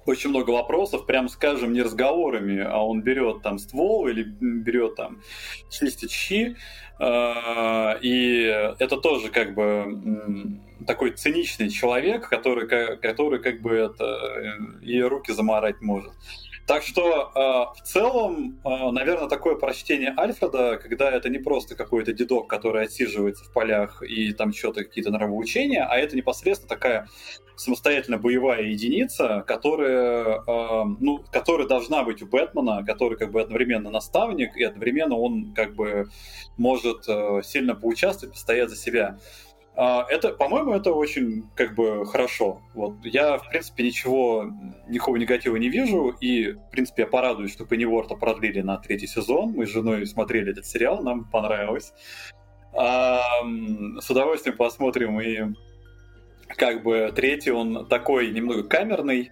очень много вопросов, прям скажем, не разговорами, а он берет там ствол или берет там чистить щи, э, и это тоже как бы такой циничный человек, который, который как бы это э, и руки заморать может. Так что э, в целом, э, наверное, такое прочтение Альфреда, когда это не просто какой-то дедок, который отсиживается в полях и там что-то какие-то нравоучения, а это непосредственно такая самостоятельно боевая единица, которая, э, ну, которая должна быть у Бэтмена, который как бы одновременно наставник и одновременно он как бы может сильно поучаствовать, постоять за себя. А, это, по-моему, это очень как бы хорошо. Вот я, в принципе, ничего, никакого негатива не вижу, и, в принципе, я порадуюсь, что Пенниворта продлили на третий сезон. Мы с женой смотрели этот сериал, нам понравилось. А, с удовольствием посмотрим и как бы третий, он такой немного камерный,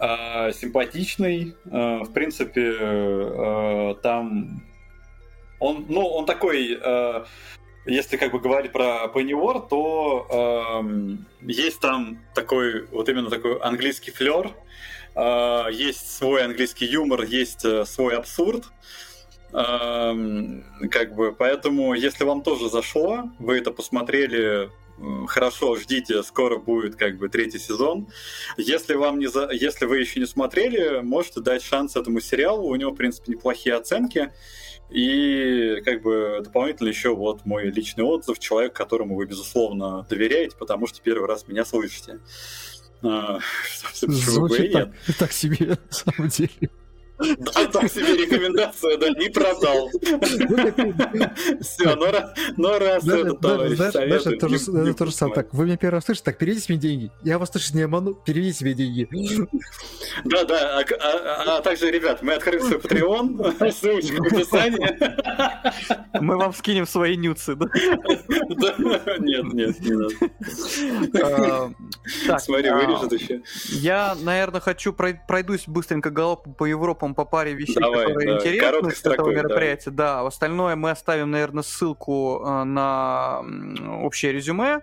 а, симпатичный. В принципе, там он, ну, он такой если как бы говорить про Pennyworth, то эм, есть там такой, вот именно такой английский флер, э, есть свой английский юмор, есть э, свой абсурд. Эм, как бы, поэтому, если вам тоже зашло, вы это посмотрели, хорошо, ждите, скоро будет как бы третий сезон. Если вам не за... если вы еще не смотрели, можете дать шанс этому сериалу. У него, в принципе, неплохие оценки. И как бы дополнительно еще вот мой личный отзыв, человек, которому вы, безусловно, доверяете, потому что первый раз меня слышите. А, [laughs] Звучит так, так себе, на самом деле. Да, так себе рекомендация, да, не продал. Все, но раз это товарищ Знаешь, это то же самое. Так, вы меня первый раз слышите, так, переведите мне деньги. Я вас слышать не обману, переведите мне деньги. Да, да, а, а, а также, ребят, мы открыли свой Patreon, ссылочка в описании. Мы вам скинем свои нюцы, да? Нет, нет, не надо. Смотри, вырежет еще. Я, наверное, хочу пройдусь быстренько галопом по Европе по паре вещей, Давай, которые да, интересны с этого мероприятия. Да. да, остальное мы оставим, наверное, ссылку э, на общее резюме,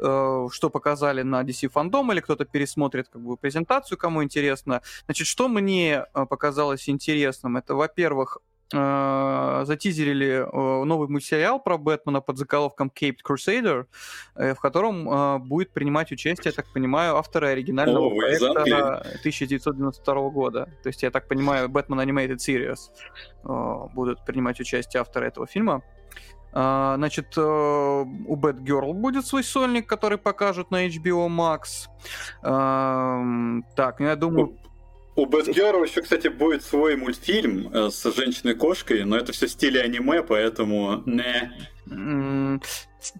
э, что показали на DC фандом, или кто-то пересмотрит как бы презентацию, кому интересно. Значит, что мне э, показалось интересным, это, во-первых, э, затизерили э, новый мультсериал про Бэтмена под заголовком Caped Crusader, э, в котором э, будет принимать участие, я так понимаю, авторы оригинального О, проекта 1992 года. То есть, я так понимаю, Batman Animated Series э, будут принимать участие авторы этого фильма. Uh, значит, uh, у Batgirl будет свой сольник, который покажут на HBO Max. Uh, так, ну, я думаю... У Бэтгерл еще, кстати, будет свой мультфильм э, с женщиной-кошкой, но это все в стиле аниме, поэтому не.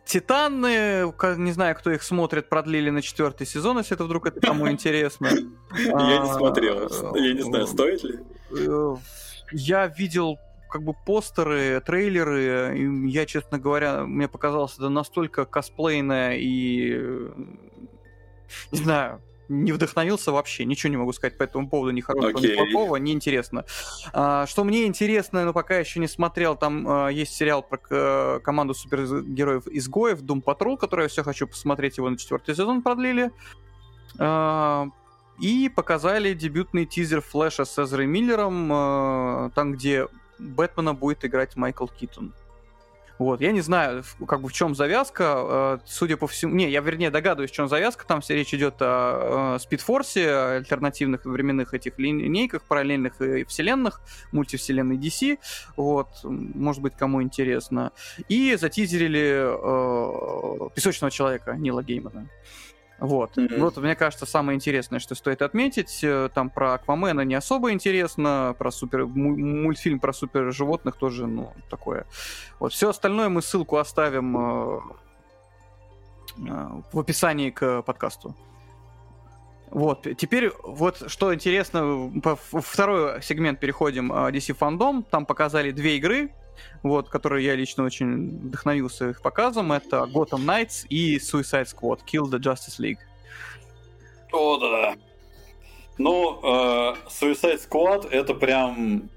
Титаны, не знаю, кто их смотрит, продлили на четвертый сезон, если это вдруг это кому [laughs] интересно. Я не смотрел, я не знаю, стоит ли. Э, я видел как бы постеры, трейлеры, и я, честно говоря, мне показалось это настолько косплейное и не знаю, не вдохновился вообще, ничего не могу сказать по этому поводу, ни хорошего, okay. ни плохого, неинтересно. А, что мне интересно, но пока еще не смотрел, там а, есть сериал про к, команду супергероев-изгоев, Doom Patrol, который я все хочу посмотреть, его на четвертый сезон продлили. А, и показали дебютный тизер Флэша с Эзрой Миллером, а, там, где Бэтмена будет играть Майкл Китон. Вот, я не знаю, как бы в чем завязка, э, судя по всему... Не, я, вернее, догадываюсь, в чем завязка. Там все речь идет о Спидфорсе, альтернативных временных этих линейках, параллельных вселенных, мультивселенной DC. Вот, может быть, кому интересно. И затизерили э, Песочного Человека Нила Геймана. Вот. Mm-hmm. Вот, мне кажется, самое интересное, что стоит отметить, э, там про Аквамена не особо интересно, про супер мультфильм про супер животных тоже, ну, такое. Вот. Все остальное мы ссылку оставим э, э, в описании к подкасту. Вот, теперь вот что интересно, второй сегмент переходим DC Fandom, там показали две игры, вот, которые я лично очень вдохновился их показом. Это Gotham Knights и Suicide Squad Kill the Justice League. О, да. Ну, э, Suicide Squad это прям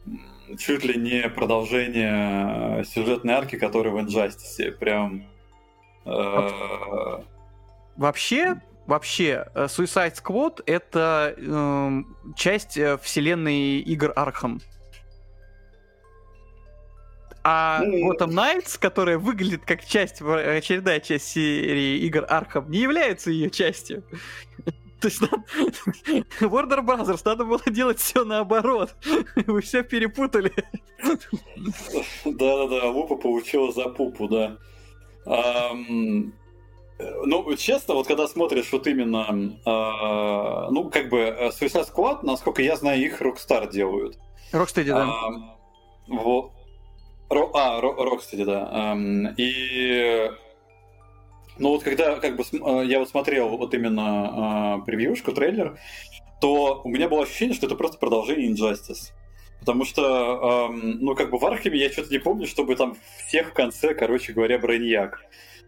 чуть ли не продолжение сюжетной арки, которая в Injustice. Прям... Э... Вообще, вообще, э, Suicide Squad — это э, часть э, вселенной игр Arkham. А ну... Gotham Knights, которая выглядит как часть, очередная часть серии игр Arkham, не является ее частью. [laughs] То есть надо... [laughs] Warner Brothers надо было делать все наоборот. [laughs] Вы все перепутали. Да-да-да, Лупа получила за пупу, да. Ну, честно, вот когда смотришь вот именно, э, ну, как бы э, Suicide Squad, насколько я знаю, их Rockstar делают. Rocksteady, да. А, вот. Ро, а, Rocksteady, да. Эм, и ну вот когда как бы э, я вот смотрел вот именно э, превьюшку, трейлер, то у меня было ощущение, что это просто продолжение Injustice. Потому что, эм, ну, как бы в Arkham е я что-то не помню, чтобы там всех в конце, короче говоря, Брейниак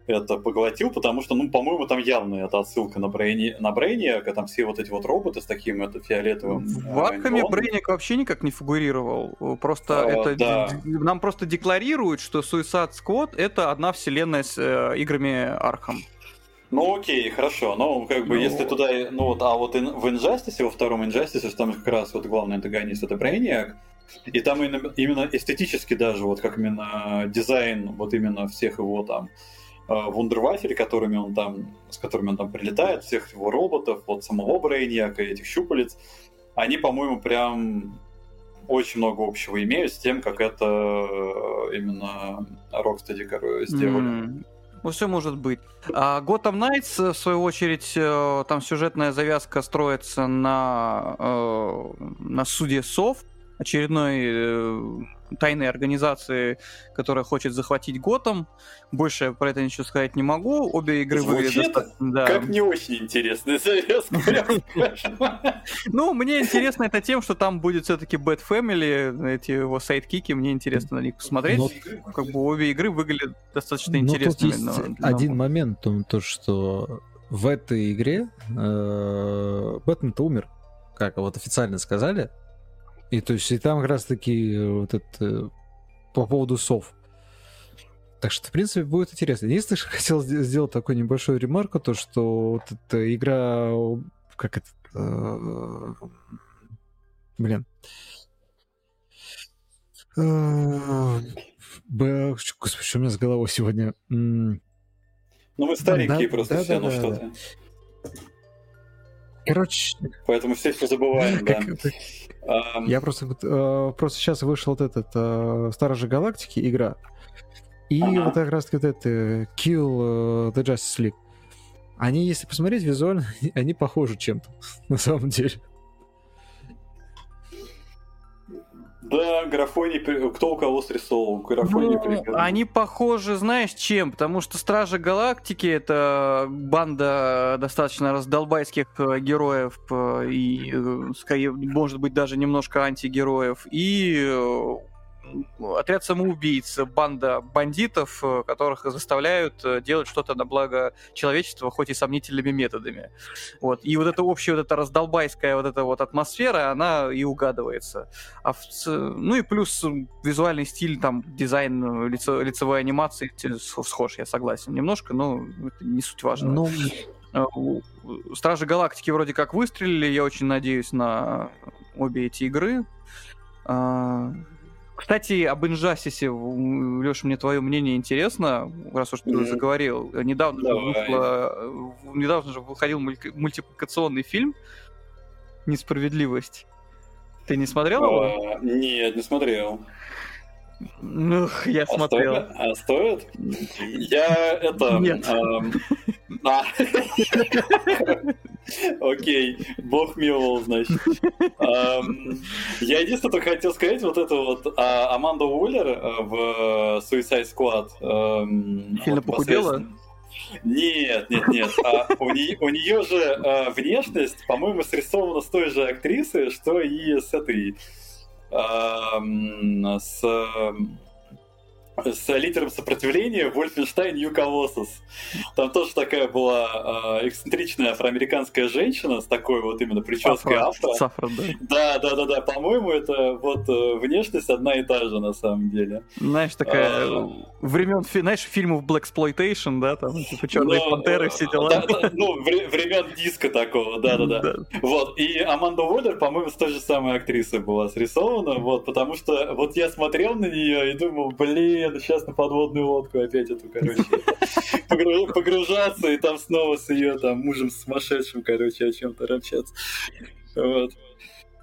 это поглотил, потому что, ну, по-моему, там явно это отсылка на, Брейни, на Брейниака, там все вот эти вот роботы с таким это фиолетовым. В Arkham е Брейниак вообще никак не фигурировал. Просто а, это да. нам просто декларируют, что Suicide Squad это одна вселенная с э, играми Arkham. Ну окей, хорошо, но как бы ну... если туда, ну вот, а вот в Injustice, во втором Injustice, там как раз вот главный антагонист это Брейниак, и там именно, именно эстетически даже, вот как именно дизайн вот именно всех его там Э, вундервафель, которыми он там, с которыми он там прилетает, всех его роботов, вот самого Брейньяка, этих щупалец, они, по-моему, прям очень много общего имеют с тем, как это э, именно Rocksteady сделали. Mm. Ну, все может быть. А Gotham Knights, в свою очередь, э, там сюжетная завязка строится на, на суде Сов, очередной тайной организации, которая хочет захватить Готэм. Больше про это ничего сказать не могу. Обе игры выглядят... Да. как не очень интересная завязка. Ну, мне интересно это тем, что там будет все-таки Bad Family, эти его сайдкики, мне интересно на них посмотреть. Как бы обе игры выглядят достаточно интересными. Тут есть один момент, то, что в этой игре э, Бэтмен-то умер, как вот официально сказали, и то есть и там как раз таки э, вот это э, по поводу сов. Так что, в принципе, будет интересно. Единственное, [laughs] что хотел сделать такой небольшой ремарку, то что вот эта игра, как это, э, блин, э, Господи, что у меня с головой сегодня? Ну, мы старенькие да, просто да, все, да, ну да, что-то. Короче... Поэтому все все забываем, да. [laughs] Я просто, э, просто сейчас вышел вот этот э, Сторожи Галактики игра, и ага. вот как раз вот это Kill э, the Justice League. Они, если посмотреть визуально, [laughs] они похожи чем-то, [laughs] на самом деле. Да, графоний, кто у кого срисовал, графоний ну, Они похожи, знаешь, чем? Потому что Стражи Галактики — это банда достаточно раздолбайских э, героев э, и, э, может быть, даже немножко антигероев. И отряд самоубийц, банда бандитов, э, которых заставляют э, делать что-то на благо человечества, хоть и сомнительными методами. Вот. И вот эта общая вот эта раздолбайская вот эта вот атмосфера, она и угадывается. А в... Ну и плюс визуальный стиль, там, дизайн лицо... лицевой анимации схож, я согласен. Немножко, но это не суть важно. Ну... Стражи Галактики вроде как выстрелили, я очень надеюсь на обе эти игры. Кстати, об Инжастисе, Леша, мне твое мнение интересно, раз уж ты mm. заговорил. Недавно же, вышло, недавно же выходил мультипликационный фильм «Несправедливость». Ты не смотрел его? А, нет, не смотрел. Ну, я а смотрел. Стоит? А стоит? Я это... Нет. А. Окей, бог миловал, значит. Я единственное только хотел сказать, вот это вот а, Аманда Уиллер э, в Suicide Squad. Сильно похудела? Нет, нет, нет. А у, нее, у нее же а, внешность, по-моему, срисована с той же актрисы, что и с этой... А, с с лидером сопротивления Вольфенштайн Нью Колоссус. Там тоже такая была э, эксцентричная афроамериканская женщина с такой вот именно прической афро. Сафра, да. Да, да, да, да. По-моему, это вот э, внешность одна и та же на самом деле. Знаешь, такая а... времен, знаешь, фильмов Black Exploitation, да, там типа Черные ну, пантеры, все дела. Ну, времен диска такого, да, да, да. Вот. И Аманда Уоллер, по-моему, с той же самой актрисой была срисована, вот, потому что вот я смотрел на нее и думал, блин, надо сейчас на подводную лодку опять эту, короче, погружаться и там снова с ее там мужем сумасшедшим, короче, о чем-то общаться. Вот.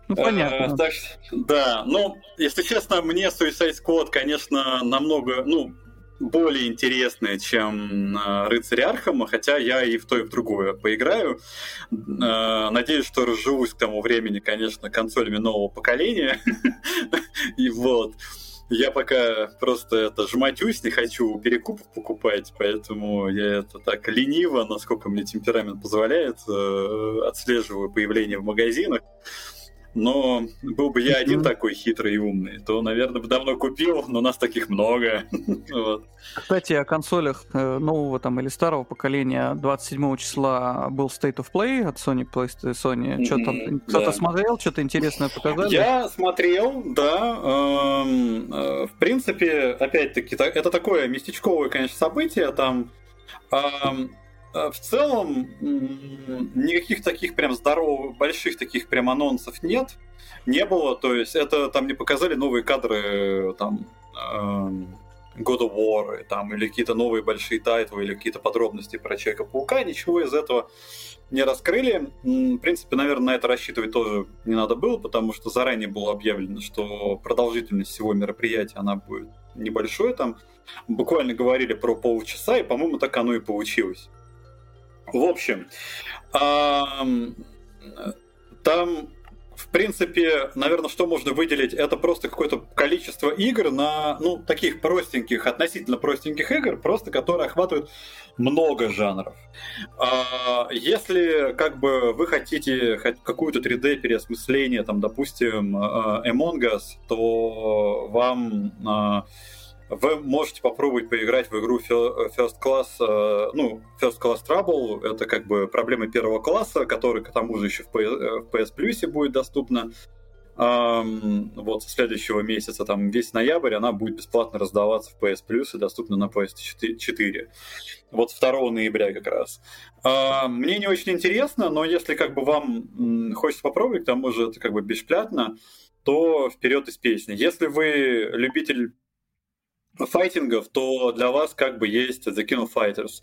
Ну, понятно. А, так, да, ну, если честно, мне Suicide Squad, конечно, намного, ну, более интересные, чем э, Рыцарь Архама, хотя я и в то, и в другое поиграю. Э, надеюсь, что разживусь к тому времени, конечно, консолями нового поколения. [laughs] И вот. Я пока просто это жматюсь, не хочу перекупов покупать, поэтому я это так лениво, насколько мне темперамент позволяет, э, отслеживаю появление в магазинах но был бы я один такой хитрый и умный, то, наверное, бы давно купил, но нас таких много. [laughs] вот. Кстати, о консолях э, нового там или старого поколения 27 числа был State of Play от Sony. Sony. Что там, кто-то смотрел, что-то интересное показали? Я смотрел, да. Эм, э, в принципе, опять-таки, это такое местечковое, конечно, событие. Там эм, в целом никаких таких прям здоровых, больших таких прям анонсов нет, не было. То есть это там не показали новые кадры там эм, God of War, там, или какие-то новые большие title ы, или какие-то подробности про Человека-паука, ничего из этого не раскрыли. В принципе, наверное, на это рассчитывать тоже не надо было, потому что заранее было объявлено, что продолжительность всего мероприятия, она будет небольшой, там буквально говорили про полчаса, и, по-моему, так оно и получилось. В общем, там, в принципе, наверное, что можно выделить, это просто какое-то количество игр на, ну, таких простеньких, относительно простеньких игр, просто которые охватывают много жанров. А, если, как бы, вы хотите какую-то 3D переосмысление, там, допустим, э, Among Us, то вам а, вы можете попробовать поиграть в игру First Class, э, ну, First Class Trouble, это как бы проблемы первого класса, который к тому же еще в PS Plus будет доступна. Вот с следующего месяца, там весь ноябрь, она будет бесплатно раздаваться в PS Plus и доступна на PS4. Вот 2 ноября как раз. Мне не очень интересно, но если как бы вам хочется попробовать, к тому же это как бы бесплатно, то вперед из песни. Если вы любитель файтингов, то для вас как бы есть The King of Fighters.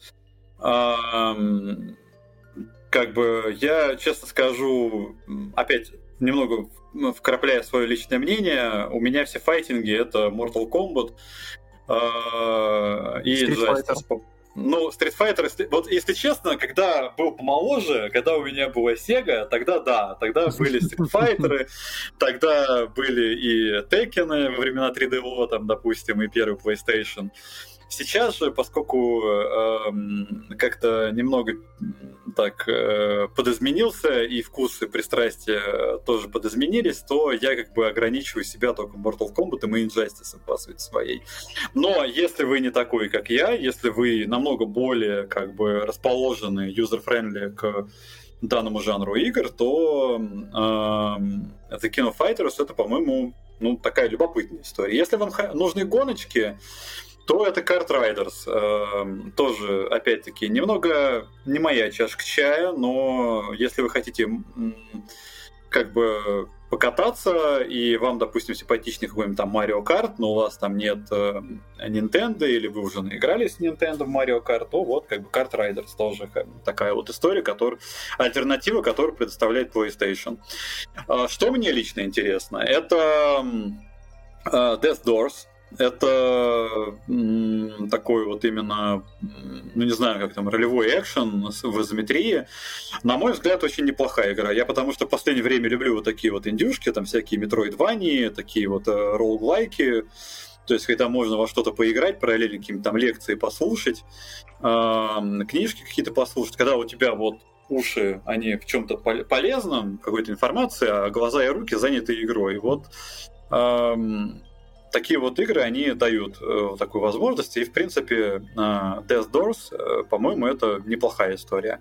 как бы я честно скажу, опять немного вкрапляя свое личное мнение, у меня все файтинги это Mortal Kombat э, и Street Justice. Ну, Street Fighter, вот если честно, когда был помоложе, когда у меня была Sega, тогда да, тогда были Street [laughs] Fighter, тогда были и Tekken во времена 3DO, там, допустим, и первый PlayStation. Сейчас же, поскольку э, как-то немного так э, подизменился, и вкусы, пристрастия тоже подизменились, то я как бы ограничиваю себя только Mortal Kombat и Main Justice, по сути своей. Но если вы не такой, как я, если вы намного более как бы расположены, user-friendly к данному жанру игр, то э, The King of Fighters это, по-моему, ну, такая любопытная история. Если вам нужны гоночки, то это Kart Riders. Э, тоже, опять-таки, немного не моя чашка чая, но если вы хотите как бы покататься, и вам, допустим, симпатичный какой-нибудь там Mario Kart, но у вас там нет э, Nintendo, или вы уже наигрались с Nintendo в Mario Kart, то вот как бы Kart Riders тоже такая вот история, которая, альтернатива, которую предоставляет PlayStation. Э, что мне лично интересно, это э, Death Doors, это такой вот именно, ну не знаю, как там, ролевой экшен в изометрии. На мой взгляд, очень неплохая игра. Я потому что в последнее время люблю вот такие вот индюшки, там всякие метроидвании, такие вот э, роуглайки. То есть, когда можно во что-то поиграть, параллельно какие-то там лекции послушать, книжки какие-то послушать, когда у тебя вот уши, они в чем-то полезном, какой-то информации, а глаза и руки заняты игрой. Вот такие вот игры, они дают э, такую возможность, и, в принципе, э, Death Doors, э, по-моему, это неплохая история.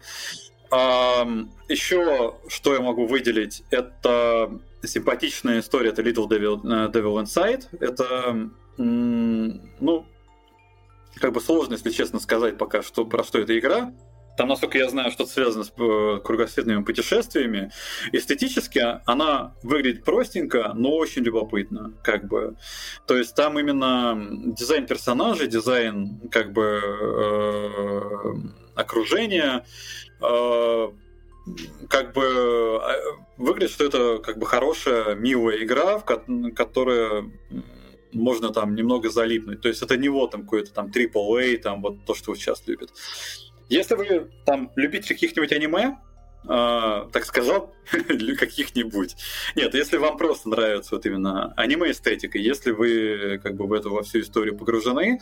А, еще, что я могу выделить, это симпатичная история, это Little Devil, э, Devil Inside. Это, ну, как бы сложно, если честно сказать пока, что, про что эта игра. Там, насколько я знаю, что-то связано с э, кругосветными путешествиями. Эстетически она выглядит простенько, но очень любопытно, как бы. То есть там именно дизайн персонажей, дизайн как бы э, окружения, э, как бы э, выглядит, что это как бы хорошая, милая игра, в которая можно там немного залипнуть. То есть это не вот там какой-то там AAA, там вот то, что сейчас любят. Если вы там любите каких-нибудь аниме, э, так сказал, [laughs] каких-нибудь. Нет, если вам просто нравится вот именно аниме-эстетика, если вы как бы в эту во всю историю погружены,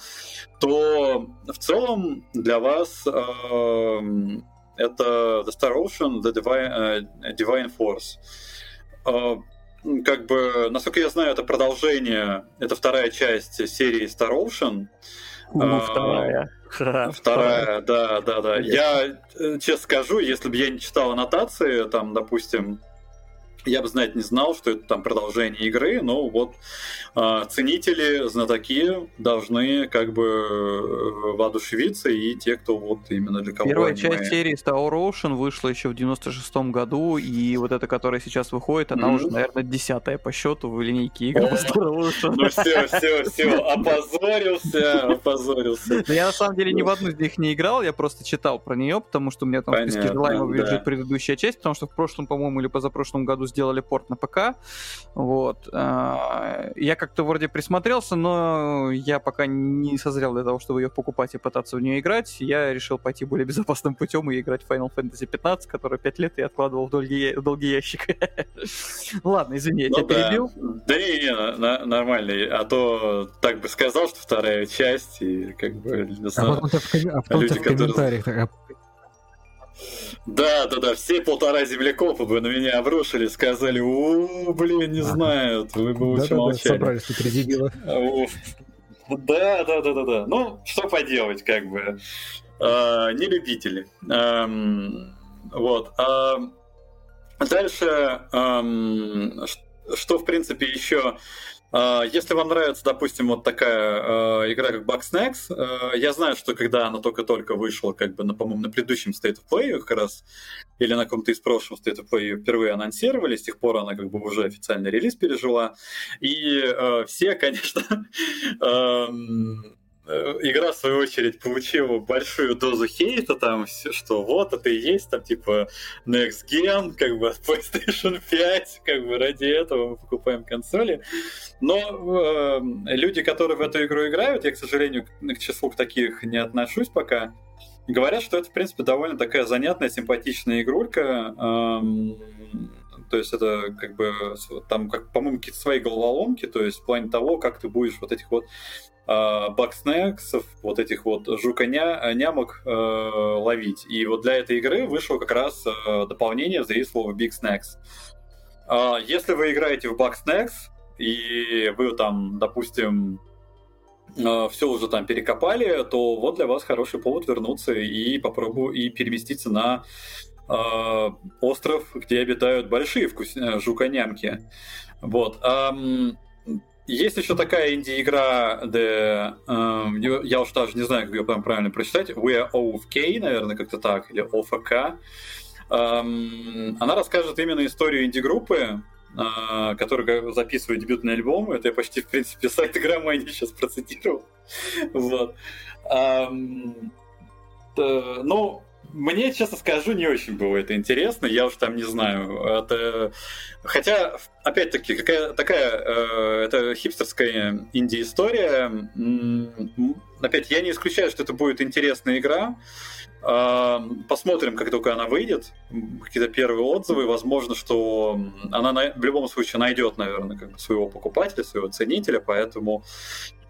то в целом для вас э, это The Star Ocean, The Divine, uh, Divine Force. Uh, как бы, насколько я знаю, это продолжение, это вторая часть серии Star Ocean. Ну, вторая. Вторая, да, да, да. Я э, честно скажу, если бы я не читал аннотации, там, допустим, я бы знать не знал, что это там продолжение игры, но вот э, ценители, знатоки должны как бы э, воодушевиться, и те, кто вот именно для кого Первая аниме... часть серии Star Ocean вышла еще в 96-м году, и вот эта, которая сейчас выходит, она mm-hmm. уже, наверное, десятая по счету в линейке игр по Star Ocean. Ну все, все, все, опозорился, опозорился. Но я на самом деле ни в одну из них не играл, я просто читал про нее, потому что у меня там в списке желаемого лежит предыдущая часть, потому что в прошлом, по-моему, или позапрошлом году сделали порт на ПК. Вот. А, я как-то вроде присмотрелся, но я пока не созрел для того, чтобы ее покупать и пытаться в нее играть. Я решил пойти более безопасным путем и играть в Final Fantasy 15, который 5 лет я откладывал в долгий, в долгий ящик. [laughs] Ладно, извини, я тебя ну перебил. Да не, не, нормально. А то так бы сказал, что вторая часть, и как бы... А потом в а комментариях да, да, да, все полтора землекопа бы на меня обрушили, сказали, у, блин, не знают, вы бы лучше молчали. собрались тут дебила. Да, да, да, да, да. Ну, что поделать, как бы. А, не любители. Вот. А, дальше, что, в принципе, еще а, если вам нравится, допустим, вот такая э, игра, как Bugsnax, э, я знаю, что когда она только-только вышла, как бы, на, по-моему, на предыдущем State of Play как раз, или на каком-то из прошлых State of Play впервые анонсировали, с тех пор она как бы уже официальный релиз пережила. И все, [laughs] конечно, игра, в свою очередь, получила большую дозу хейта, там, что вот это и есть, там, типа, Next Gen, как бы, PlayStation [laughs] 5, как бы, ради этого мы покупаем консоли. Но э, люди, которые в эту игру играют, я, к сожалению, к числу таких не отношусь пока, говорят, что это, в принципе, довольно такая занятная, симпатичная игрулька, эм, то есть это как бы там, как, по-моему, какие-то свои головоломки, то есть в плане того, как ты будешь вот этих вот э, бакснексов, вот этих вот жуконямок э, ловить. И вот для этой игры вышло как раз э, дополнение, заявить слово Big Snacks. Э, если вы играете в Bugsnacks, и вы там, допустим, э, все уже там перекопали, то вот для вас хороший повод вернуться и попробовать и переместиться на э, остров, где обитают большие вкус... Э, жуконямки. Вот. Эм, есть еще такая инди-игра, где, э, я уж даже не знаю, как ее прям правильно прочитать, We are OFK, наверное, как-то так, или OFK. Эм, она расскажет именно историю инди-группы, э, которая записывает дебютный альбом. Это я почти, в принципе, [laughs] сайт игромании сейчас процитировал. вот. Эм, ну, мне, честно скажу, не очень было это интересно. Я уж там не знаю. Это... Хотя, опять-таки, какая такая э, это хипстерская инди-история. Опять, я не исключаю, что это будет интересная игра. Э, посмотрим, как только она выйдет. Какие-то первые отзывы. Возможно, что она на... в любом случае найдет, наверное, как своего покупателя, своего ценителя. Поэтому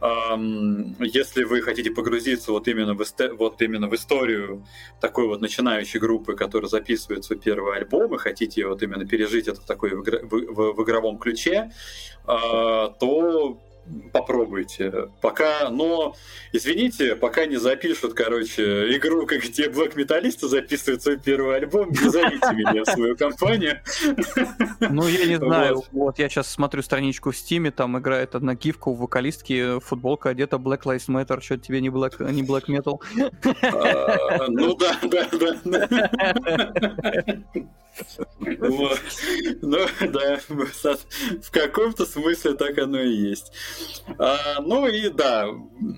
если вы хотите погрузиться вот именно, в, вот именно в историю такой вот начинающей группы, которая записывает свой первый альбом, и хотите вот именно пережить это такой в, в, в игровом ключе, а, то попробуйте. Пока, но, извините, пока не запишут, короче, игру, как где Black Metalista записывают свой первый альбом, не зовите меня в свою компанию. Ну, я не знаю. Вот. я сейчас смотрю страничку в Стиме, там играет одна гифка у вокалистки, футболка одета Black Lives Matter, что тебе не Black, не Black Metal? А, ну да, да, да. Ну, да, в каком-то смысле так оно и есть. А, ну и да,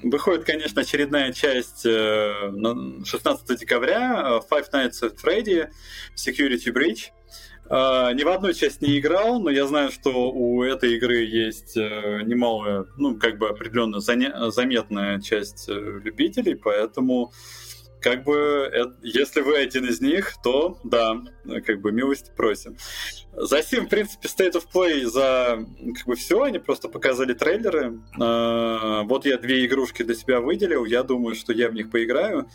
выходит, конечно, очередная часть 16 э, декабря Five Nights at Freddy Security Breach. Uh, ни в одной часть не играл, но я знаю, что у этой игры есть uh, немалая, ну, как бы определенно заметная часть любителей, поэтому как бы, если вы один из них, то да, как бы милости просим. За Steam, в принципе, State of Play за как бы все, они просто показали трейлеры. А, вот я две игрушки для себя выделил, я думаю, что я в них поиграю.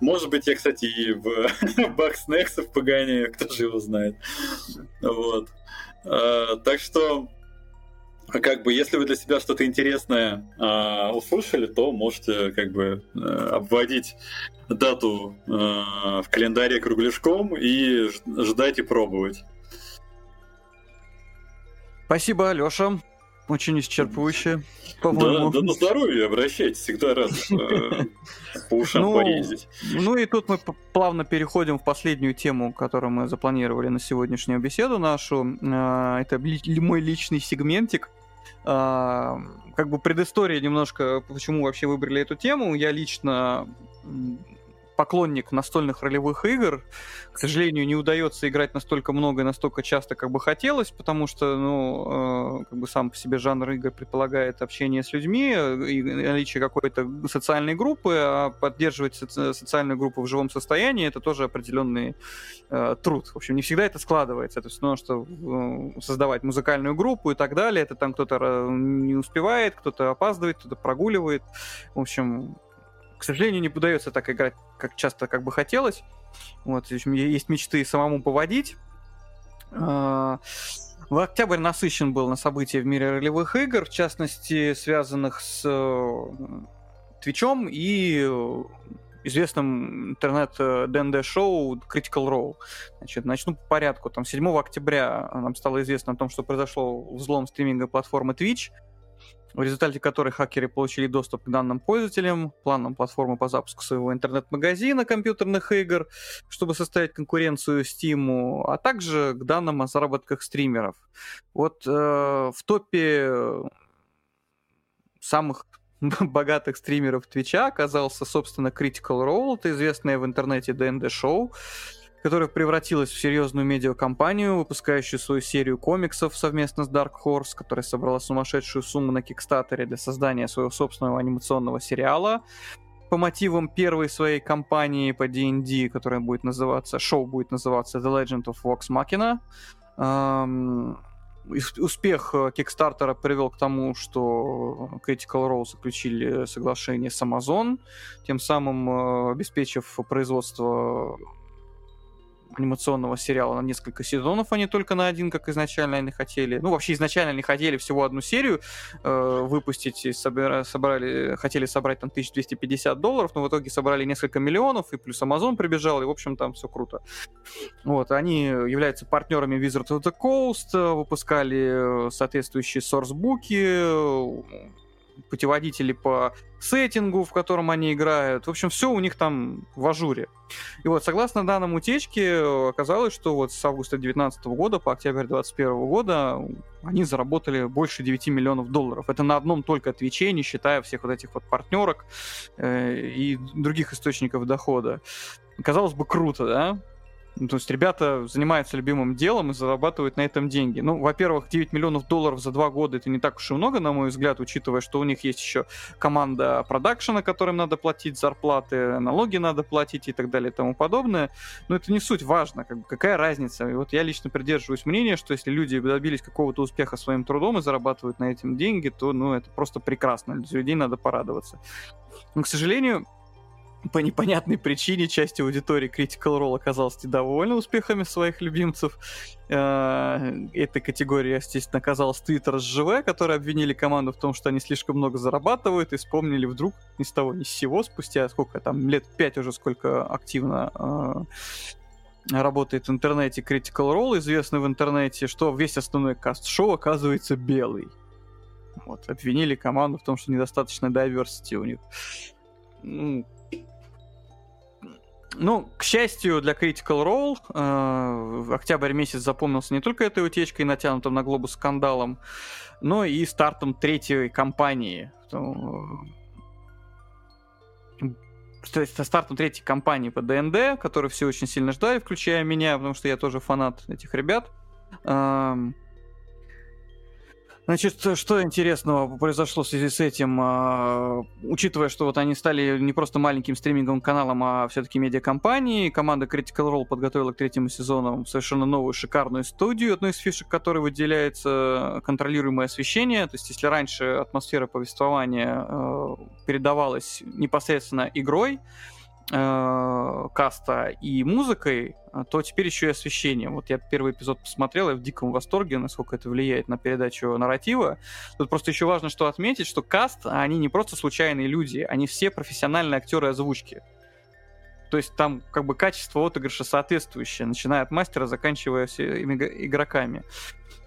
Может быть, я, кстати, и в [laughs] Bugs Nexus погоняю, кто же его знает. Вот. А, так что как бы, если вы для себя что-то интересное э, услышали, то можете как бы э, обводить дату э, в календаре кругляшком и ждать и пробовать. Спасибо, Алёша. Очень исчерпывающе, по-моему. Да, да на здоровье обращайтесь, всегда рад э, по ушам ну, поездить. Ну и тут мы плавно переходим в последнюю тему, которую мы запланировали на сегодняшнюю беседу нашу. Э, это мой личный сегментик. Как бы предыстория немножко, почему вообще выбрали эту тему. Я лично поклонник настольных ролевых игр. К сожалению, не удается играть настолько много и настолько часто, как бы хотелось, потому что, ну, э, как бы сам по себе жанр игр предполагает общение с людьми и наличие какой-то социальной группы, а поддерживать соци- социальную группу в живом состоянии это тоже определенный э, труд. В общем, не всегда это складывается. То есть, ну, что э, создавать музыкальную группу и так далее, это там кто-то э, не успевает, кто-то опаздывает, кто-то прогуливает. В общем, к сожалению, не удается так играть, как часто как бы хотелось. Вот, есть мечты самому поводить. А, в октябрь насыщен был на события в мире ролевых игр, в частности, связанных с э, Твичом и известным интернет-ДНД-шоу Critical Role. Значит, начну по порядку. Там 7 октября нам стало известно о том, что произошло взлом стриминговой платформы Twitch – в результате которой хакеры получили доступ к данным пользователям, планам платформы по запуску своего интернет-магазина компьютерных игр, чтобы составить конкуренцию Steam, а также к данным о заработках стримеров. Вот э, в топе самых [laughs] богатых стримеров Твича оказался, собственно, Critical Role, это известное в интернете ДНД-шоу, которая превратилась в серьезную медиакомпанию, выпускающую свою серию комиксов совместно с Dark Horse, которая собрала сумасшедшую сумму на Кикстатере для создания своего собственного анимационного сериала по мотивам первой своей кампании по D&D, которая будет называться, шоу будет называться The Legend of Vox Machina. Эм, успех Кикстартера привел к тому, что Critical Role заключили соглашение с Amazon, тем самым э, обеспечив производство анимационного сериала на несколько сезонов, а не только на один, как изначально они хотели. Ну, вообще изначально они хотели всего одну серию э, выпустить, и собира- собрали, хотели собрать там 1250 долларов, но в итоге собрали несколько миллионов, и плюс Amazon прибежал, и, в общем, там все круто. Вот, они являются партнерами Wizard of the Coast, выпускали соответствующие сорсбуки, путеводители по сеттингу, в котором они играют. В общем, все у них там в ажуре. И вот, согласно данным утечки, оказалось, что вот с августа 2019 года по октябрь 2021 года они заработали больше 9 миллионов долларов. Это на одном только Твиче, не считая всех вот этих вот партнерок э, и других источников дохода. Казалось бы, круто, да? Ну, то есть ребята занимаются любимым делом и зарабатывают на этом деньги. Ну, во-первых, 9 миллионов долларов за два года это не так уж и много, на мой взгляд, учитывая, что у них есть еще команда продакшена, которым надо платить зарплаты, налоги надо платить и так далее и тому подобное. Но это не суть важно, как бы, какая разница. И вот я лично придерживаюсь мнения, что если люди добились какого-то успеха своим трудом и зарабатывают на этом деньги, то ну, это просто прекрасно. Людей надо порадоваться. Но, к сожалению, по непонятной причине часть аудитории Critical Role оказалась недовольна успехами своих любимцев. Э, этой категории, естественно, оказалась Twitter СЖВ, которые обвинили команду в том, что они слишком много зарабатывают, и вспомнили вдруг ни с того ни с сего, спустя сколько там, лет пять уже, сколько активно э, работает в интернете Critical Role, известный в интернете, что весь основной каст-шоу оказывается белый. Вот, обвинили команду в том, что недостаточно diversity у них. Ну, ну, к счастью для Critical Role, э, октябрь месяц запомнился не только этой утечкой, натянутым на глобус скандалом, но и стартом третьей кампании. Со стартом третьей кампании по ДНД, которую все очень сильно ждали, включая меня, потому что я тоже фанат этих ребят. Эм, Значит, что интересного произошло в связи с этим, а, учитывая, что вот они стали не просто маленьким стриминговым каналом, а все-таки медиакомпанией, команда Critical Role подготовила к третьему сезону совершенно новую шикарную студию, одной из фишек которой выделяется контролируемое освещение, то есть если раньше атмосфера повествования э, передавалась непосредственно игрой, э, каста и музыкой, а, то теперь еще и освещение. Вот я первый эпизод посмотрел, я в диком восторге, насколько это влияет на передачу нарратива. Тут просто еще важно что отметить, что каст, они не просто случайные люди, они все профессиональные актеры озвучки. То есть там как бы качество отыгрыша соответствующее, начиная от мастера, заканчивая всеми игроками.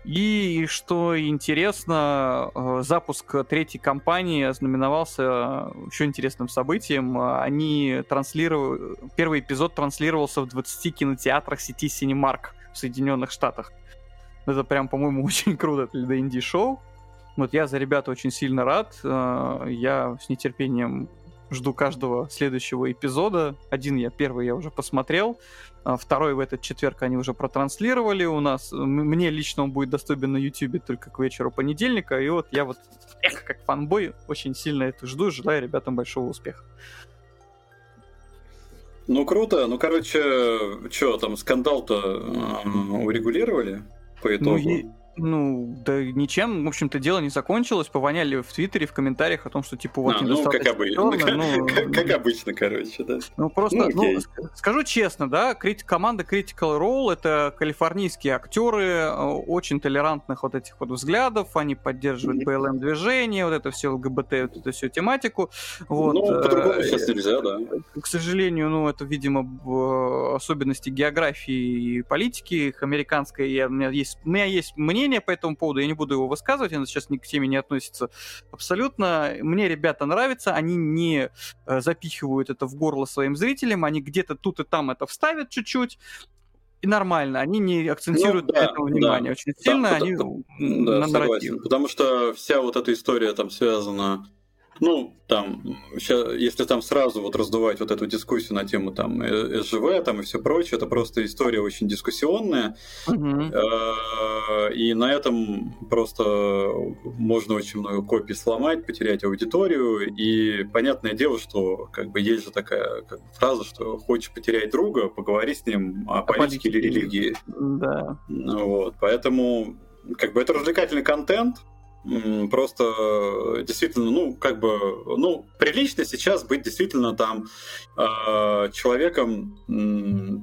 И что интересно, э, запуск третьей кампании ознаменовался еще интересным событием. Они транслировали... Первый эпизод транслировался в 20 кинотеатрах сети Cinemark в Соединенных Штатах. Это прям, по-моему, [laughs] очень круто для инди-шоу. Вот я за ребята очень сильно рад. Э, я с нетерпением жду каждого следующего эпизода. Один я, первый я уже посмотрел. А второй в этот четверг они уже протранслировали у нас. Мне лично он будет доступен на YouTube только к вечеру понедельника. И вот я вот, эх, как фанбой, очень сильно это жду. Желаю ребятам большого успеха. Ну, круто. Ну, короче, что там, скандал-то урегулировали по ну, итогу? Ну, ну, да ничем, в общем-то, дело не закончилось. Повоняли в Твиттере, в комментариях о том, что, типа, вот а, [laughs] ну, как, обычно, ну, как, как обычно, короче, да. Ну, просто, ну, ну скажу честно, да, крит, команда Critical Role — это калифорнийские актеры э, очень толерантных вот этих вот взглядов, они поддерживают БЛМ-движение, вот это все ЛГБТ, вот эту всю тематику. Вот. Ну, по-другому сейчас э, нельзя, да. К сожалению, ну, это, видимо, особенности географии и политики их американской. Я, у меня есть, у меня есть мнение мнение по этому поводу, я не буду его высказывать, оно сейчас ни к теме не относится абсолютно. Мне ребята нравятся, они не э, запихивают это в горло своим зрителям, они где-то тут и там это вставят чуть-чуть, и нормально, они не акцентируют ну, да, на этом внимание да, очень сильно, да, они да, на нарратив. Потому что вся вот эта история там связана ну, там, если там сразу вот раздувать вот эту дискуссию на тему там э, СЖВ там и все прочее, это просто история очень дискуссионная. Угу. И на этом просто можно очень много копий сломать, потерять аудиторию. И понятное дело, что как бы есть же такая как бы, фраза, что хочешь потерять друга, поговори с ним о, о политике, политике или религии. Да. Вот, поэтому как бы это развлекательный контент, Просто э, действительно, ну, как бы, ну, прилично сейчас быть действительно там э, человеком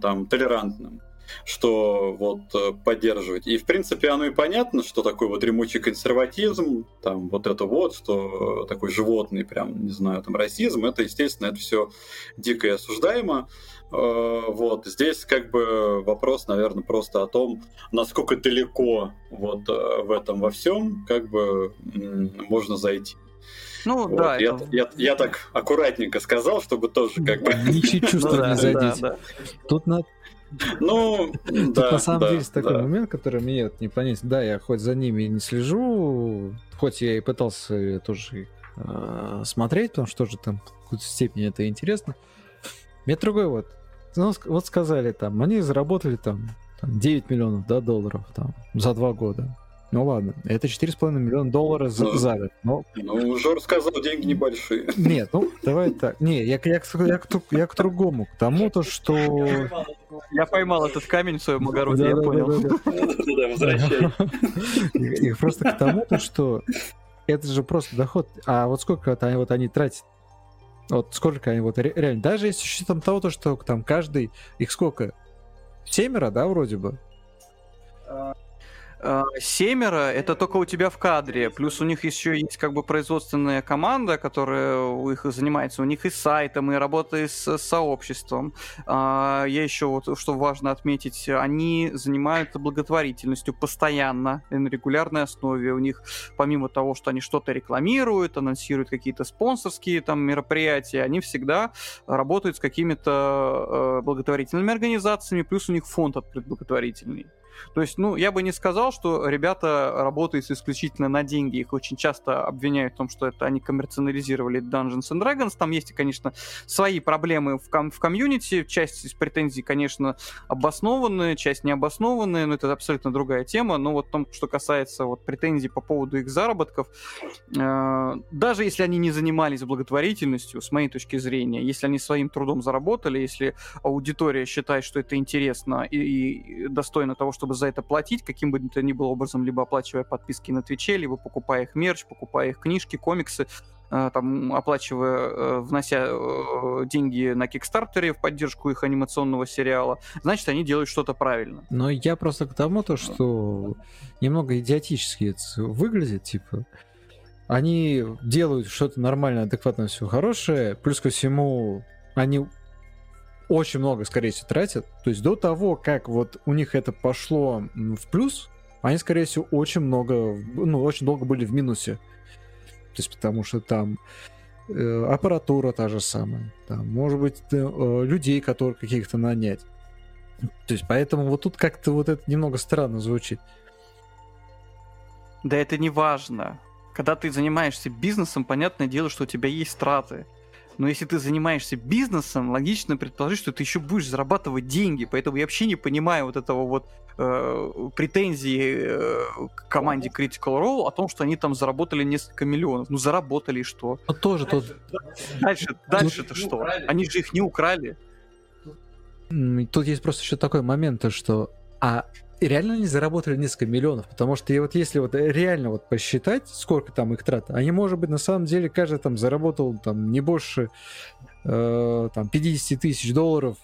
там толерантным что вот э, поддерживать. И, в принципе, оно и понятно, что такой вот дремучий консерватизм, там вот это вот, что такой животный прям, не знаю, там расизм, это, естественно, это все дико и осуждаемо. Э, вот здесь как бы вопрос, наверное, просто о том, насколько далеко вот э, в этом во всем как бы можно зайти. Ну вот. да. Я, это... я, я так аккуратненько сказал, чтобы тоже как бы... Ничего чувства [laughs] не задеть. Тут на ну, Тут да, на самом да, деле есть такой да. момент, который мне не понять. Да, я хоть за ними не слежу, хоть я и пытался тоже э, смотреть, потому что тоже там в какой-то степени это интересно. Мне другой вот ну, вот сказали там, они заработали там, там 9 миллионов да, долларов там, за два года. Ну ладно, это 4,5 миллиона долларов за, ну, за год. Но... Ну, Жор сказал, деньги небольшие. Нет, ну давай так. Не, я, я, я, я, к, я к другому, к тому, то, что... Я поймал этот камень в своем огороде, я понял. Возвращай. Их просто к тому, то, что это же просто доход. А вот сколько вот они тратят Вот сколько они вот реально, даже если с учетом того, то, что там каждый, их сколько? Семеро, да, вроде бы? Э, семеро это только у тебя в кадре, плюс у них еще есть как бы производственная команда, которая у них занимается, у них и сайтом, и работа с сообществом. А, я еще вот, что важно отметить, они занимаются благотворительностью постоянно, на регулярной основе. У них, помимо того, что они что-то рекламируют, анонсируют какие-то спонсорские там мероприятия, они всегда работают с какими-то э, благотворительными организациями, плюс у них фонд открыт благотворительный. То есть, ну, я бы не сказал, что ребята работают исключительно на деньги. Их очень часто обвиняют в том, что это они коммерциализировали Dungeons and Dragons. Там есть, конечно, свои проблемы в, ком- в комьюнити. Часть из претензий, конечно, обоснованные, часть необоснованные, но это абсолютно другая тема. Но вот том, что касается вот претензий по поводу их заработков, э- даже если они не занимались благотворительностью, с моей точки зрения, если они своим трудом заработали, если аудитория считает, что это интересно и, и достойно того, чтобы чтобы за это платить, каким бы то ни было образом, либо оплачивая подписки на Твиче, либо покупая их мерч, покупая их книжки, комиксы, э, там, оплачивая, э, внося э, деньги на Кикстартере в поддержку их анимационного сериала, значит, они делают что-то правильно. Но я просто к тому, то, что немного идиотически это выглядит, типа, они делают что-то нормально, адекватно, все хорошее, плюс ко всему они очень много, скорее всего, тратят. То есть до того, как вот у них это пошло в плюс, они, скорее всего, очень много, ну, очень долго были в минусе. То есть потому что там э, аппаратура та же самая, там, может быть, э, людей, которых каких-то нанять. То есть поэтому вот тут как-то вот это немного странно звучит. Да это не важно. Когда ты занимаешься бизнесом, понятное дело, что у тебя есть траты но если ты занимаешься бизнесом, логично предположить, что ты еще будешь зарабатывать деньги, поэтому я вообще не понимаю вот этого вот э, претензии э, к команде Critical Role о том, что они там заработали несколько миллионов. Ну, заработали и что? Ну, тоже дальше, тут... Дальше, дальше-то что? Украли. Они же их не украли. Тут есть просто еще такой момент, что а реально они заработали несколько миллионов, потому что и вот если вот реально вот посчитать, сколько там их трат, они, может быть, на самом деле каждый там заработал там не больше э, там 50 тысяч долларов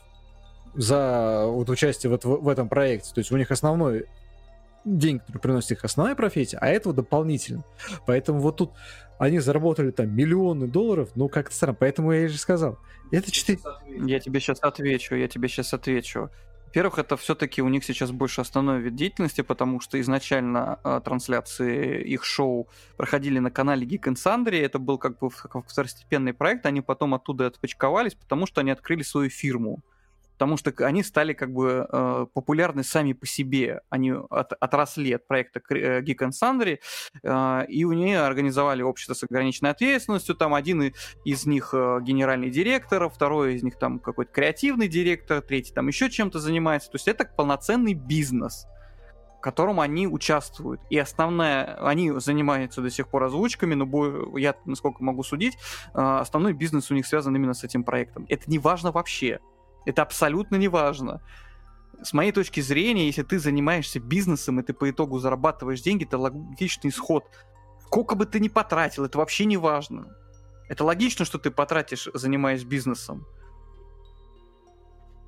за вот участие вот в, в этом проекте. То есть у них основной день, который приносит их основная профессия, а этого дополнительно. Поэтому вот тут они заработали там миллионы долларов, ну как-то странно. Поэтому я же сказал, это 4... Я тебе сейчас отвечу, я тебе сейчас отвечу. Во-первых, это все-таки у них сейчас больше основной вид деятельности, потому что изначально э, трансляции их шоу проходили на канале Geek and Sundry. Это был как бы второстепенный проект. Они потом оттуда отпочковались, потому что они открыли свою фирму потому что они стали как бы э, популярны сами по себе. Они от, отросли от проекта э, Geek and Sundry, э, и у нее организовали общество с ограниченной ответственностью. Там один из них э, генеральный директор, второй из них там какой-то креативный директор, третий там еще чем-то занимается. То есть это полноценный бизнес в котором они участвуют. И основная, они занимаются до сих пор озвучками, но я, насколько могу судить, э, основной бизнес у них связан именно с этим проектом. Это не важно вообще. Это абсолютно не важно. С моей точки зрения, если ты занимаешься бизнесом, и ты по итогу зарабатываешь деньги, это логичный исход. Сколько бы ты ни потратил, это вообще не важно. Это логично, что ты потратишь, занимаясь бизнесом.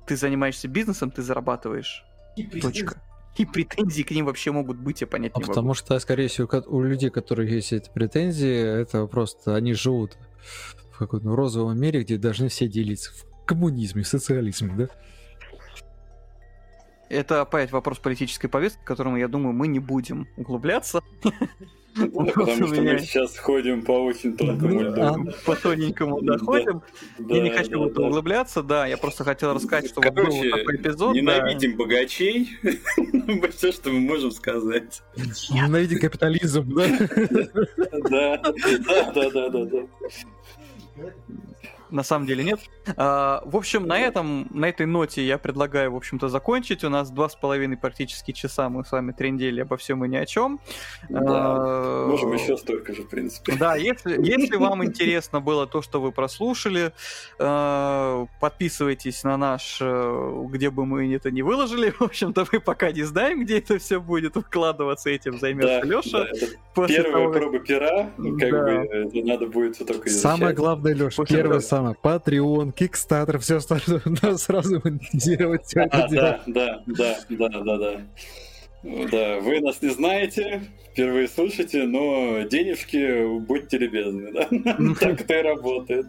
Ты занимаешься бизнесом, ты зарабатываешь. И Точка. И претензии к ним вообще могут быть, я понять а не потому могу. Потому что, скорее всего, у людей, которые есть эти претензии, это просто они живут в каком-то розовом мире, где должны все делиться коммунизме, социализме, да? Это опять вопрос политической повестки, к которому, я думаю, мы не будем углубляться. потому что мы сейчас ходим по очень тонкому льду. А, по тоненькому доходим. Я не хочу в это углубляться, да, я просто хотел рассказать, что был такой эпизод. Ненавидим богачей, [laughs] все, что мы можем сказать. Ненавидим капитализм, да? [laughs] Да, да, да, да, да на самом деле нет. А, в общем, на этом, на этой ноте я предлагаю, в общем-то, закончить. У нас два с половиной практически часа мы с вами трендели обо всем и ни о чем. Да, а, можем еще столько же, в принципе. Да, если, если вам интересно было то, что вы прослушали, а, подписывайтесь на наш, э, где бы мы это не выложили. [laughs] В общем-то, мы пока не знаем, где это все будет выкладываться, этим займется да, Леша. Да, первая того, проба пера, как да. бы, надо будет только изучать. Самое главное, Леша, первый самое, Patreon, Kickstarter, все остальное, [laughs] надо сразу монетизировать все это а, дело. Да, да, да, да, да, да. Да, вы нас не знаете, впервые слышите, но денежки будьте любезны, да? [laughs] Так это и работает.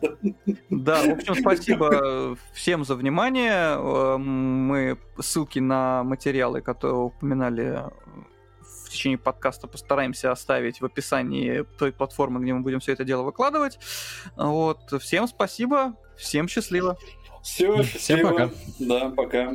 Да, в общем, спасибо всем за внимание. Э, мы ссылки на материалы, которые упоминали в течение подкаста постараемся оставить в описании той платформы, где мы будем все это дело выкладывать. Вот. Всем спасибо, всем счастливо. Все, счастливо. Всем пока. Да, пока.